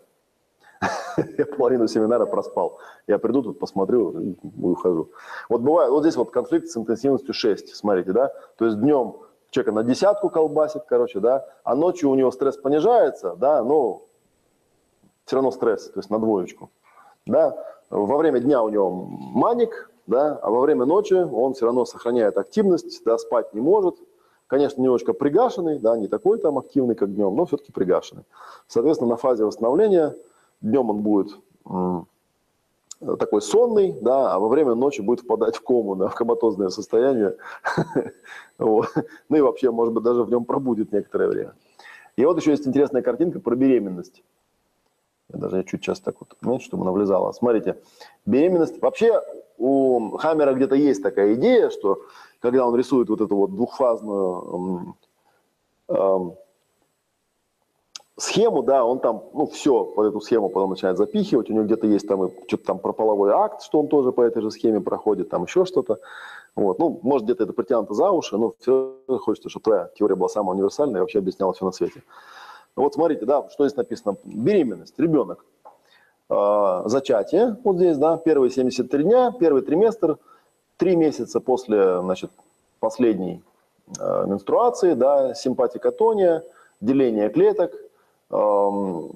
Я половину семинара проспал. Я приду тут, посмотрю и ухожу. Вот бывает, вот здесь вот конфликт с интенсивностью 6, смотрите, да? То есть днем человека на десятку колбасит, короче, да, а ночью у него стресс понижается, да, но все равно стресс, то есть на двоечку, да. Во время дня у него маник, да, а во время ночи он все равно сохраняет активность, да, спать не может, конечно, немножко пригашенный, да, не такой там активный, как днем, но все-таки пригашенный. Соответственно, на фазе восстановления днем он будет такой сонный, да, а во время ночи будет впадать в кому, да, в коматозное состояние. Ну и вообще, может быть, даже в нем пробудет некоторое время. И вот еще есть интересная картинка про беременность. Я даже чуть сейчас так вот, понимаете, чтобы она влезала. Смотрите, беременность. Вообще у Хаммера где-то есть такая идея, что когда он рисует вот эту вот двухфазную схему, да, он там, ну, все под эту схему потом начинает запихивать, у него где-то есть там что-то там про половой акт, что он тоже по этой же схеме проходит, там еще что-то. Вот. Ну, может, где-то это притянуто за уши, но все хочется, чтобы твоя теория была самая универсальная и вообще объясняла все на свете. Вот смотрите, да, что здесь написано. Беременность, ребенок. Э, зачатие, вот здесь, да, первые 73 дня, первый триместр, три месяца после, значит, последней э, менструации, да, симпатикотония, деление клеток,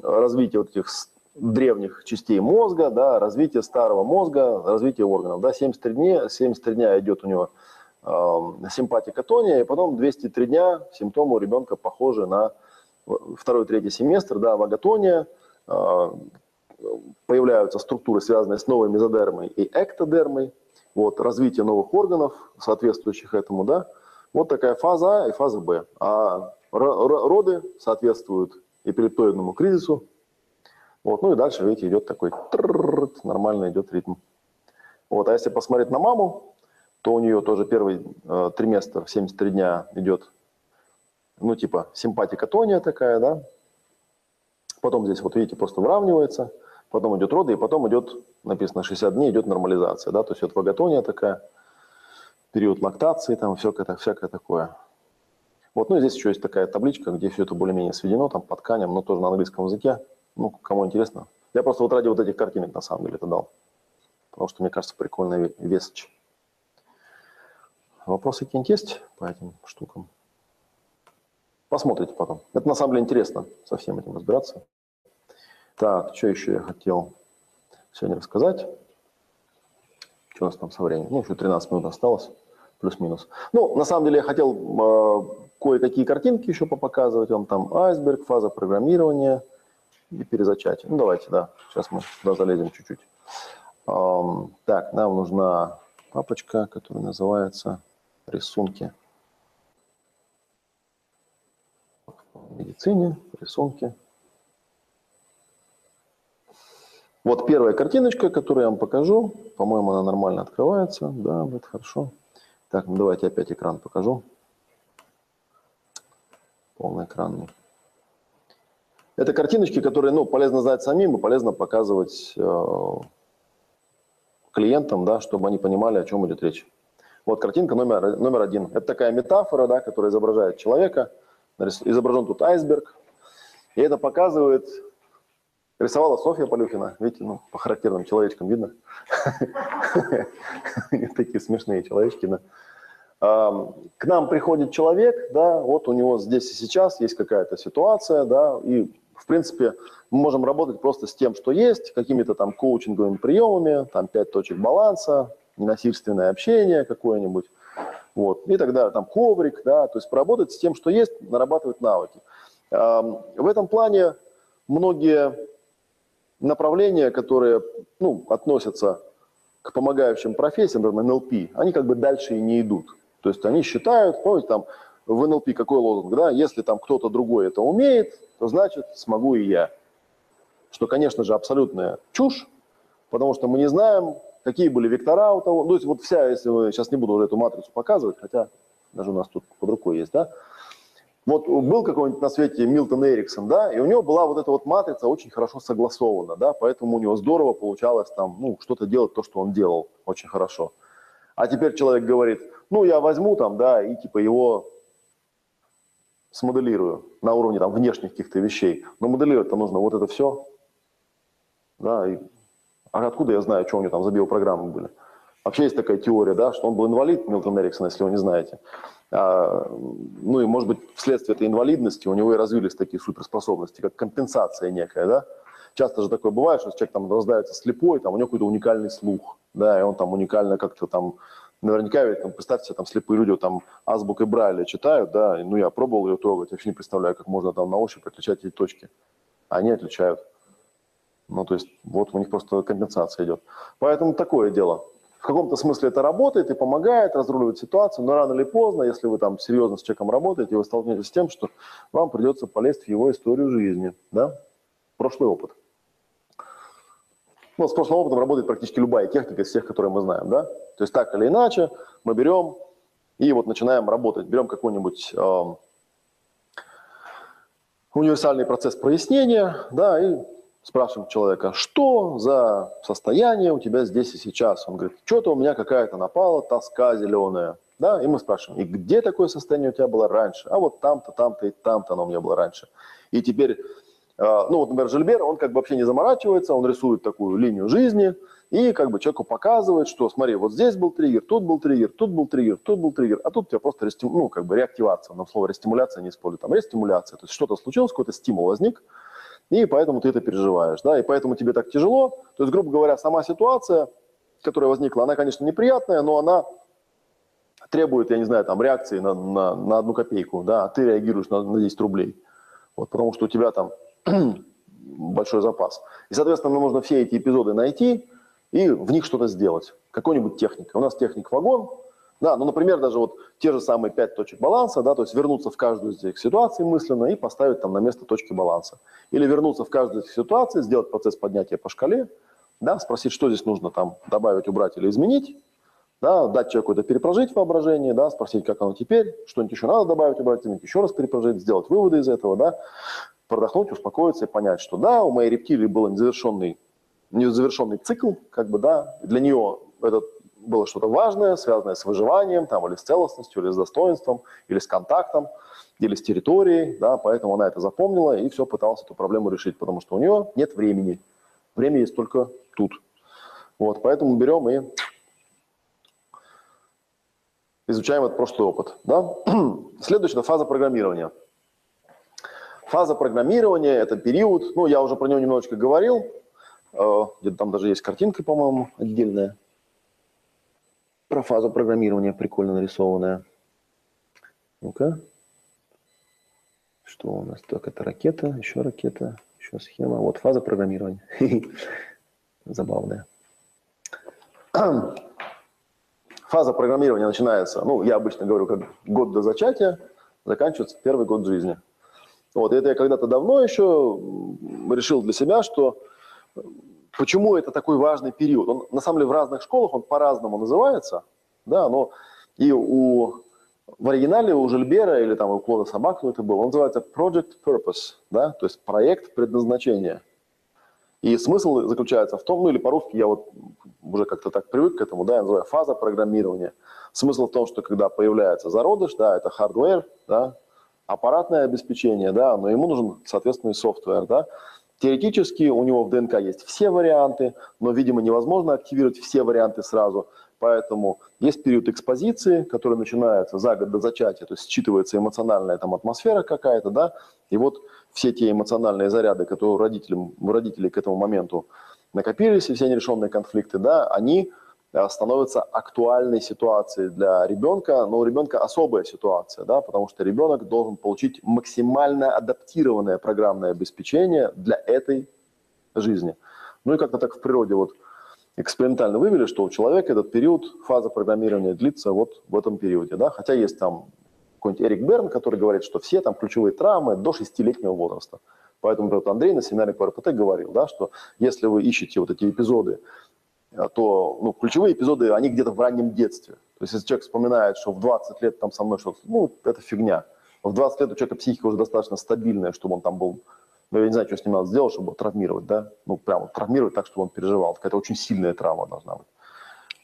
развитие вот этих древних частей мозга, да, развитие старого мозга, развитие органов. Да, 73 дня, 73 дня идет у него э, симпатикотония, и потом 203 дня симптомы у ребенка похожи на второй-третий семестр, да, ваготония, э, появляются структуры, связанные с новой мезодермой и эктодермой, вот, развитие новых органов, соответствующих этому, да, вот такая фаза А и фаза Б. А роды соответствуют эпилептоидному кризису. Вот, ну и дальше, видите, идет такой нормально идет ритм. Вот, а если посмотреть на маму, то у нее тоже первый э, триместр, 73 дня идет, ну типа симпатикотония такая, да. Потом здесь, вот видите, просто выравнивается, потом идет роды, и потом идет, написано 60 дней, идет нормализация, да, то есть вот ваготония такая, период лактации, там всякое, всякое такое. Вот, ну и здесь еще есть такая табличка, где все это более-менее сведено, там по тканям, но тоже на английском языке. Ну, кому интересно. Я просто вот ради вот этих картинок на самом деле это дал. Потому что, мне кажется, прикольная весочь. Вопросы какие-нибудь есть по этим штукам? Посмотрите потом. Это на самом деле интересно со всем этим разбираться. Так, что еще я хотел сегодня рассказать? Что у нас там со временем? Ну, еще 13 минут осталось, плюс-минус. Ну, на самом деле я хотел а, кое-какие картинки еще попоказывать вам, там айсберг, фаза программирования и перезачатие. Ну, давайте, да, сейчас мы туда залезем чуть-чуть. Так, нам нужна папочка, которая называется «Рисунки». В медицине, рисунки. Вот первая картиночка, которую я вам покажу. По-моему, она нормально открывается. Да, будет хорошо. Так, ну давайте опять экран покажу полноэкранный. Это картиночки, которые ну, полезно знать самим и полезно показывать э, клиентам, да, чтобы они понимали, о чем идет речь. Вот картинка номер, номер один. Это такая метафора, да, которая изображает человека. Изображен тут айсберг. И это показывает... Рисовала Софья Полюхина. Видите, ну, по характерным человечкам видно. Такие смешные человечки, да. К нам приходит человек, да, вот у него здесь и сейчас есть какая-то ситуация, да, и, в принципе, мы можем работать просто с тем, что есть, какими-то там коучинговыми приемами, там пять точек баланса, ненасильственное общение какое-нибудь, вот, и тогда там коврик, да, то есть поработать с тем, что есть, нарабатывать навыки. В этом плане многие направления, которые, ну, относятся к помогающим профессиям, например, НЛП, они как бы дальше и не идут. То есть они считают, ну, там, в НЛП какой лозунг, да, если там кто-то другой это умеет, то значит смогу и я. Что, конечно же, абсолютная чушь, потому что мы не знаем, какие были вектора у того. Ну, то есть вот вся, если вы, сейчас не буду уже эту матрицу показывать, хотя даже у нас тут под рукой есть, да, вот был какой-нибудь на свете Милтон Эриксон, да, и у него была вот эта вот матрица очень хорошо согласована, да, поэтому у него здорово получалось там, ну, что-то делать, то, что он делал очень хорошо. А теперь человек говорит, ну, я возьму там, да, и типа его смоделирую на уровне там внешних каких-то вещей. Но моделировать-то нужно вот это все, да, и а откуда я знаю, что у него там за биопрограммы были? Вообще есть такая теория, да, что он был инвалид, Милтон Эриксон, если вы не знаете. А, ну и, может быть, вследствие этой инвалидности у него и развились такие суперспособности, как компенсация некая, да. Часто же такое бывает, что человек там рождается слепой, там у него какой-то уникальный слух, да, и он там уникально как-то там, наверняка ведь, там, представьте там слепые люди там азбукой Брайля читают, да, ну я пробовал ее трогать, вообще не представляю, как можно там на ощупь отличать эти точки. Они отличают. Ну, то есть вот у них просто компенсация идет. Поэтому такое дело. В каком-то смысле это работает и помогает разруливать ситуацию, но рано или поздно, если вы там серьезно с человеком работаете, вы столкнетесь с тем, что вам придется полезть в его историю жизни, да, прошлый опыт. Ну, с прошлым опытом работает практически любая техника из тех, которые мы знаем, да. То есть так или иначе мы берем и вот начинаем работать. Берем какой-нибудь э, универсальный процесс прояснения, да, и спрашиваем человека, что за состояние у тебя здесь и сейчас? Он говорит, что-то у меня какая-то напала тоска зеленая. Да, и мы спрашиваем, и где такое состояние у тебя было раньше? А вот там-то, там-то и там-то оно у меня было раньше. И теперь, ну вот, например, Жильбер, он как бы вообще не заморачивается, он рисует такую линию жизни и как бы человеку показывает, что смотри, вот здесь был триггер, тут был триггер, тут был триггер, тут был триггер, а тут у тебя просто рестим... ну, как бы реактивация, нам слово рестимуляция не использую, там рестимуляция, то есть что-то случилось, какой-то стимул возник, и поэтому ты это переживаешь, да, и поэтому тебе так тяжело. То есть, грубо говоря, сама ситуация, которая возникла, она, конечно, неприятная, но она требует, я не знаю, там, реакции на, на, на одну копейку, да, а ты реагируешь на, на 10 рублей. Вот, потому что у тебя там большой запас. И, соответственно, нам нужно все эти эпизоды найти и в них что-то сделать. Какой-нибудь техника. У нас техник вагон, да, ну, например, даже вот те же самые пять точек баланса, да, то есть вернуться в каждую из этих ситуаций мысленно и поставить там на место точки баланса. Или вернуться в каждую из этих ситуаций, сделать процесс поднятия по шкале, да, спросить, что здесь нужно там добавить, убрать или изменить, да, дать человеку это перепрожить воображение, да, спросить, как оно теперь, что-нибудь еще надо добавить, убрать, изменить, еще раз перепрожить, сделать выводы из этого, да, продохнуть, успокоиться и понять, что да, у моей рептилии был незавершенный, незавершенный цикл, как бы, да, для нее этот было что-то важное, связанное с выживанием, там, или с целостностью, или с достоинством, или с контактом, или с территорией, да, поэтому она это запомнила и все пыталась эту проблему решить, потому что у нее нет времени. Время есть только тут. Вот, поэтому берем и изучаем этот прошлый опыт. Да? Следующая фаза программирования. Фаза программирования – это период, ну, я уже про него немножечко говорил, э, где-то там даже есть картинка, по-моему, отдельная про фазу программирования прикольно нарисованная. Ну-ка. Что у нас? Так, это ракета, еще ракета, еще схема. Вот фаза программирования. Забавная. Фаза программирования начинается, ну, я обычно говорю, как год до зачатия, заканчивается первый год жизни. Вот, это я когда-то давно еще решил для себя, что Почему это такой важный период? Он, на самом деле в разных школах он по-разному называется, да, но и у, в оригинале у Жильбера или там у Клода Собак, это был, он называется Project Purpose, да, то есть проект предназначения. И смысл заключается в том, ну или по-русски я вот уже как-то так привык к этому, да, я называю фаза программирования. Смысл в том, что когда появляется зародыш, да, это hardware, да, аппаратное обеспечение, да, но ему нужен соответственный софтвер, да, Теоретически у него в ДНК есть все варианты, но, видимо, невозможно активировать все варианты сразу. Поэтому есть период экспозиции, который начинается за год до зачатия, то есть считывается эмоциональная там атмосфера какая-то, да, и вот все те эмоциональные заряды, которые у родителей, у родителей к этому моменту накопились, и все нерешенные конфликты, да, они становится актуальной ситуацией для ребенка, но у ребенка особая ситуация, да, потому что ребенок должен получить максимально адаптированное программное обеспечение для этой жизни. Ну и как-то так в природе вот экспериментально вывели, что у человека этот период, фаза программирования длится вот в этом периоде, да, хотя есть там какой-нибудь Эрик Берн, который говорит, что все там ключевые травмы до 6-летнего возраста. Поэтому вот Андрей на семинаре по РПТ говорил, да, что если вы ищете вот эти эпизоды, то ну, ключевые эпизоды, они где-то в раннем детстве. То есть если человек вспоминает, что в 20 лет там со мной что-то, ну, это фигня. В 20 лет у человека психика уже достаточно стабильная, чтобы он там был, ну, я не знаю, что с ним надо сделать, чтобы травмировать, да, ну, прямо травмировать так, чтобы он переживал. Какая-то очень сильная травма должна быть.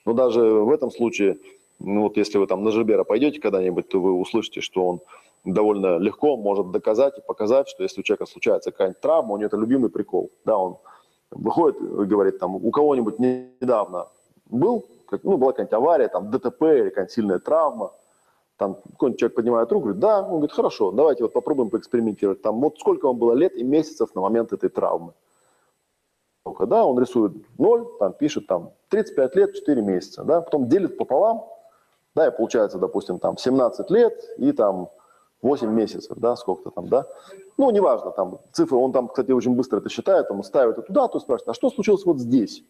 Но даже в этом случае, ну, вот если вы там на Жибера пойдете когда-нибудь, то вы услышите, что он довольно легко может доказать и показать, что если у человека случается какая-нибудь травма, у него это любимый прикол. Да, он выходит говорит, там, у кого-нибудь недавно был, как, ну, была какая-нибудь авария, там, ДТП или какая-нибудь сильная травма, там какой-нибудь человек поднимает руку, говорит, да, он говорит, хорошо, давайте вот попробуем поэкспериментировать. Там, вот сколько вам было лет и месяцев на момент этой травмы? Да, он рисует 0, там пишет там 35 лет, 4 месяца, да, потом делит пополам, да, и получается, допустим, там 17 лет и там 8 месяцев, да, сколько-то там, да. Ну, неважно, там цифры, он там, кстати, очень быстро это считает, он ставит это туда, то спрашивает, а что случилось вот здесь?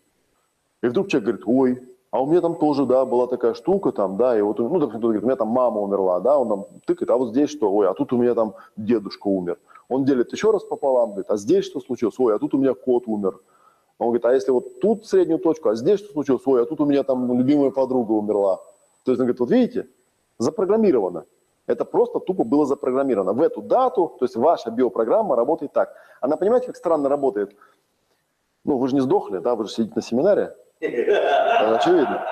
И вдруг человек говорит, ой, а у меня там тоже, да, была такая штука там, да, и вот, ну, допустим, говорит, у меня там мама умерла, да, он там тыкает, а вот здесь что, ой, а тут у меня там дедушка умер. Он делит еще раз пополам, говорит, а здесь что случилось, ой, а тут у меня кот умер. Он говорит, а если вот тут среднюю точку, а здесь что случилось, ой, а тут у меня там любимая подруга умерла. То есть он говорит, вот видите, запрограммировано. Это просто тупо было запрограммировано. В эту дату, то есть ваша биопрограмма работает так. Она, понимаете, как странно работает? Ну, вы же не сдохли, да, вы же сидите на семинаре, очевидно.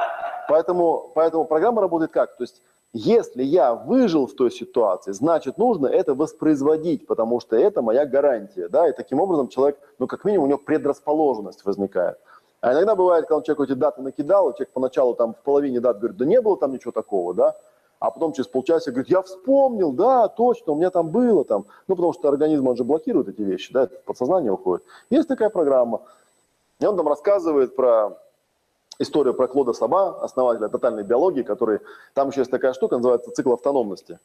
Поэтому, поэтому программа работает как? То есть если я выжил в той ситуации, значит нужно это воспроизводить, потому что это моя гарантия. Да? И таким образом человек, ну как минимум у него предрасположенность возникает. А иногда бывает, когда человек эти даты накидал, человек поначалу там в половине дат говорит, да не было там ничего такого, да, а потом через полчаса говорит, я вспомнил, да, точно, у меня там было там. Ну, потому что организм, он же блокирует эти вещи, да, подсознание уходит. Есть такая программа. И он там рассказывает про историю про Клода Саба, основателя тотальной биологии, который, там еще есть такая штука, называется цикл автономности.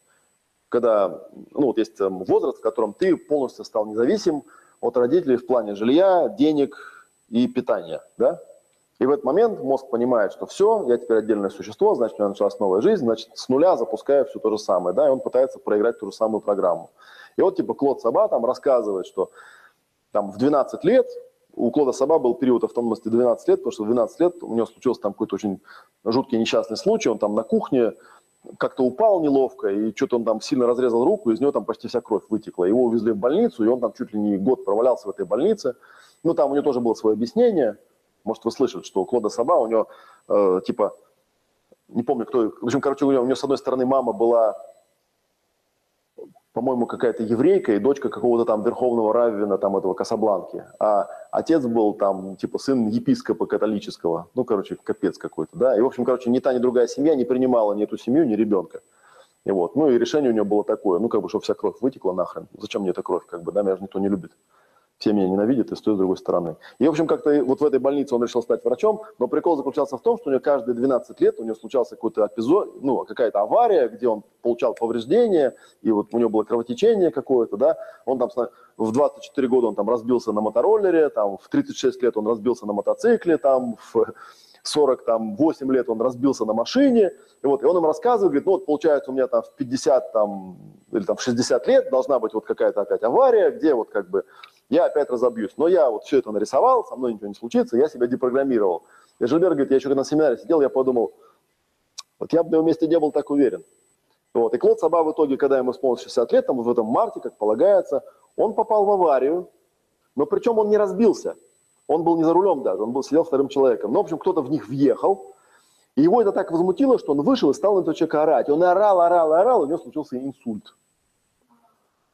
Когда, ну вот есть эм, возраст, в котором ты полностью стал независим от родителей в плане жилья, денег и питания, да? И в этот момент мозг понимает, что все, я теперь отдельное существо, значит, у меня началась новая жизнь, значит, с нуля запускаю все то же самое, да, и он пытается проиграть ту же самую программу. И вот, типа, Клод Саба там рассказывает, что там в 12 лет у Клода Саба был период автономности 12 лет, потому что в 12 лет у него случился там какой-то очень жуткий несчастный случай, он там на кухне как-то упал неловко, и что-то он там сильно разрезал руку, из него там почти вся кровь вытекла. Его увезли в больницу, и он там чуть ли не год провалялся в этой больнице. Ну, там у него тоже было свое объяснение. Может, вы слышали, что у Клода Саба, у него, э, типа, не помню, кто... В общем, короче, у него, у него, с одной стороны, мама была по-моему, какая-то еврейка и дочка какого-то там верховного раввина там этого Касабланки. А отец был там типа сын епископа католического. Ну, короче, капец какой-то, да. И, в общем, короче, ни та, ни другая семья не принимала ни эту семью, ни ребенка. И вот. Ну, и решение у него было такое, ну, как бы, чтобы вся кровь вытекла нахрен. Зачем мне эта кровь, как бы, да, меня же никто не любит все меня ненавидят и с той, с другой стороны. И, в общем, как-то вот в этой больнице он решил стать врачом, но прикол заключался в том, что у него каждые 12 лет у него случался какой-то эпизод, ну, какая-то авария, где он получал повреждения, и вот у него было кровотечение какое-то, да, он там в 24 года он там разбился на мотороллере, там в 36 лет он разбился на мотоцикле, там в 48 лет он разбился на машине, и вот, и он им рассказывает, говорит, ну вот получается у меня там в 50 там, или там в 60 лет должна быть вот какая-то опять авария, где вот как бы я опять разобьюсь. Но я вот все это нарисовал, со мной ничего не случится, я себя депрограммировал. И Жильбер говорит, я еще на семинаре сидел, я подумал, вот я бы на его месте не был так уверен. Вот. И Клод Саба в итоге, когда ему исполнилось 60 лет, там, в этом марте, как полагается, он попал в аварию, но причем он не разбился. Он был не за рулем даже, он был, сидел вторым человеком. Но, в общем, кто-то в них въехал, и его это так возмутило, что он вышел и стал на этого человека орать. Он орал, орал, орал, и у него случился инсульт.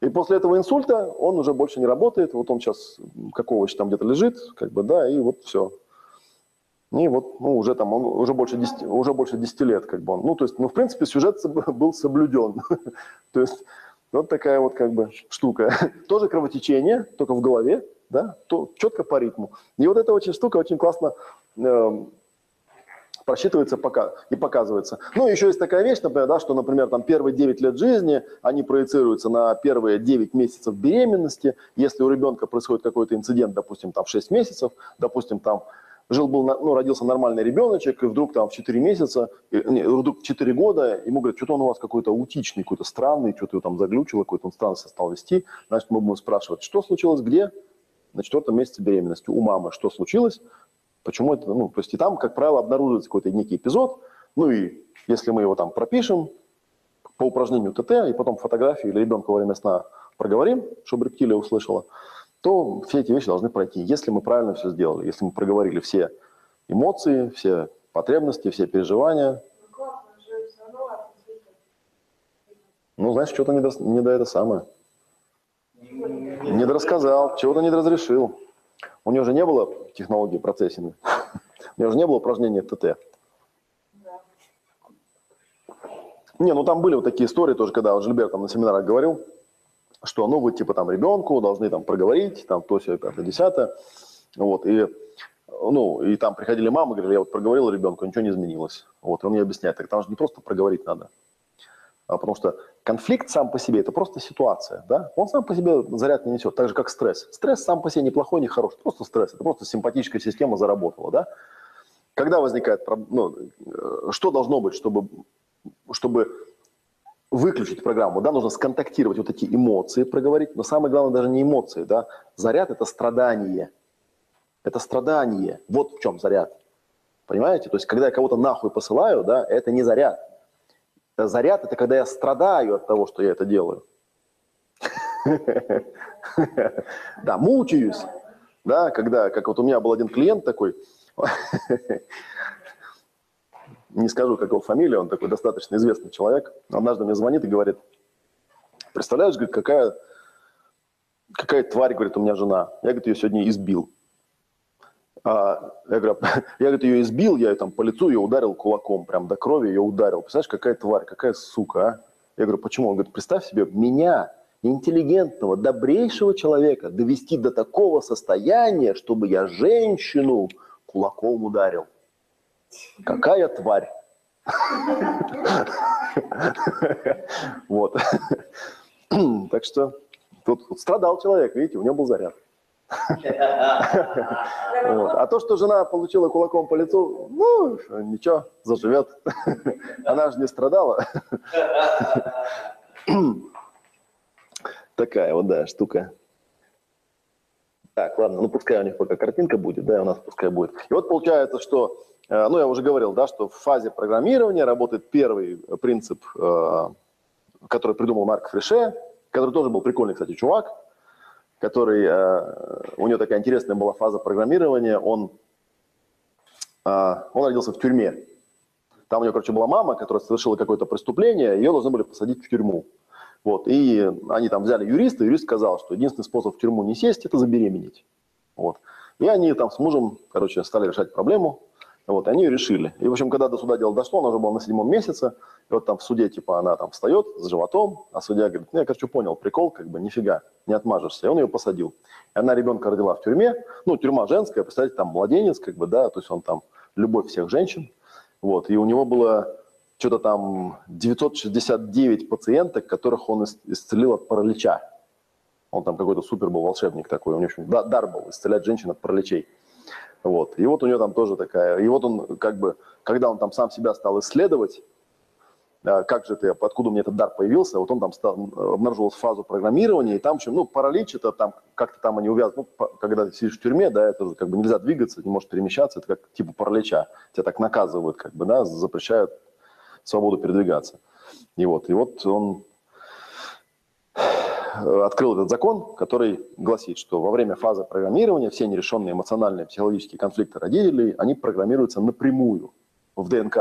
И после этого инсульта он уже больше не работает. Вот он сейчас как овощ там где-то лежит, как бы, да, и вот все. И вот, ну, уже там, он уже больше 10, уже больше 10 лет, как бы он. Ну, то есть, ну, в принципе, сюжет был соблюден. то есть, вот такая вот, как бы, штука. Тоже кровотечение, только в голове, да, то, четко по ритму. И вот эта очень штука очень классно э, просчитывается пока, и показывается. Ну, еще есть такая вещь, например, да, что, например, там первые 9 лет жизни, они проецируются на первые 9 месяцев беременности. Если у ребенка происходит какой-то инцидент, допустим, там в 6 месяцев, допустим, там жил-был, на- ну, родился нормальный ребеночек, и вдруг там в 4 месяца, не, вдруг в 4 года, ему говорят, что-то он у вас какой-то аутичный, какой-то странный, что-то его там заглючило, какой-то он странно стал вести. Значит, мы будем спрашивать, что случилось, где? На четвертом месяце беременности у мамы что случилось, почему это, ну, то есть и там, как правило, обнаруживается какой-то некий эпизод, ну и если мы его там пропишем по упражнению ТТ, и потом фотографию или ребенка во время сна проговорим, чтобы рептилия услышала, то все эти вещи должны пройти, если мы правильно все сделали, если мы проговорили все эмоции, все потребности, все переживания. Ну, значит, что-то не до, не до это самое. Не дорассказал, чего-то не разрешил. У него же не было технологии процессинга. У него же не было упражнения ТТ. Не, ну там были вот такие истории тоже, когда Жильбер там на семинарах говорил, что ну вы типа там ребенку должны там проговорить, там то все пятое, десятое. Вот, и, ну, и там приходили мамы, говорили, я вот проговорил ребенку, ничего не изменилось. Вот, и он мне объясняет, так там же не просто проговорить надо, а потому что конфликт сам по себе – это просто ситуация, да? Он сам по себе заряд не несет, так же, как стресс. Стресс сам по себе не плохой, не хороший, просто стресс, это просто симпатическая система заработала, да? Когда возникает, ну, э, что должно быть, чтобы, чтобы выключить программу, да, нужно сконтактировать вот эти эмоции, проговорить, но самое главное даже не эмоции, да, заряд – это страдание, это страдание, вот в чем заряд, понимаете? То есть, когда я кого-то нахуй посылаю, да, это не заряд, Заряд – это когда я страдаю от того, что я это делаю. Да, мучаюсь. Да, когда, как вот у меня был один клиент такой, не скажу, как его фамилия, он такой достаточно известный человек, однажды мне звонит и говорит, представляешь, говорит, какая, какая тварь, говорит, у меня жена. Я, говорит, ее сегодня избил. А, я, говорю, я говорит, ее избил, я ее там по лицу ее ударил кулаком, прям до крови ее ударил. Представляешь, какая тварь, какая сука, а? Я говорю, почему? Он говорит, представь себе, меня, интеллигентного, добрейшего человека, довести до такого состояния, чтобы я женщину кулаком ударил. Какая тварь. Вот. Так что тут страдал человек, видите, у него был заряд. Вот. А то, что жена получила кулаком по лицу, ну, ничего, заживет. Она же не страдала. Такая вот, да, штука. Так, ладно, ну пускай у них пока картинка будет, да, у нас пускай будет. И вот получается, что, э, ну я уже говорил, да, что в фазе программирования работает первый принцип, э, который придумал Марк Фрише, который тоже был прикольный, кстати, чувак, который, э, у него такая интересная была фаза программирования, он, э, он родился в тюрьме. Там у него, короче, была мама, которая совершила какое-то преступление, ее должны были посадить в тюрьму. Вот, и они там взяли юриста, и юрист сказал, что единственный способ в тюрьму не сесть – это забеременеть. Вот. И они там с мужем, короче, стали решать проблему, вот, и они ее решили. И, в общем, когда до суда дело дошло, она уже была на седьмом месяце, и вот там в суде, типа, она там встает с животом, а судья говорит, ну, я, короче, понял, прикол, как бы, нифига, не отмажешься. И он ее посадил. И она ребенка родила в тюрьме, ну, тюрьма женская, представьте, там младенец, как бы, да, то есть он там любовь всех женщин, вот, и у него было что-то там 969 пациенток, которых он ис- исцелил от паралича. Он там какой-то супер был волшебник такой, у него в дар был исцелять женщин от параличей. Вот. И вот у него там тоже такая, и вот он как бы, когда он там сам себя стал исследовать, как же это, откуда меня этот дар появился, вот он там стал, обнаружил фазу программирования, и там, в общем, ну, паралич, это там, как-то там они увязаны, ну, когда ты сидишь в тюрьме, да, это как бы нельзя двигаться, не можешь перемещаться, это как типа паралича, тебя так наказывают, как бы, да, запрещают свободу передвигаться. И вот, и вот он открыл этот закон, который гласит, что во время фазы программирования все нерешенные эмоциональные психологические конфликты родителей, они программируются напрямую в ДНК.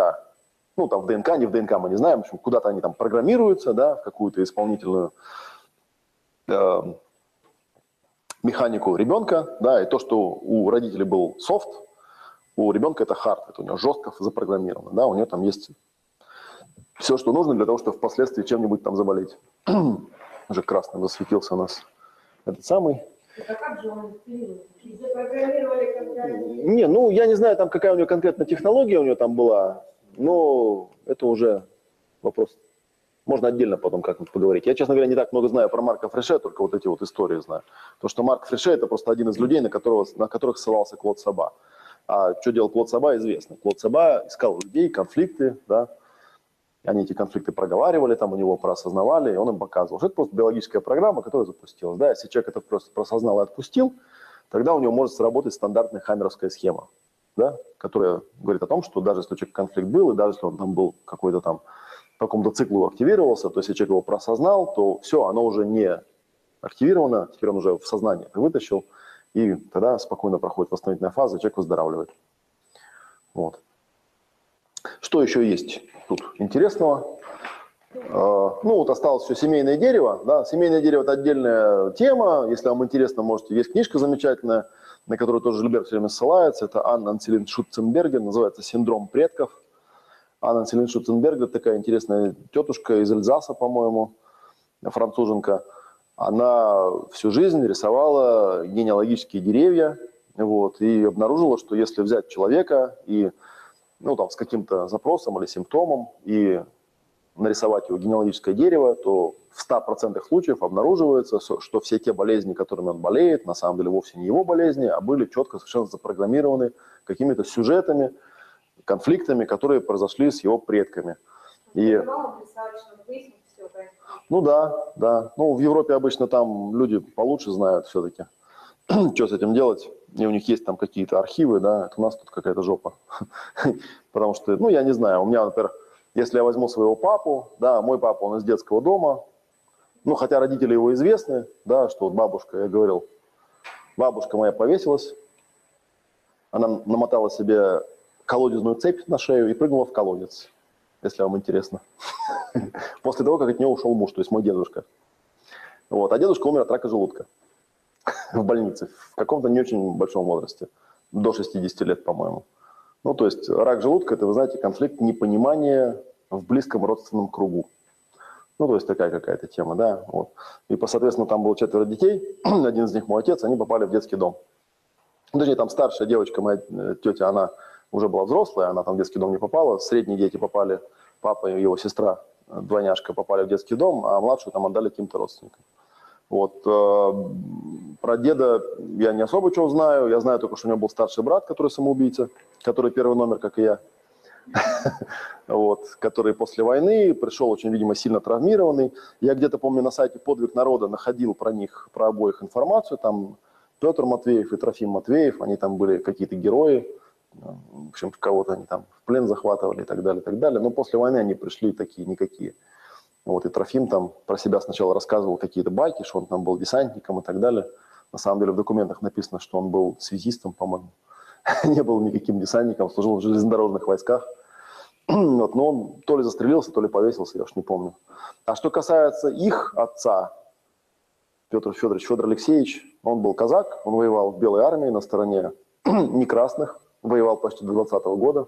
Ну, там в ДНК, не в ДНК, мы не знаем, в общем, куда-то они там программируются, да, в какую-то исполнительную э, механику ребенка, да, и то, что у родителей был софт, у ребенка это хард, это у него жестко запрограммировано, да, у него там есть все, что нужно для того, чтобы впоследствии чем-нибудь там заболеть. Уже красным засветился у нас этот самый. Как же он когда Не, ну, я не знаю, там какая у него конкретно технология у него там была, но это уже вопрос. Можно отдельно потом как-нибудь поговорить. Я, честно говоря, не так много знаю про Марка Фреше, только вот эти вот истории знаю. То, что Марк Фреше – это просто один из людей, на, которого, на которых ссылался Клод Саба. А что делал Клод Саба, известно. Клод Саба искал людей, конфликты, да, они эти конфликты проговаривали, там у него проосознавали, и он им показывал, что это просто биологическая программа, которая запустилась. Да, если человек это просто просознал и отпустил, тогда у него может сработать стандартная хаммеровская схема, да, которая говорит о том, что даже если у человека конфликт был, и даже если он там был какой-то там по какому-то циклу активировался, то если человек его просознал, то все, оно уже не активировано, теперь он уже в сознание вытащил, и тогда спокойно проходит восстановительная фаза, человек выздоравливает. Вот. Что еще есть тут интересного? А, ну, вот осталось все семейное дерево. Да? Семейное дерево – это отдельная тема. Если вам интересно, можете... Есть книжка замечательная, на которую тоже Любер все время ссылается. Это Анна Анселин Шутценберген, называется «Синдром предков». Анна Анселин Шутценберген – такая интересная тетушка из Эльзаса, по-моему, француженка. Она всю жизнь рисовала генеалогические деревья, вот, и обнаружила, что если взять человека и ну, там, с каким-то запросом или симптомом и нарисовать его генеалогическое дерево, то в 100% случаев обнаруживается, что все те болезни, которыми он болеет, на самом деле вовсе не его болезни, а были четко совершенно запрограммированы какими-то сюжетами, конфликтами, которые произошли с его предками. И... Ну да, да. Ну, в Европе обычно там люди получше знают все-таки, что с этим делать и у них есть там какие-то архивы, да, это у нас тут какая-то жопа. Потому что, ну, я не знаю, у меня, например, если я возьму своего папу, да, мой папа, он из детского дома, ну, хотя родители его известны, да, что вот бабушка, я говорил, бабушка моя повесилась, она намотала себе колодезную цепь на шею и прыгнула в колодец, если вам интересно. После того, как от нее ушел муж, то есть мой дедушка. Вот. А дедушка умер от рака желудка. в больнице в каком-то не очень большом возрасте, до 60 лет, по-моему. Ну, то есть рак желудка – это, вы знаете, конфликт непонимания в близком родственном кругу. Ну, то есть такая какая-то тема, да. Вот. И, соответственно, там было четверо детей, один из них мой отец, они попали в детский дом. Ну, точнее, там старшая девочка, моя э, тетя, она уже была взрослая, она там в детский дом не попала. Средние дети попали, папа и его сестра, э, двойняшка, попали в детский дом, а младшую там отдали каким-то родственникам. Вот. Э, про деда я не особо чего знаю. Я знаю только, что у него был старший брат, который самоубийца, который первый номер, как и я. вот, который после войны пришел очень, видимо, сильно травмированный. Я где-то, помню, на сайте «Подвиг народа» находил про них, про обоих информацию. Там Петр Матвеев и Трофим Матвеев, они там были какие-то герои. В общем, кого-то они там в плен захватывали и так далее, и так далее. Но после войны они пришли такие никакие. Вот, и Трофим там про себя сначала рассказывал какие-то байки, что он там был десантником и так далее. На самом деле в документах написано, что он был связистом, по-моему. Не был никаким десантником, служил в железнодорожных войсках. вот, но он то ли застрелился, то ли повесился, я уж не помню. А что касается их отца, Петр Федорович, Федор Алексеевич, он был казак, он воевал в Белой армии на стороне не красных, воевал почти до 20 -го года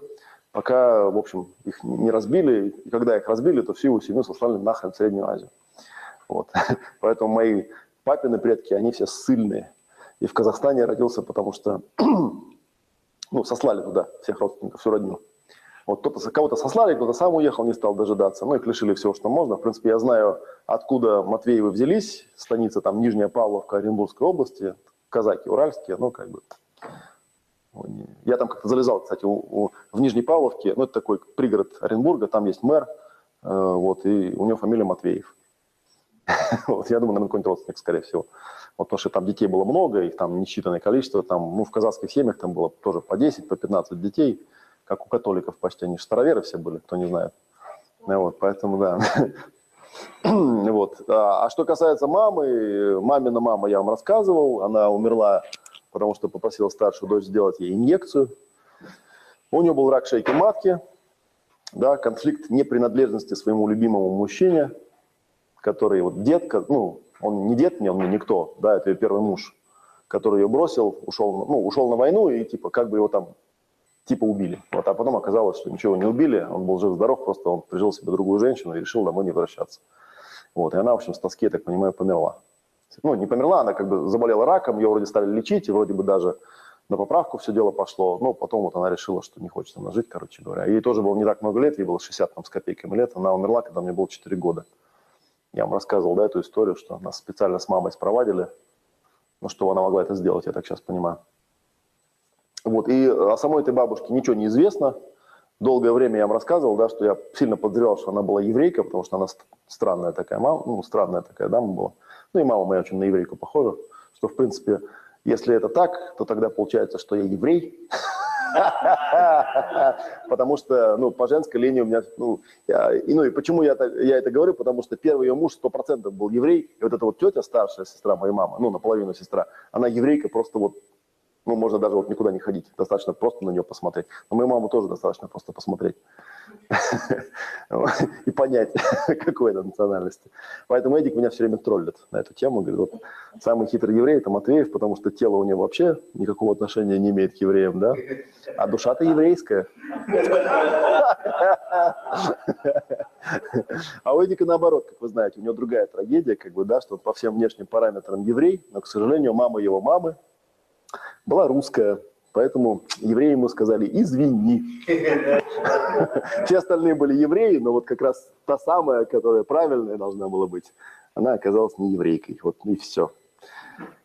пока, в общем, их не разбили. И когда их разбили, то всю его семью сослали нахрен в Среднюю Азию. Вот. Поэтому мои папины предки, они все ссыльные. И в Казахстане я родился, потому что ну, сослали туда всех родственников, всю родню. Вот кто-то, кого-то сослали, кто-то сам уехал, не стал дожидаться. Ну, их лишили всего, что можно. В принципе, я знаю, откуда Матвеевы взялись. Станица там Нижняя Павловка Оренбургской области, казаки уральские, ну, как бы я там как-то залезал, кстати, у, у, в Нижней Павловке, ну, это такой пригород Оренбурга, там есть мэр, э, вот, и у него фамилия Матвеев. вот, я думаю, наверное, какой-нибудь родственник, скорее всего. Вот, потому что там детей было много, их там несчитанное количество, там, ну, в казахских семьях там было тоже по 10, по 15 детей, как у католиков почти, они же староверы все были, кто не знает. Ну, вот, поэтому, да. вот. А, а что касается мамы, мамина мама я вам рассказывал, она умерла потому что попросила старшую дочь сделать ей инъекцию. У нее был рак шейки матки, да, конфликт непринадлежности своему любимому мужчине, который вот дед, ну, он не дед мне, он мне никто, да, это ее первый муж, который ее бросил, ушел, ну, ушел на войну и типа как бы его там типа убили. Вот, а потом оказалось, что ничего не убили, он был жив-здоров, просто он прижил себе другую женщину и решил домой не возвращаться. Вот, и она, в общем, с тоски, я так понимаю, померла ну, не померла, она как бы заболела раком, ее вроде стали лечить, и вроде бы даже на поправку все дело пошло, но потом вот она решила, что не хочет она жить, короче говоря. Ей тоже было не так много лет, ей было 60 там, с копейками лет, она умерла, когда мне было 4 года. Я вам рассказывал, да, эту историю, что нас специально с мамой спровадили, ну, что она могла это сделать, я так сейчас понимаю. Вот, и о самой этой бабушке ничего не известно. Долгое время я вам рассказывал, да, что я сильно подозревал, что она была еврейка, потому что она ст- странная такая мама, ну, странная такая дама была. Ну, и мама моя очень на еврейку похожа, что, в принципе, если это так, то тогда получается, что я еврей. Потому что, ну, по женской линии у меня, ну, я, и, ну, и почему я, так- я это говорю, потому что первый ее муж сто процентов был еврей, и вот эта вот тетя, старшая сестра моей мамы, ну, наполовину сестра, она еврейка просто вот ну, можно даже вот никуда не ходить, достаточно просто на нее посмотреть. На мою маму тоже достаточно просто посмотреть и понять, какой это национальности. Поэтому Эдик меня все время троллит на эту тему. Говорит, вот самый хитрый еврей – это Матвеев, потому что тело у него вообще никакого отношения не имеет к евреям, да? А душа-то еврейская. А у Эдика наоборот, как вы знаете, у него другая трагедия, как бы, да, что он по всем внешним параметрам еврей, но, к сожалению, мама его мамы была русская, поэтому евреи ему сказали «извини». Все остальные были евреи, но вот как раз та самая, которая правильная должна была быть, она оказалась не еврейкой. Вот и все.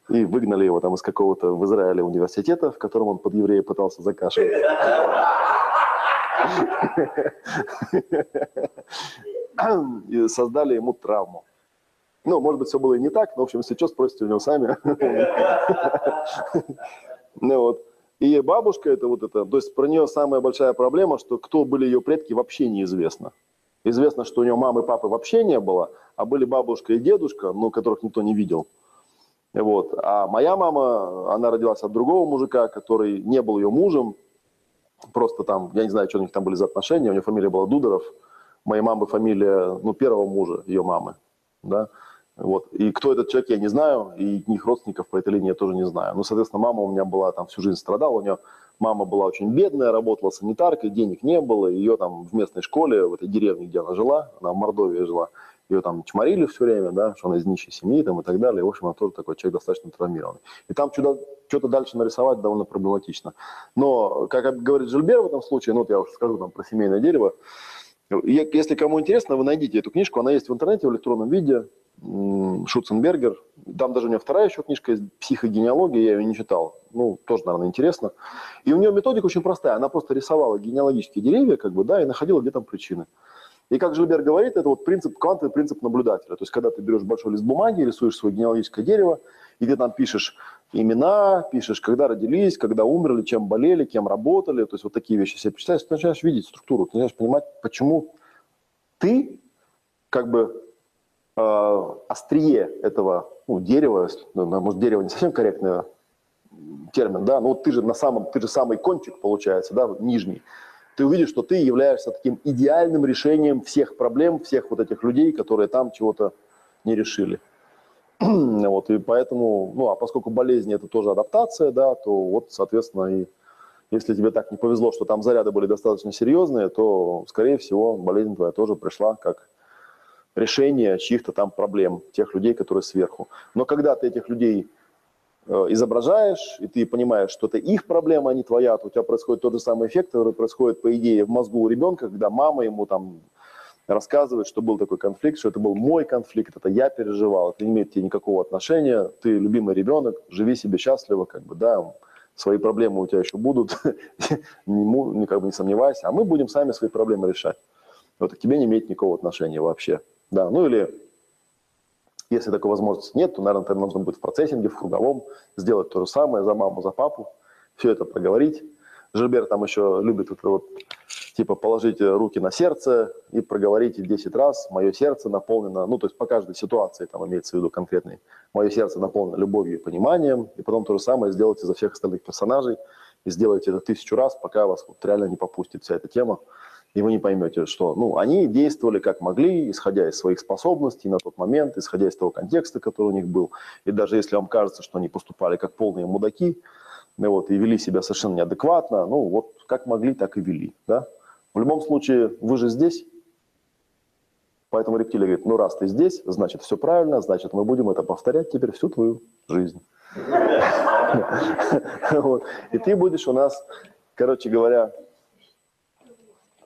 И выгнали его там из какого-то в Израиле университета, в котором он под еврея пытался закашивать. И создали ему травму. Ну, может быть, все было и не так, но, в общем, если что, спросите у него сами. Ну вот. И бабушка это вот это, то есть про нее самая большая проблема, что кто были ее предки, вообще неизвестно. Известно, что у нее мамы и папы вообще не было, а были бабушка и дедушка, ну, которых никто не видел. Вот. А моя мама, она родилась от другого мужика, который не был ее мужем, просто там, я не знаю, что у них там были за отношения, у нее фамилия была Дудоров, моей мамы фамилия, ну, первого мужа ее мамы, да, вот. И кто этот человек, я не знаю, и их родственников по этой линии я тоже не знаю. Ну, соответственно, мама у меня была там всю жизнь страдала, у нее мама была очень бедная, работала санитаркой, денег не было, ее там в местной школе, в этой деревне, где она жила, она в Мордовии жила, ее там чморили все время, да, что она из нищей семьи там, и так далее. В общем, она тоже такой человек достаточно травмированный. И там что-то дальше нарисовать довольно проблематично. Но, как говорит Жильбер в этом случае, ну вот я уже скажу там про семейное дерево, если кому интересно, вы найдите эту книжку, она есть в интернете в электронном виде, Шуценбергер. Там даже у него вторая еще книжка есть «Психогенеалогия», я ее не читал. Ну, тоже, наверное, интересно. И у нее методика очень простая. Она просто рисовала генеалогические деревья, как бы, да, и находила, где там причины. И как Жильбер говорит, это вот принцип, квантовый принцип наблюдателя. То есть, когда ты берешь большой лист бумаги, рисуешь свое генеалогическое дерево, и ты там пишешь имена, пишешь, когда родились, когда умерли, чем болели, кем работали, то есть вот такие вещи себе почитаешь, ты начинаешь видеть структуру, ты начинаешь понимать, почему ты как бы э, острие этого ну, дерева, может, дерево не совсем корректный термин, да, но вот ты же на самом, ты же самый кончик получается, да, нижний. Ты увидишь, что ты являешься таким идеальным решением всех проблем, всех вот этих людей, которые там чего-то не решили. Вот, и поэтому, ну, а поскольку болезни это тоже адаптация, да, то вот, соответственно, и если тебе так не повезло, что там заряды были достаточно серьезные, то, скорее всего, болезнь твоя тоже пришла как решение чьих-то там проблем, тех людей, которые сверху. Но когда ты этих людей э, изображаешь, и ты понимаешь, что это их проблема, а не твоя, то у тебя происходит тот же самый эффект, который происходит, по идее, в мозгу у ребенка, когда мама ему там рассказывает, что был такой конфликт, что это был мой конфликт, это я переживал, это не имеет тебе никакого отношения, ты любимый ребенок, живи себе счастливо, как бы, да, свои проблемы у тебя еще будут, не, как бы не сомневайся, а мы будем сами свои проблемы решать. Вот, к тебе не имеет никакого отношения вообще. Да, ну или если такой возможности нет, то, наверное, тебе нужно будет в процессинге, в круговом сделать то же самое за маму, за папу, все это проговорить. Жильбер там еще любит это вот, типа, положить руки на сердце и проговорить 10 раз, мое сердце наполнено, ну, то есть по каждой ситуации, там имеется в виду конкретный, мое сердце наполнено любовью и пониманием, и потом то же самое сделайте за всех остальных персонажей, и сделайте это тысячу раз, пока вас вот реально не попустит вся эта тема и вы не поймете, что ну, они действовали как могли, исходя из своих способностей на тот момент, исходя из того контекста, который у них был. И даже если вам кажется, что они поступали как полные мудаки, ну, вот, и вели себя совершенно неадекватно, ну вот как могли, так и вели. Да? В любом случае, вы же здесь, поэтому рептилия говорит, ну раз ты здесь, значит все правильно, значит мы будем это повторять теперь всю твою жизнь. И ты будешь у нас, короче говоря,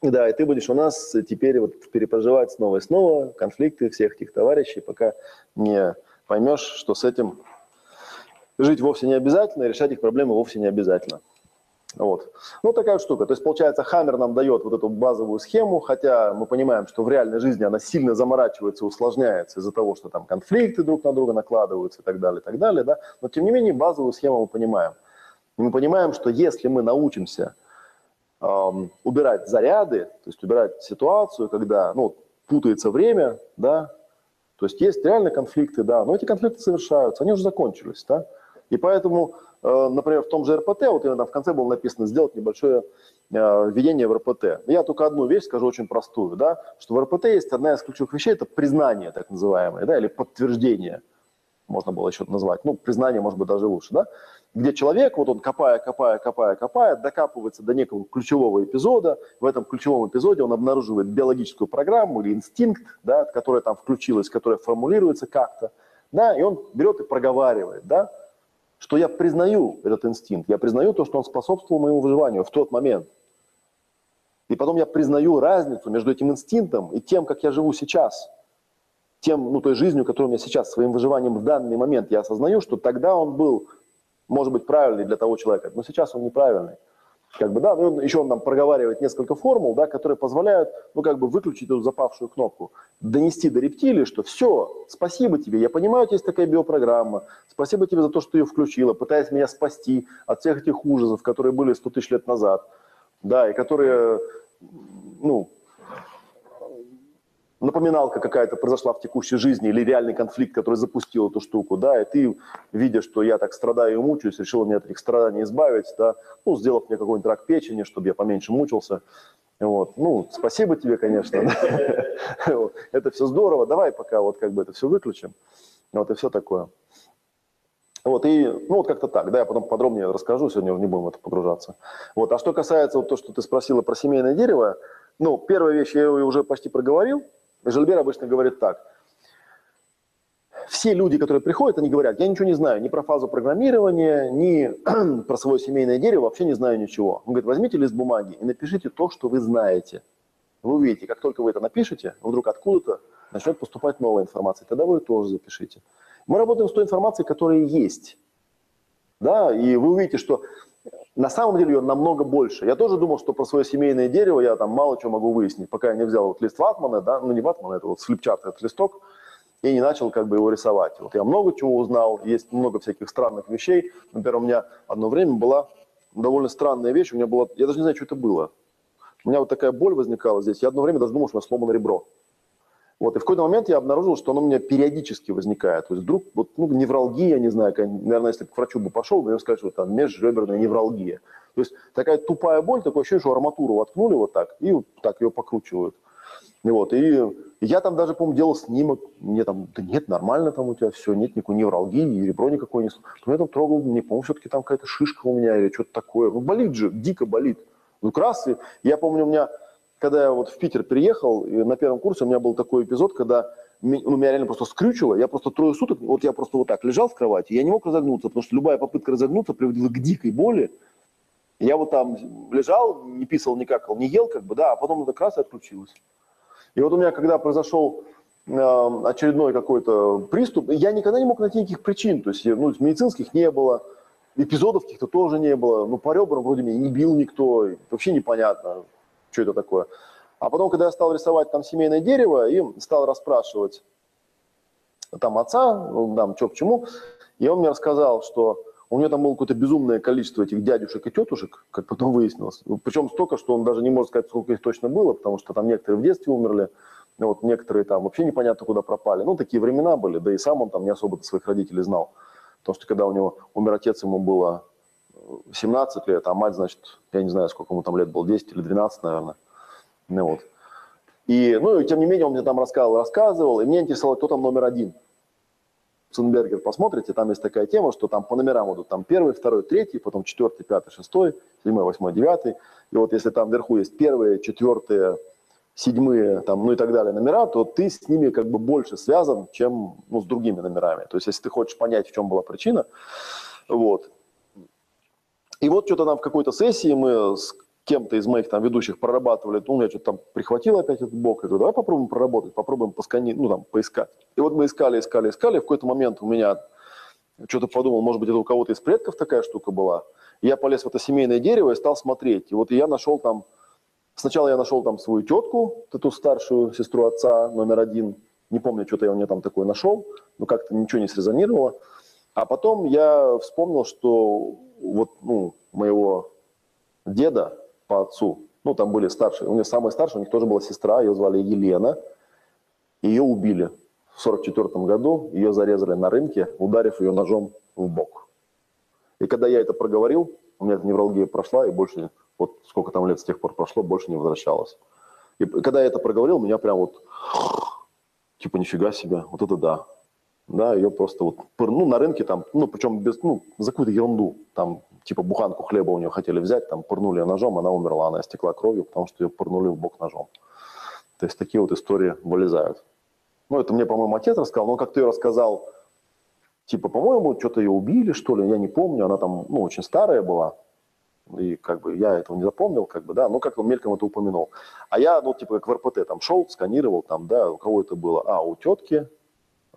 да, и ты будешь у нас теперь вот перепроживать снова и снова конфликты всех этих товарищей, пока не поймешь, что с этим жить вовсе не обязательно, решать их проблемы вовсе не обязательно. Вот. Ну, такая вот штука. То есть, получается, Хаммер нам дает вот эту базовую схему, хотя мы понимаем, что в реальной жизни она сильно заморачивается, усложняется из-за того, что там конфликты друг на друга накладываются и так далее, и так далее, да. Но, тем не менее, базовую схему мы понимаем. И мы понимаем, что если мы научимся эм, убирать заряды, то есть убирать ситуацию, когда, ну, путается время, да, то есть есть реально конфликты, да, но эти конфликты совершаются, они уже закончились, да, и поэтому например, в том же РПТ, вот именно в конце было написано сделать небольшое э, введение в РПТ. Я только одну вещь скажу очень простую, да, что в РПТ есть одна из ключевых вещей, это признание так называемое, да, или подтверждение, можно было еще назвать, ну, признание, может быть, даже лучше, да, где человек, вот он копая, копая, копая, копая, докапывается до некого ключевого эпизода, в этом ключевом эпизоде он обнаруживает биологическую программу или инстинкт, да, которая там включилась, которая формулируется как-то, да, и он берет и проговаривает, да, что я признаю этот инстинкт, я признаю то, что он способствовал моему выживанию в тот момент. И потом я признаю разницу между этим инстинктом и тем, как я живу сейчас. Тем, ну, той жизнью, которую у меня сейчас, своим выживанием в данный момент. Я осознаю, что тогда он был, может быть, правильный для того человека, но сейчас он неправильный. Как бы, да, ну, еще он нам проговаривает несколько формул, да, которые позволяют, ну, как бы выключить эту запавшую кнопку, донести до рептилии, что все, спасибо тебе, я понимаю, у тебя есть такая биопрограмма, спасибо тебе за то, что ты ее включила, пытаясь меня спасти от всех этих ужасов, которые были 100 тысяч лет назад, да, и которые, ну, напоминалка какая-то произошла в текущей жизни или реальный конфликт, который запустил эту штуку, да, и ты, видя, что я так страдаю и мучаюсь, решил меня от этих страданий избавить, да, ну, сделав мне какой-нибудь рак печени, чтобы я поменьше мучился, вот. Ну, спасибо тебе, конечно. Это все здорово. Давай пока вот как бы это все выключим. Вот и все такое. Вот, и, ну, вот как-то так, да, я потом подробнее расскажу, сегодня не будем в это погружаться. Вот, а что касается вот то, что ты спросила про семейное дерево, ну, первая вещь, я уже почти проговорил, Жильбер обычно говорит так. Все люди, которые приходят, они говорят, я ничего не знаю ни про фазу программирования, ни про свое семейное дерево, вообще не знаю ничего. Он говорит, возьмите лист бумаги и напишите то, что вы знаете. Вы увидите, как только вы это напишете, вдруг откуда-то начнет поступать новая информация. Тогда вы ее тоже запишите. Мы работаем с той информацией, которая есть. Да, и вы увидите, что на самом деле ее намного больше. Я тоже думал, что про свое семейное дерево я там мало чего могу выяснить, пока я не взял вот лист ватмана, да, ну не ватмана, это вот флипчарт, этот листок, и не начал как бы его рисовать. Вот я много чего узнал, есть много всяких странных вещей. Например, у меня одно время была довольно странная вещь, у меня была, я даже не знаю, что это было. У меня вот такая боль возникала здесь, я одно время даже думал, что у меня сломано ребро. Вот, и в какой-то момент я обнаружил, что оно у меня периодически возникает. То есть вдруг, вот, ну, невралгия, не знаю, наверное, если бы к врачу бы пошел, бы я сказать, что там межреберная невралгия. То есть такая тупая боль, такое ощущение, что арматуру воткнули вот так, и вот так ее покручивают. И вот, и я там даже, по-моему, делал снимок, мне там, да нет, нормально там у тебя все, нет никакой невралгии, ребро никакое не... Но я там трогал, не помню, все-таки там какая-то шишка у меня или что-то такое. Ну, болит же, дико болит. Ну, раз, я помню, у меня когда я вот в Питер приехал, на первом курсе у меня был такой эпизод, когда ну, меня реально просто скрючило, я просто трое суток, вот я просто вот так лежал в кровати, я не мог разогнуться, потому что любая попытка разогнуться приводила к дикой боли. Я вот там лежал, не писал, не какал, не ел, как бы, да, а потом это раз и отключилось. И вот у меня, когда произошел э, очередной какой-то приступ, я никогда не мог найти никаких причин, то есть ну, медицинских не было, эпизодов каких-то тоже не было, ну, по ребрам вроде меня не бил никто, вообще непонятно что это такое. А потом, когда я стал рисовать там семейное дерево и стал расспрашивать там отца, ну, там, что к чему, и он мне рассказал, что у него там было какое-то безумное количество этих дядюшек и тетушек, как потом выяснилось. Причем столько, что он даже не может сказать, сколько их точно было, потому что там некоторые в детстве умерли, вот некоторые там вообще непонятно куда пропали. Ну, такие времена были, да и сам он там не особо своих родителей знал. Потому что когда у него умер отец, ему было 17 лет, а мать, значит, я не знаю, сколько ему там лет было, 10 или 12, наверное. Ну, вот. И, ну, и тем не менее, он мне там рассказывал, рассказывал, и мне интересовало, кто там номер один. Цунбергер, посмотрите, там есть такая тема, что там по номерам идут там первый, второй, третий, потом четвертый, пятый, шестой, седьмой, восьмой, девятый. И вот если там вверху есть первые, четвертые, седьмые, там, ну и так далее номера, то ты с ними как бы больше связан, чем ну, с другими номерами. То есть если ты хочешь понять, в чем была причина, вот, и вот что-то нам в какой-то сессии мы с кем-то из моих там ведущих прорабатывали, ну, я что-то там прихватил опять этот блок, я говорю, давай попробуем проработать, попробуем поскани, ну, там, поискать. И вот мы искали, искали, искали, в какой-то момент у меня что-то подумал, может быть, это у кого-то из предков такая штука была. Я полез в это семейное дерево и стал смотреть. И вот я нашел там, сначала я нашел там свою тетку, эту старшую сестру отца, номер один. Не помню, что-то я у нее там такое нашел, но как-то ничего не срезонировало. А потом я вспомнил, что вот ну, моего деда по отцу, ну там были старшие, у меня самая старшая, у них тоже была сестра, ее звали Елена. Ее убили в 44 году, ее зарезали на рынке, ударив ее ножом в бок. И когда я это проговорил, у меня эта невралгия прошла, и больше, вот сколько там лет с тех пор прошло, больше не возвращалась. И когда я это проговорил, меня прям вот, типа, нифига себе, вот это да. Да, ее просто вот, ну, на рынке там, ну, причем без, ну, за какую-то ерунду, там, типа, буханку хлеба у нее хотели взять, там, пырнули ее ножом, она умерла, она истекла кровью, потому что ее пырнули в бок ножом. То есть такие вот истории вылезают. Ну, это мне, по-моему, отец рассказал, но как ты ее рассказал, типа, по-моему, что-то ее убили, что ли, я не помню, она там, ну, очень старая была, и как бы я этого не запомнил, как бы, да, ну, как-то мельком это упомянул. А я, ну, типа, как в РПТ, там, шел, сканировал, там, да, у кого это было? А, у тетки,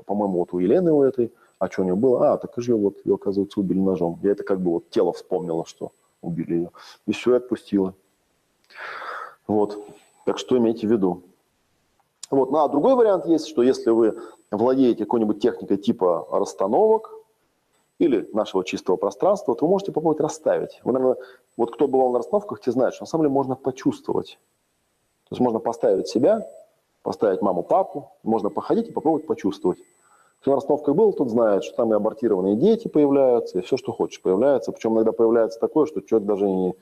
по-моему, вот у Елены у этой, а что у нее было? А, так и же вот ее, оказывается, убили ножом. Я это как бы вот тело вспомнила, что убили ее. И все, и отпустила. Вот. Так что имейте в виду. Вот. Ну, а другой вариант есть, что если вы владеете какой-нибудь техникой типа расстановок или нашего чистого пространства, то вы можете попробовать расставить. Вы, наверное, вот кто бывал на расстановках, те знают, что на самом деле можно почувствовать. То есть можно поставить себя, поставить маму, папу, можно походить и попробовать почувствовать. Кто на расстановках был, тот знает, что там и абортированные дети появляются, и все, что хочешь, появляется. Причем иногда появляется такое, что человек даже не,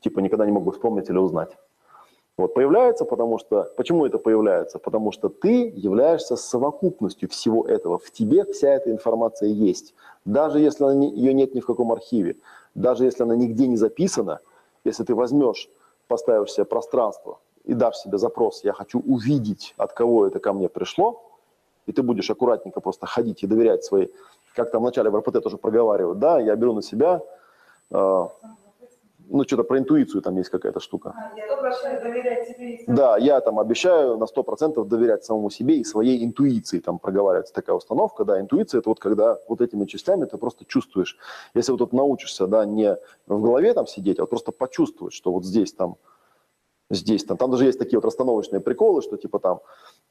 типа никогда не мог бы вспомнить или узнать. Вот появляется, потому что... Почему это появляется? Потому что ты являешься совокупностью всего этого. В тебе вся эта информация есть. Даже если она не- ее нет ни в каком архиве, даже если она нигде не записана, если ты возьмешь, поставишь себе пространство и дашь себе запрос «я хочу увидеть, от кого это ко мне пришло», и ты будешь аккуратненько просто ходить и доверять своей... Как там вначале в РПТ тоже проговаривают, да, я беру на себя... э, ну, что-то про интуицию там есть какая-то штука. Тебе сам? Да, я там обещаю на 100% доверять самому себе и своей интуиции. Там проговаривается такая установка. Да, интуиция – это вот когда вот этими частями ты просто чувствуешь. Если вот тут научишься, да, не в голове там сидеть, а вот просто почувствовать, что вот здесь там, здесь там. Там даже есть такие вот расстановочные приколы, что типа там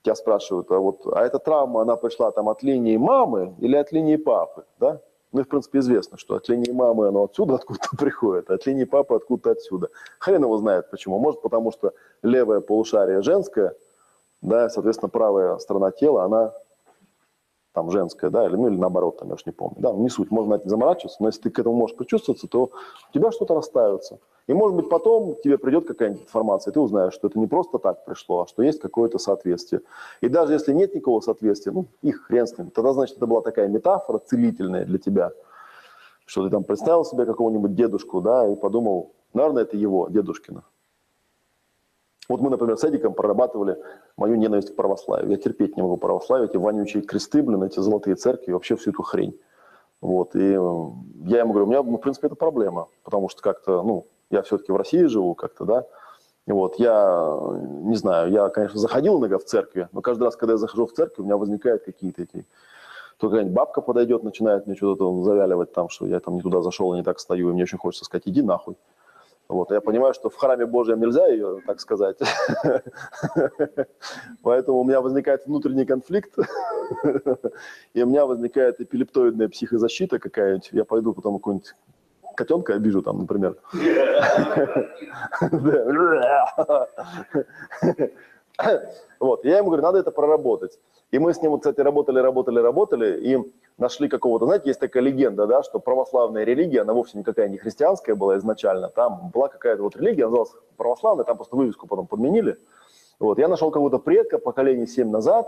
тебя спрашивают, а вот, а эта травма, она пришла там от линии мамы или от линии папы, да? Ну и, в принципе, известно, что от линии мамы оно отсюда откуда-то приходит, а от линии папы откуда-то отсюда. Хрен его знает почему. Может, потому что левое полушарие женское, да, соответственно, правая сторона тела, она там женская, да, или, ну, или наоборот, там, я уж не помню. Да, не суть, можно на это заморачиваться, но если ты к этому можешь причувствоваться, то у тебя что-то расставится. И, может быть, потом тебе придет какая-нибудь информация, и ты узнаешь, что это не просто так пришло, а что есть какое-то соответствие. И даже если нет никакого соответствия, ну, их хрен с ним, тогда, значит, это была такая метафора целительная для тебя, что ты там представил себе какого-нибудь дедушку, да, и подумал, наверное, это его, дедушкина. Вот мы, например, с Эдиком прорабатывали мою ненависть к православию. Я терпеть не могу православие, эти вонючие кресты, блин, эти золотые церкви, вообще всю эту хрень. Вот, и я ему говорю, у меня, в принципе, это проблема, потому что как-то, ну, я все-таки в России живу как-то, да, вот, я, не знаю, я, конечно, заходил иногда в церкви, но каждый раз, когда я захожу в церковь, у меня возникают какие-то эти... То какая-нибудь бабка подойдет, начинает мне что-то там завяливать там, что я там не туда зашел не так стою, и мне очень хочется сказать, иди нахуй. Вот, я понимаю, что в храме Божьем нельзя ее, так сказать. Поэтому у меня возникает внутренний конфликт, и у меня возникает эпилептоидная психозащита какая-нибудь. Я пойду потом какой-нибудь котенка обижу там, например. Вот, я ему говорю, надо это проработать. И мы с ним, кстати, работали, работали, работали, и нашли какого-то, знаете, есть такая легенда, да, что православная религия, она вовсе никакая не христианская была изначально, там была какая-то вот религия, называлась православная, там просто вывеску потом подменили. Вот, я нашел какого-то предка поколение 7 назад,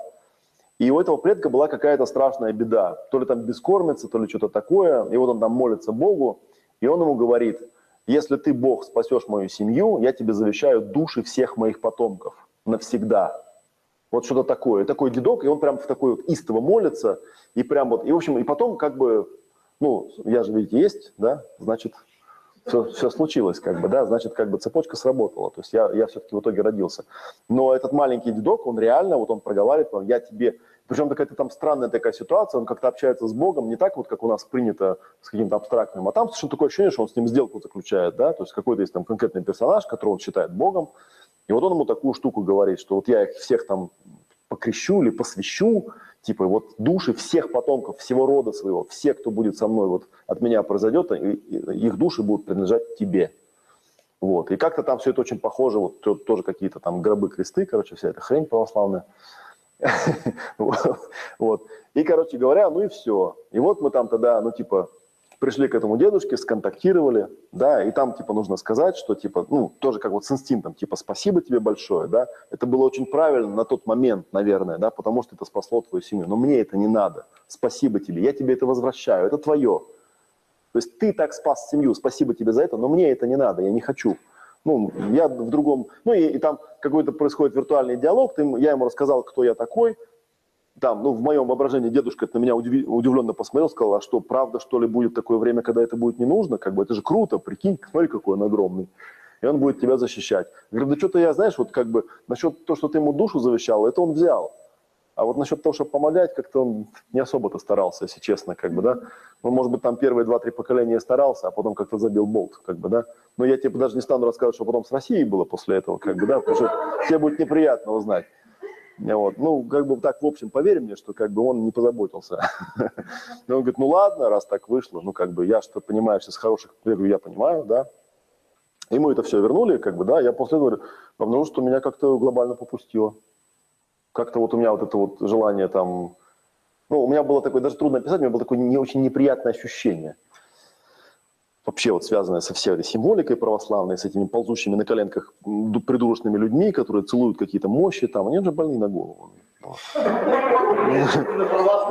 и у этого предка была какая-то страшная беда. То ли там бескормица, то ли что-то такое. И вот он там молится Богу, и он ему говорит, если ты, Бог, спасешь мою семью, я тебе завещаю души всех моих потомков навсегда. Вот что-то такое. И такой дедок, и он прям в такой вот истово молится, и прям вот, и в общем, и потом как бы, ну, я же, видите, есть, да, значит, все, все случилось, как бы, да, значит, как бы цепочка сработала, то есть я, я все-таки в итоге родился. Но этот маленький дедок, он реально, вот он проговаривает, я тебе, причем какая-то там странная такая ситуация, он как-то общается с Богом, не так вот, как у нас принято с каким-то абстрактным, а там совершенно такое ощущение, что он с ним сделку заключает, да, то есть какой-то есть там конкретный персонаж, которого он считает Богом, и вот он ему такую штуку говорит, что вот я их всех там покрещу или посвящу, типа вот души всех потомков, всего рода своего, все, кто будет со мной, вот от меня произойдет, их души будут принадлежать тебе. Вот. И как-то там все это очень похоже, вот тоже какие-то там гробы, кресты, короче, вся эта хрень православная. Вот. И, короче говоря, ну и все. И вот мы там тогда, ну типа, пришли к этому дедушке, сконтактировали, да, и там, типа, нужно сказать, что, типа, ну, тоже как вот с инстинктом, типа, спасибо тебе большое, да, это было очень правильно на тот момент, наверное, да, потому что это спасло твою семью, но мне это не надо, спасибо тебе, я тебе это возвращаю, это твое. То есть ты так спас семью, спасибо тебе за это, но мне это не надо, я не хочу. Ну, я в другом, ну, и, и там какой-то происходит виртуальный диалог, ты, я ему рассказал, кто я такой, там, ну, в моем воображении дедушка на меня удивленно посмотрел, сказал, а что, правда, что ли, будет такое время, когда это будет не нужно? Как бы это же круто, прикинь, смотри, какой он огромный. И он будет тебя защищать. Говорю, да что-то я, знаешь, вот как бы насчет того, что ты ему душу завещал, это он взял. А вот насчет того, чтобы помогать, как-то он не особо-то старался, если честно, как бы, да. Ну, может быть, там первые два-три поколения старался, а потом как-то забил болт, как бы, да. Но я тебе даже не стану рассказывать, что потом с Россией было после этого, как бы, да, потому что тебе будет неприятно узнать. Вот. Ну, как бы так, в общем, поверь мне, что как бы он не позаботился. Но он говорит, ну ладно, раз так вышло, ну как бы я что понимаешь из хороших, я говорю, я понимаю, да. Мы это все вернули, как бы, да, я после этого обнаружил, что меня как-то глобально попустило. Как-то вот у меня вот это вот желание там, ну, у меня было такое, даже трудно описать, у меня было такое не очень неприятное ощущение – вообще вот связанная со всей этой символикой православной, с этими ползущими на коленках придурочными людьми, которые целуют какие-то мощи, там, они же больны на голову.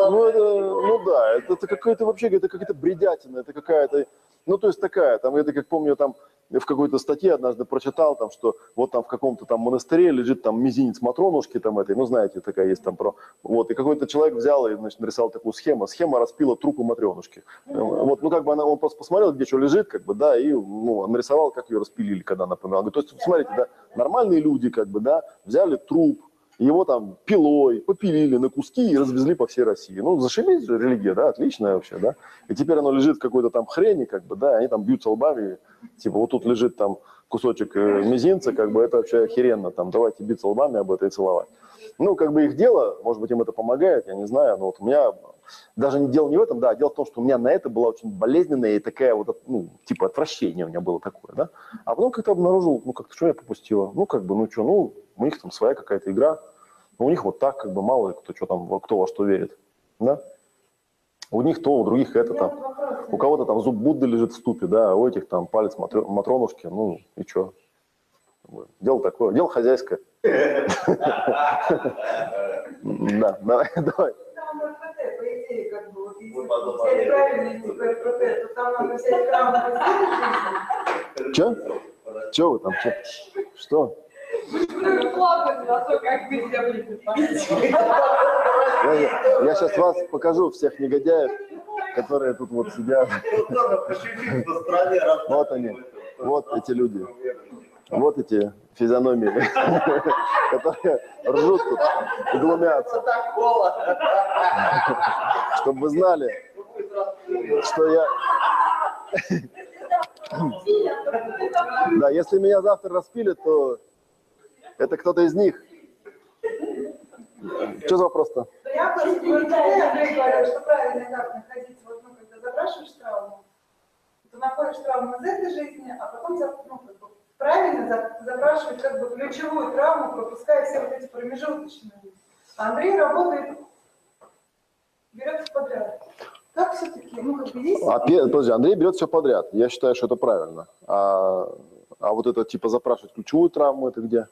Ну, ну да, это, это какая-то вообще, это какая-то бредятина, это какая-то, ну то есть такая, там, это как помню, там в какой-то статье однажды прочитал, там, что вот там в каком-то там монастыре лежит там мизинец Матронушки там этой, ну знаете, такая есть там про, вот, и какой-то человек взял и, значит, нарисовал такую схему, схема распила трупы Матренушки. Вот, ну как бы она, он просто посмотрел, где что лежит, как бы, да, и ну, нарисовал, как ее распилили, когда она померла. То есть, смотрите, да, нормальные люди, как бы, да, взяли труп, его там пилой попилили на куски и развезли по всей России. Ну, зашибись религия, да, отличная вообще, да. И теперь оно лежит в какой-то там хрени, как бы, да, они там бьются лбами, типа вот тут лежит там кусочек э, мизинца, как бы это вообще охеренно, там давайте биться лбами об это и целовать. Ну, как бы их дело, может быть, им это помогает, я не знаю, но вот у меня даже не дело не в этом, да, дело в том, что у меня на это была очень болезненная и такая вот, ну, типа отвращение у меня было такое, да. А потом как-то обнаружил, ну, как-то что я попустила, ну, как бы, ну, что, ну, у них там своя какая-то игра, но у них вот так, как бы, мало кто что там, кто во что верит, да. У них то, у других это там. У кого-то там зуб Будды лежит в ступе, да, а у этих там палец Матронушки, ну и что? Дело такое, дело хозяйское. Да, давай, давай. Взять правильный то там надо взять травму Че? Че вы там? Что? Я, сейчас вас покажу всех негодяев, которые тут вот сидят. Вот они, вот эти люди. Вот эти физиономии, которые ржут тут и глумятся. Чтобы вы знали, что я... Да, если меня завтра распилят, то это кто-то из них. Что за вопрос-то? Я просто говорю, что правильно как находить, вот, ну, когда запрашиваешь травму, ты находишь травму из этой жизни, а потом ну, как бы, правильно запрашивать как бы ключевую травму, пропуская все вот эти промежуточные. Андрей работает, берет подряд. Как все-таки, ну, как бы есть... А, подожди, Андрей берет все подряд. Я считаю, что это правильно. А, а вот это, типа, запрашивать ключевую травму, это где?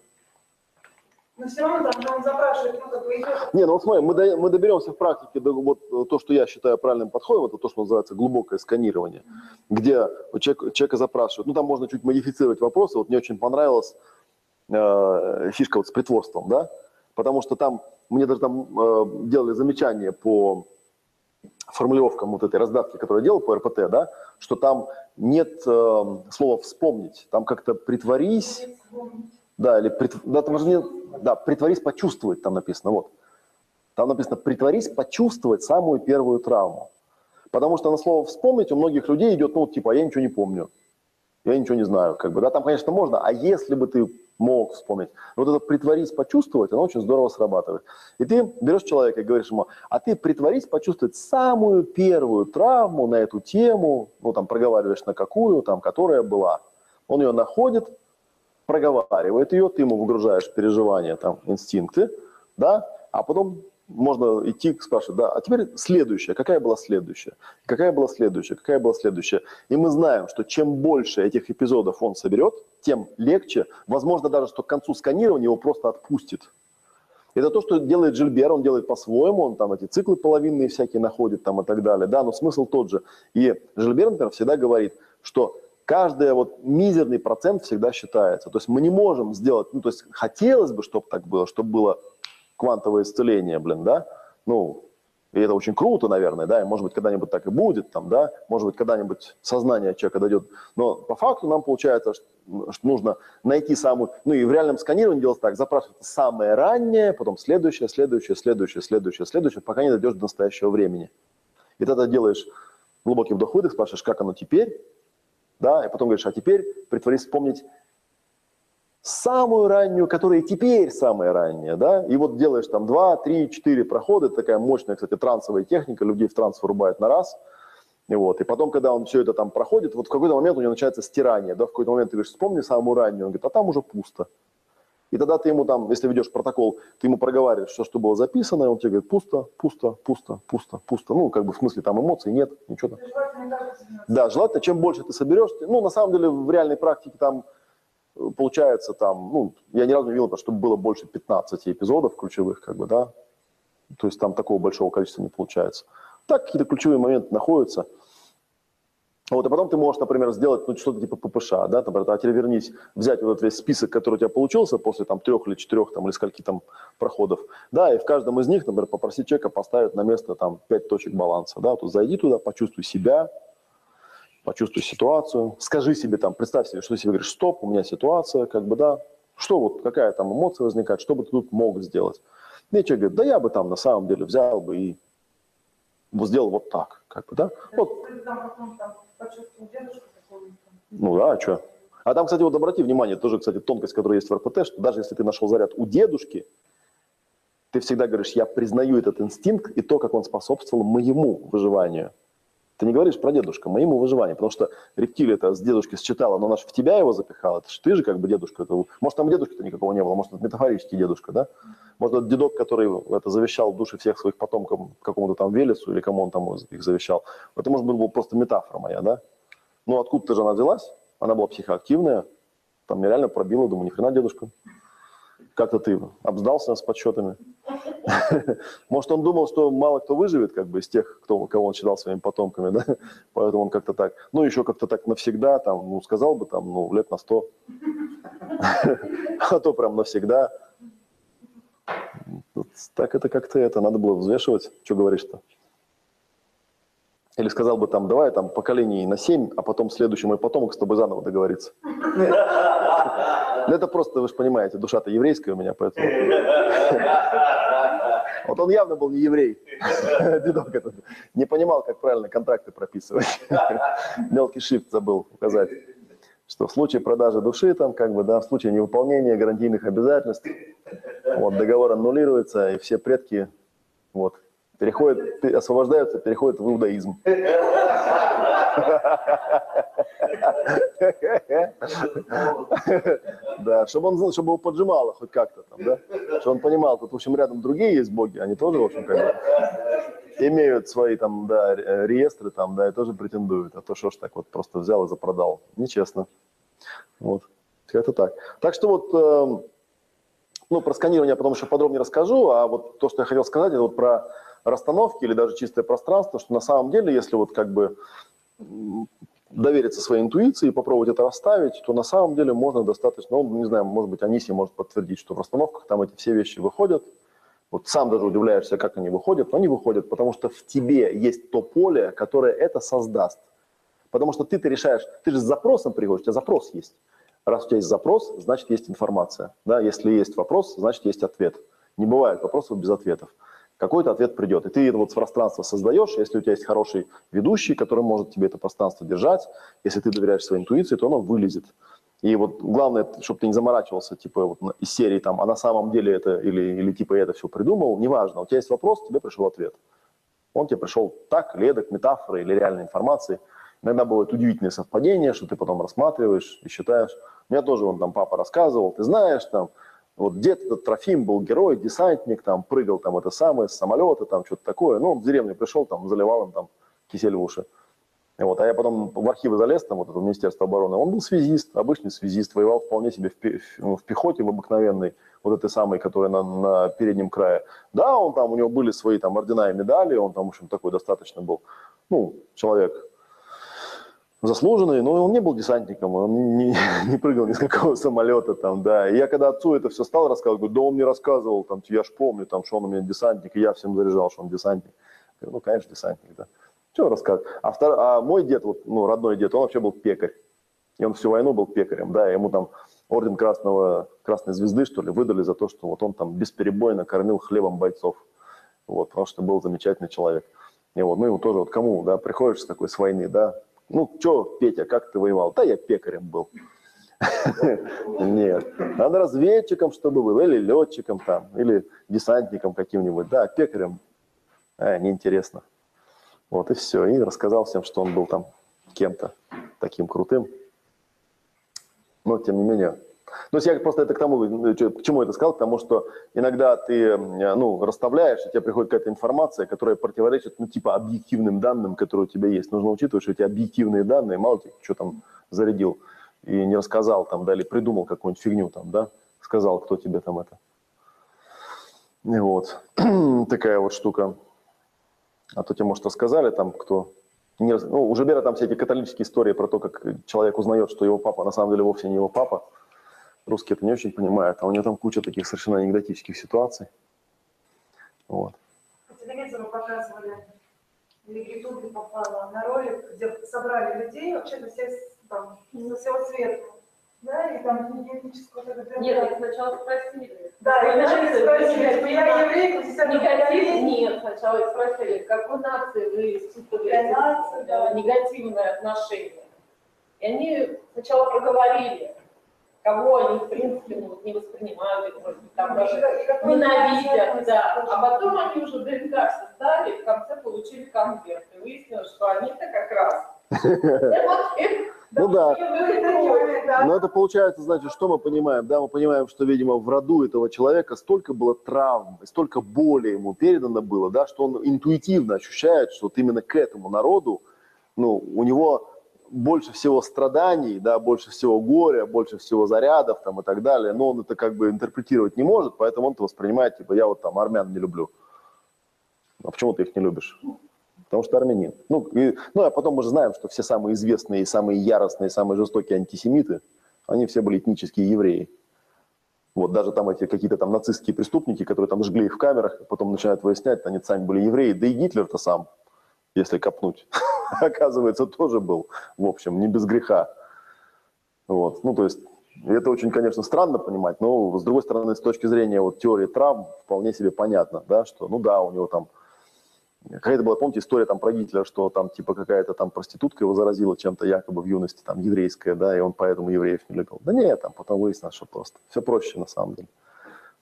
Но все равно там он запрашивает, ну, как бы идет... Не, ну вот смотри, мы, до, мы доберемся в практике до вот то, что я считаю правильным подходом, это то, что называется глубокое сканирование, mm-hmm. где человек, человека запрашивают, ну там можно чуть модифицировать вопросы, вот мне очень понравилась э, фишка вот с притворством, да, потому что там, мне даже там э, делали замечание по формулировкам вот этой раздатки, которую я делал по РПТ, да, что там нет э, слова «вспомнить», там как-то «притворись», да, или прит- да, там же не, да, «притворись почувствовать» там написано, вот. Там написано «притворись почувствовать самую первую травму». Потому что на слово «вспомнить» у многих людей идет, ну, типа, я ничего не помню, я ничего не знаю, как бы, да, там, конечно, можно, а если бы ты мог вспомнить, вот это «притворись почувствовать», оно очень здорово срабатывает. И ты берешь человека и говоришь ему, а ты притворись почувствовать самую первую травму на эту тему, ну, там, проговариваешь на какую, там, которая была. Он ее находит, проговаривает ее, ты ему выгружаешь переживания, там, инстинкты, да, а потом можно идти спрашивать, да, а теперь следующая, какая была следующая, какая была следующая, какая была следующая. И мы знаем, что чем больше этих эпизодов он соберет, тем легче, возможно даже, что к концу сканирования его просто отпустит. Это то, что делает Жильбер, он делает по-своему, он там эти циклы половинные всякие находит там и так далее, да, но смысл тот же. И Жильбер, например, всегда говорит, что каждый вот мизерный процент всегда считается. То есть мы не можем сделать, ну, то есть хотелось бы, чтобы так было, чтобы было квантовое исцеление, блин, да, ну, и это очень круто, наверное, да, и может быть когда-нибудь так и будет, там, да, может быть когда-нибудь сознание человека дойдет, но по факту нам получается, что, нужно найти самую, ну и в реальном сканировании делать так, запрашивать самое раннее, потом следующее, следующее, следующее, следующее, следующее, пока не дойдешь до настоящего времени. И тогда делаешь глубокий вдох-выдох, спрашиваешь, как оно теперь, да, и потом говоришь, а теперь притворись вспомнить самую раннюю, которая теперь самая ранняя, да, и вот делаешь там 2, 3, 4 прохода, это такая мощная, кстати, трансовая техника, людей в транс вырубает на раз, и вот, и потом, когда он все это там проходит, вот в какой-то момент у него начинается стирание, да, в какой-то момент ты говоришь, вспомни самую раннюю, он говорит, а там уже пусто. И тогда ты ему там, если ведешь протокол, ты ему проговариваешь все, что было записано, и он тебе говорит, пусто, пусто, пусто, пусто, пусто. Ну, как бы в смысле там эмоций нет, ничего там. Да, желательно, чем больше ты соберешь, ну, на самом деле, в реальной практике там получается там, ну, я ни разу не видел, чтобы было больше 15 эпизодов ключевых, как бы, да, то есть там такого большого количества не получается. Так какие-то ключевые моменты находятся. Вот, и потом ты можешь, например, сделать ну, что-то типа ППШ, да, например, а теперь вернись, взять вот этот весь список, который у тебя получился после там трех или четырех там или скольки там проходов, да, и в каждом из них, например, попросить человека поставить на место там пять точек баланса, да, то зайди туда, почувствуй себя, почувствуй ситуацию, скажи себе там, представь себе, что ты себе говоришь, стоп, у меня ситуация, как бы, да, что вот, какая там эмоция возникает, что бы ты тут мог сделать. И человек говорит, да я бы там на самом деле взял бы и сделал вот так, как бы, да, вот, ну да, а что? А там, кстати, вот обрати внимание, тоже, кстати, тонкость, которая есть в РПТ, что даже если ты нашел заряд у дедушки, ты всегда говоришь, я признаю этот инстинкт и то, как он способствовал моему выживанию. Ты не говоришь про дедушку, моему выживанию, потому что рептилия это с дедушки считала, но она же в тебя его запихала, это же ты же как бы дедушка. Это, может, там дедушки-то никакого не было, может, это метафорический дедушка, да? Может, это дедок, который это завещал в душе всех своих потомков какому-то там Велесу или кому он там их завещал. Это, может быть, была просто метафора моя, да? Ну, откуда-то же она взялась, она была психоактивная, там меня реально пробило, думаю, ни хрена, дедушка. Как-то ты обсдался с подсчетами. Может, он думал, что мало кто выживет, как бы, из тех, кто, кого он считал своими потомками, да? Поэтому он как-то так, ну, еще как-то так навсегда, там, ну, сказал бы, там, ну, лет на сто. А то прям навсегда. Так это как-то это, надо было взвешивать. Что говоришь-то? Или сказал бы там, давай там поколений на семь, а потом следующий мой потомок с тобой заново договорится. Ну, это просто, вы же понимаете, душа-то еврейская у меня, поэтому... Вот он явно был не еврей, дедок этот. Не понимал, как правильно контракты прописывать. Мелкий шрифт забыл указать. Что в случае продажи души, там, как бы, да, в случае невыполнения гарантийных обязательств, вот, договор аннулируется, и все предки, вот, переходят, пе- освобождаются, переходят в иудаизм. Да, чтобы он знал, чтобы его поджимало хоть как-то там, да? Чтобы он понимал, тут, в общем, рядом другие есть боги, они тоже, в общем, имеют свои там, да, ре- реестры там, да, и тоже претендуют. А то что ж так вот просто взял и запродал. Нечестно. Вот. Это так. Так что вот, эм, ну, про сканирование я потом еще подробнее расскажу, а вот то, что я хотел сказать, это вот про расстановки или даже чистое пространство, что на самом деле, если вот как бы довериться своей интуиции и попробовать это расставить, то на самом деле можно достаточно, ну, не знаю, может быть, Аниси может подтвердить, что в расстановках там эти все вещи выходят, Вот сам даже удивляешься, как они выходят, но они выходят, потому что в тебе есть то поле, которое это создаст. Потому что ты-то решаешь, ты же с запросом приходишь, у тебя запрос есть. Раз у тебя есть запрос, значит есть информация. Да? Если есть вопрос, значит есть ответ. Не бывает вопросов без ответов. Какой-то ответ придет. И ты это вот пространство создаешь, если у тебя есть хороший ведущий, который может тебе это пространство держать, если ты доверяешь своей интуиции, то оно вылезет. И вот главное, чтобы ты не заморачивался, типа, вот из серии там, а на самом деле это, или, или типа я это все придумал, неважно. У тебя есть вопрос, тебе пришел ответ. Он тебе пришел так, ледок, метафоры или реальной информации. Иногда бывают удивительные совпадения, что ты потом рассматриваешь и считаешь. Мне тоже он там папа рассказывал, ты знаешь, там, вот дед этот Трофим был герой, десантник, там, прыгал там это самое, с самолета, там, что-то такое. Ну, он в деревню пришел, там, заливал им там кисель в уши. Вот, а я потом в архивы залез, там, вот это Министерство обороны, он был связист, обычный связист, воевал вполне себе в, пи- ну, в пехоте, в обыкновенной, вот этой самой, которая на, на переднем крае. Да, он там, у него были свои там ордена и медали, он там, в общем, такой достаточно был, ну, человек заслуженный, но он не был десантником, он не, не прыгал ни с какого самолета там, да. И я когда отцу это все стал рассказывать, говорю, да он мне рассказывал, там, я ж помню, там, что он у меня десантник, и я всем заряжал, что он десантник. Говорю, ну, конечно, десантник, да. Что рассказывать? А, втор... а мой дед, вот, ну, родной дед, он вообще был пекарь. И он всю войну был пекарем, да, ему там орден Красного, Красной Звезды, что ли, выдали за то, что вот он там бесперебойно кормил хлебом бойцов. Вот, потому что был замечательный человек. И вот, ну, ему тоже, вот кому, да, приходишь с такой с войны, да, ну, что, Петя, как ты воевал? Да я пекарем был. Нет. Надо разведчиком, чтобы был, или летчиком там, или десантником каким-нибудь. Да, пекарем. А, неинтересно. Вот и все. И рассказал всем, что он был там кем-то таким крутым. Но, тем не менее, ну, я просто это к тому, к чему это сказал, потому что иногда ты, ну, расставляешь, и тебе приходит какая-то информация, которая противоречит, ну, типа, объективным данным, которые у тебя есть. Нужно учитывать, что эти объективные данные, мало ли, что там зарядил и не рассказал там, да, или придумал какую-нибудь фигню там, да, сказал, кто тебе там это. И вот, такая вот штука. А то тебе, может, рассказали там, кто... Не, ну, у Жибера там все эти католические истории про то, как человек узнает, что его папа на самом деле вовсе не его папа. Русские это не очень понимают, а у него там куча таких совершенно анекдотических ситуаций. Вот. По телевизору показывали, или в Ютубе попало на ролик, где собрали людей, вообще-то все там, со всего света. Да, и там эту Нет, их сначала спросили. Да, и начали что я десятый Негатив? Нет, сначала их спросили, к какой нации вы испытываете да. негативное отношение. И они сначала проговорили, кого они, в принципе, ну, не воспринимают, может быть, там даже ненавидят, да. А потом они уже ДНК создали, и в конце получили конверт. И выяснилось, что они-то как раз. Ну да. Но это получается, значит, что мы понимаем? Да, мы понимаем, что, видимо, в роду этого человека столько было травм, столько боли ему передано было, да, что он интуитивно ощущает, что вот именно к этому народу, ну, у него больше всего страданий, да, больше всего горя, больше всего зарядов там и так далее, но он это как бы интерпретировать не может, поэтому он это воспринимает, типа, я вот там армян не люблю. А почему ты их не любишь? Потому что армянин. Ну, и, ну, а потом мы же знаем, что все самые известные, самые яростные, самые жестокие антисемиты, они все были этнические евреи. Вот даже там эти какие-то там нацистские преступники, которые там жгли их в камерах, потом начинают выяснять, они сами были евреи. Да и Гитлер-то сам, если копнуть, оказывается, тоже был, в общем, не без греха. Вот. Ну, то есть, это очень, конечно, странно понимать, но, с другой стороны, с точки зрения вот, теории травм, вполне себе понятно, да, что, ну да, у него там Какая-то была, помните, история там про Гитлера, что там типа какая-то там проститутка его заразила чем-то якобы в юности, там еврейская, да, и он поэтому евреев не любил. Да нет, там потом выяснилось, что просто. Все проще на самом деле.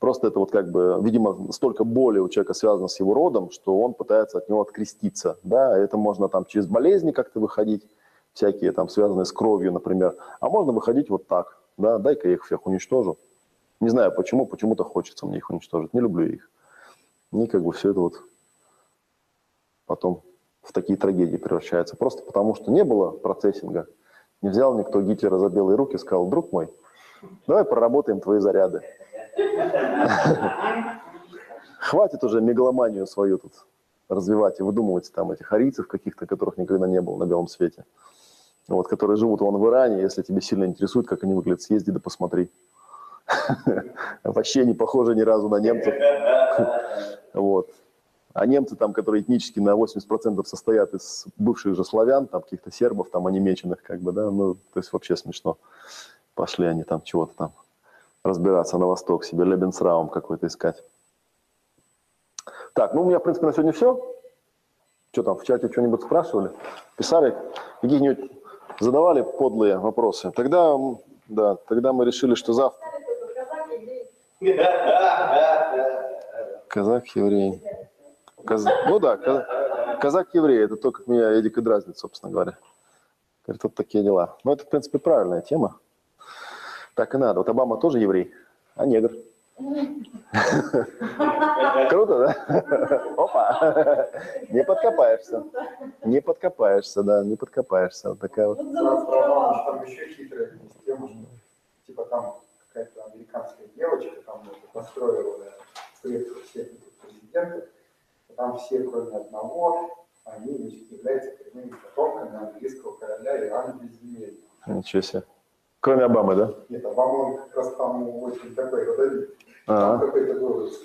Просто это вот как бы, видимо, столько боли у человека связано с его родом, что он пытается от него откреститься. Да, это можно там через болезни как-то выходить, всякие там связанные с кровью, например. А можно выходить вот так, да, дай-ка я их всех уничтожу. Не знаю почему, почему-то хочется мне их уничтожить. Не люблю их. И как бы все это вот потом в такие трагедии превращается. Просто потому, что не было процессинга. Не взял никто Гитлера за белые руки и сказал, друг мой, давай проработаем твои заряды. Хватит уже мегаломанию свою тут развивать и выдумывать там этих арийцев каких-то, которых никогда не было на белом свете. Вот, которые живут вон в Иране, если тебе сильно интересует, как они выглядят, съезди да посмотри. Вообще не похожи ни разу на немцев. Вот. А немцы там, которые этнически на 80% состоят из бывших же славян, там каких-то сербов, там онемеченных, как бы, да, ну, то есть вообще смешно. Пошли они там чего-то там разбираться на восток, себе Лебенсраум какой-то искать. Так, ну у меня, в принципе, на сегодня все. Что там, в чате что-нибудь спрашивали? Писали? Какие-нибудь задавали подлые вопросы? Тогда, да, тогда мы решили, что завтра... Казак, еврей. Каз... Ну да, каз... казак-еврей, это то, как меня Эдик и дразнит, собственно говоря. Говорит, вот такие дела. Но это, в принципе, правильная тема. Так и надо. Вот Обама тоже еврей, а негр. Круто, да? Опа! Не подкопаешься. Не подкопаешься, да, не подкопаешься. Вот такая вот. Там еще хитрая система, типа там какая-то американская девочка там построила средства всех президентов, там все, кроме одного, они являются коренными потомками английского короля Иоанна Безземельного. Ничего себе. Кроме Обамы, да? Нет, Обама он как раз там очень такой родовитый. А. Там какой-то был из.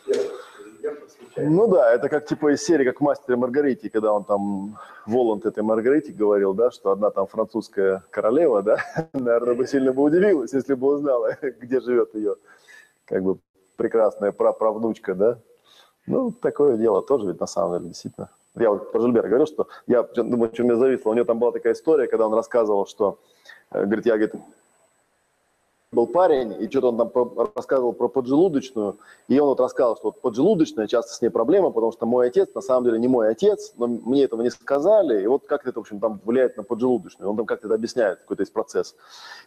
Ну да, это как типа из серии, как «Мастер Маргарите», когда он там, Воланд этой Маргарите говорил, да, что одна там французская королева, да, наверное, бы сильно бы удивилась, если бы узнала, где живет ее, как бы, прекрасная праправнучка, да. Ну, такое дело тоже ведь на самом деле, действительно. Я вот про Жильбера говорил, что я думаю, что мне зависло. У него там была такая история, когда он рассказывал, что, э, говорит, я, говорит, был парень, и что-то он там рассказывал про поджелудочную, и он вот рассказывал, что вот поджелудочная, часто с ней проблема, потому что мой отец на самом деле не мой отец, но мне этого не сказали, и вот как это, в общем, там влияет на поджелудочную, он там как-то это объясняет, какой-то есть процесс.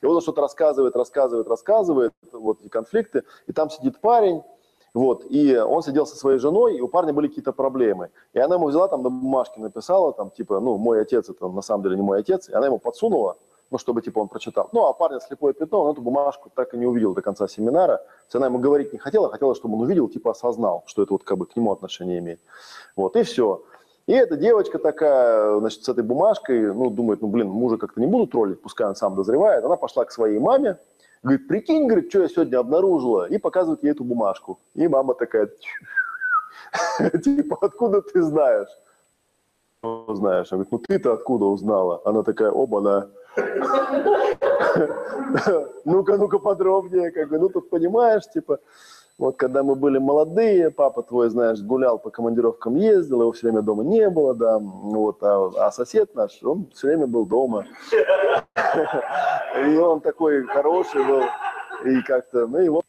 И вот он что-то рассказывает, рассказывает, рассказывает, вот эти конфликты, и там сидит парень, вот, и он сидел со своей женой, и у парня были какие-то проблемы. И она ему взяла там на бумажке, написала там, типа, ну, мой отец, это на самом деле не мой отец, и она ему подсунула, ну, чтобы, типа, он прочитал. Ну, а парня слепое пятно, он эту бумажку так и не увидел до конца семинара. Она ему говорить не хотела, хотела, чтобы он увидел, типа, осознал, что это вот как бы к нему отношение имеет. Вот, и все. И эта девочка такая, значит, с этой бумажкой, ну, думает, ну, блин, мужа как-то не буду троллить, пускай он сам дозревает. Она пошла к своей маме, говорит, прикинь, говорит, что я сегодня обнаружила, и показывает ей эту бумажку. И мама такая, типа, откуда ты знаешь? «Ну, знаешь. Она говорит, ну ты-то откуда узнала? Она такая, оба-на. Ну-ка, ну-ка подробнее, как бы, ну тут понимаешь, типа, вот когда мы были молодые, папа твой, знаешь, гулял по командировкам, ездил, его все время дома не было, да, вот, а, а сосед наш, он все время был дома. И он такой хороший был, и как-то, ну и вот.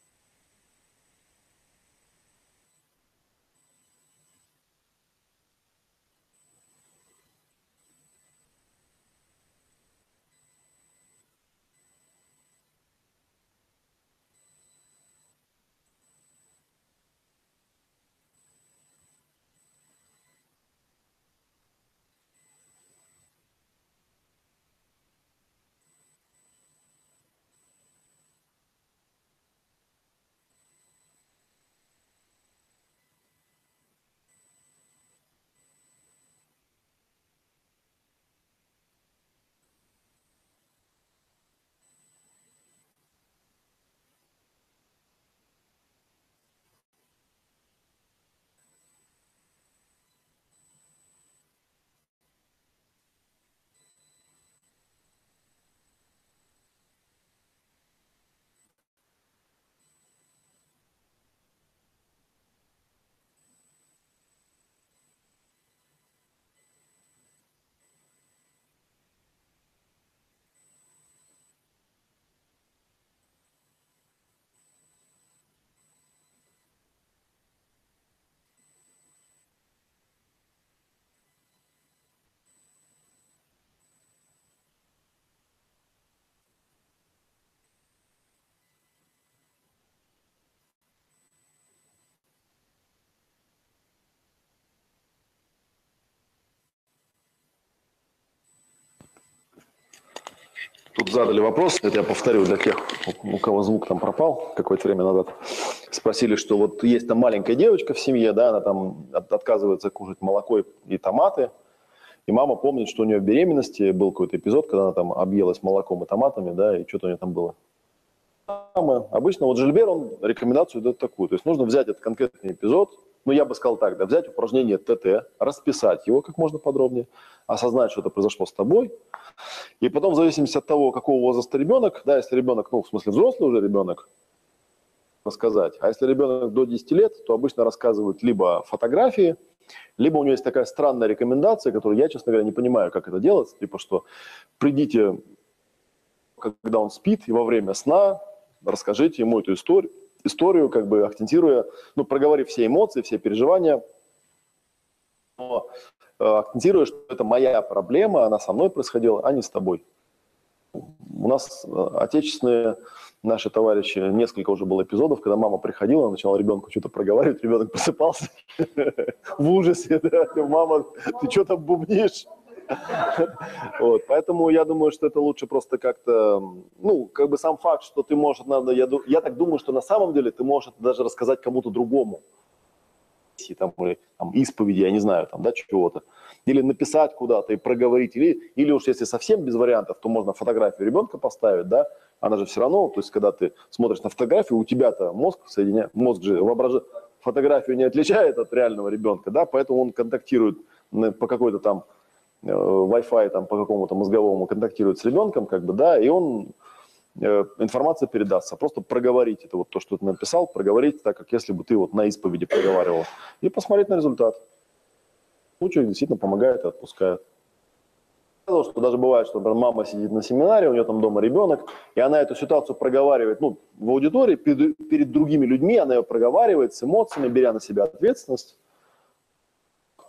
Тут задали вопрос, это я повторю для тех, у кого звук там пропал какое-то время назад. Спросили, что вот есть там маленькая девочка в семье, да, она там от- отказывается кушать молоко и, томаты, и мама помнит, что у нее в беременности был какой-то эпизод, когда она там объелась молоком и томатами, да, и что-то у нее там было. Обычно вот Жильбер, он рекомендацию дает такую. То есть нужно взять этот конкретный эпизод, ну, я бы сказал так, да, взять упражнение ТТ, расписать его как можно подробнее, осознать, что это произошло с тобой, и потом, в зависимости от того, какого возраста ребенок, да, если ребенок, ну, в смысле взрослый уже ребенок, рассказать. А если ребенок до 10 лет, то обычно рассказывают либо фотографии, либо у него есть такая странная рекомендация, которую я, честно говоря, не понимаю, как это делать, типа что придите, когда он спит, и во время сна расскажите ему эту историю, историю, как бы акцентируя, ну, проговорив все эмоции, все переживания, но э, акцентируя, что это моя проблема, она со мной происходила, а не с тобой. У нас э, отечественные наши товарищи, несколько уже было эпизодов, когда мама приходила, начала ребенку что-то проговаривать, ребенок просыпался в ужасе, да, мама, ты что там бубнишь? Вот, поэтому я думаю, что это лучше просто как-то, ну, как бы сам факт, что ты можешь, надо, я, я так думаю, что на самом деле ты можешь даже рассказать кому-то другому. Там, или, там, исповеди, я не знаю, там, да, чего-то. Или написать куда-то и проговорить. Или, или уж если совсем без вариантов, то можно фотографию ребенка поставить, да, она же все равно, то есть когда ты смотришь на фотографию, у тебя-то мозг соединяет, мозг же воображает, фотографию не отличает от реального ребенка, да, поэтому он контактирует по какой-то там Wi-Fi там по какому-то мозговому контактирует с ребенком, как бы, да, и он э, информация передастся. Просто проговорить это вот то, что ты написал, проговорить так, как если бы ты вот на исповеди проговаривал, и посмотреть на результат. Ну, человек действительно помогает и отпускает. Что даже бывает, что например, мама сидит на семинаре, у нее там дома ребенок, и она эту ситуацию проговаривает ну, в аудитории перед, перед другими людьми, она ее проговаривает с эмоциями, беря на себя ответственность.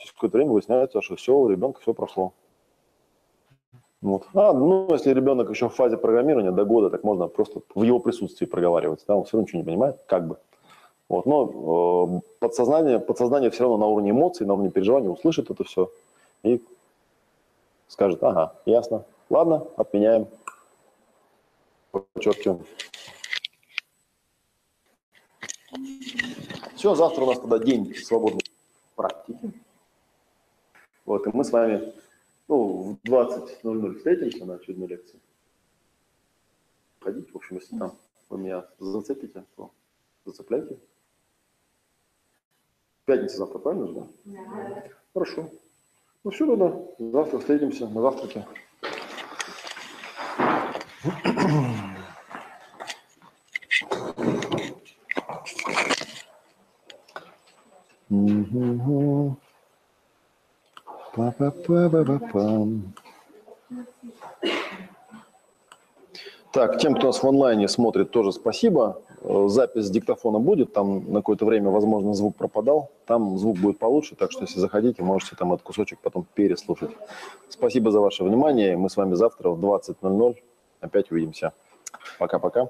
Через какое-то время выясняется, что все, у ребенка все прошло. Вот. А, ну, если ребенок еще в фазе программирования до года, так можно просто в его присутствии проговаривать. Да, он все равно ничего не понимает, как бы. Вот. Но э, подсознание, подсознание все равно на уровне эмоций, на уровне переживаний услышит это все и скажет, ага, ясно, ладно, отменяем, подчеркиваем. Все, завтра у нас тогда день свободной практики. Вот, и мы с вами ну, в 20.00 встретимся на очередной лекции. Ходите, в общем, если там вы меня зацепите, то зацепляйте. Пятница завтра, правильно же? да? Хорошо. Ну все, тогда завтра встретимся на завтраке. Мгм. Па-па-па-ба-ба-пам. Так, тем, кто нас в онлайне смотрит, тоже спасибо. Э, Запись диктофона будет, там на какое-то время, возможно, звук пропадал. Там звук будет получше, так что если заходите, можете там этот кусочек потом переслушать. Спасибо за ваше внимание. Мы с вами завтра в 20.00 опять увидимся. Пока-пока.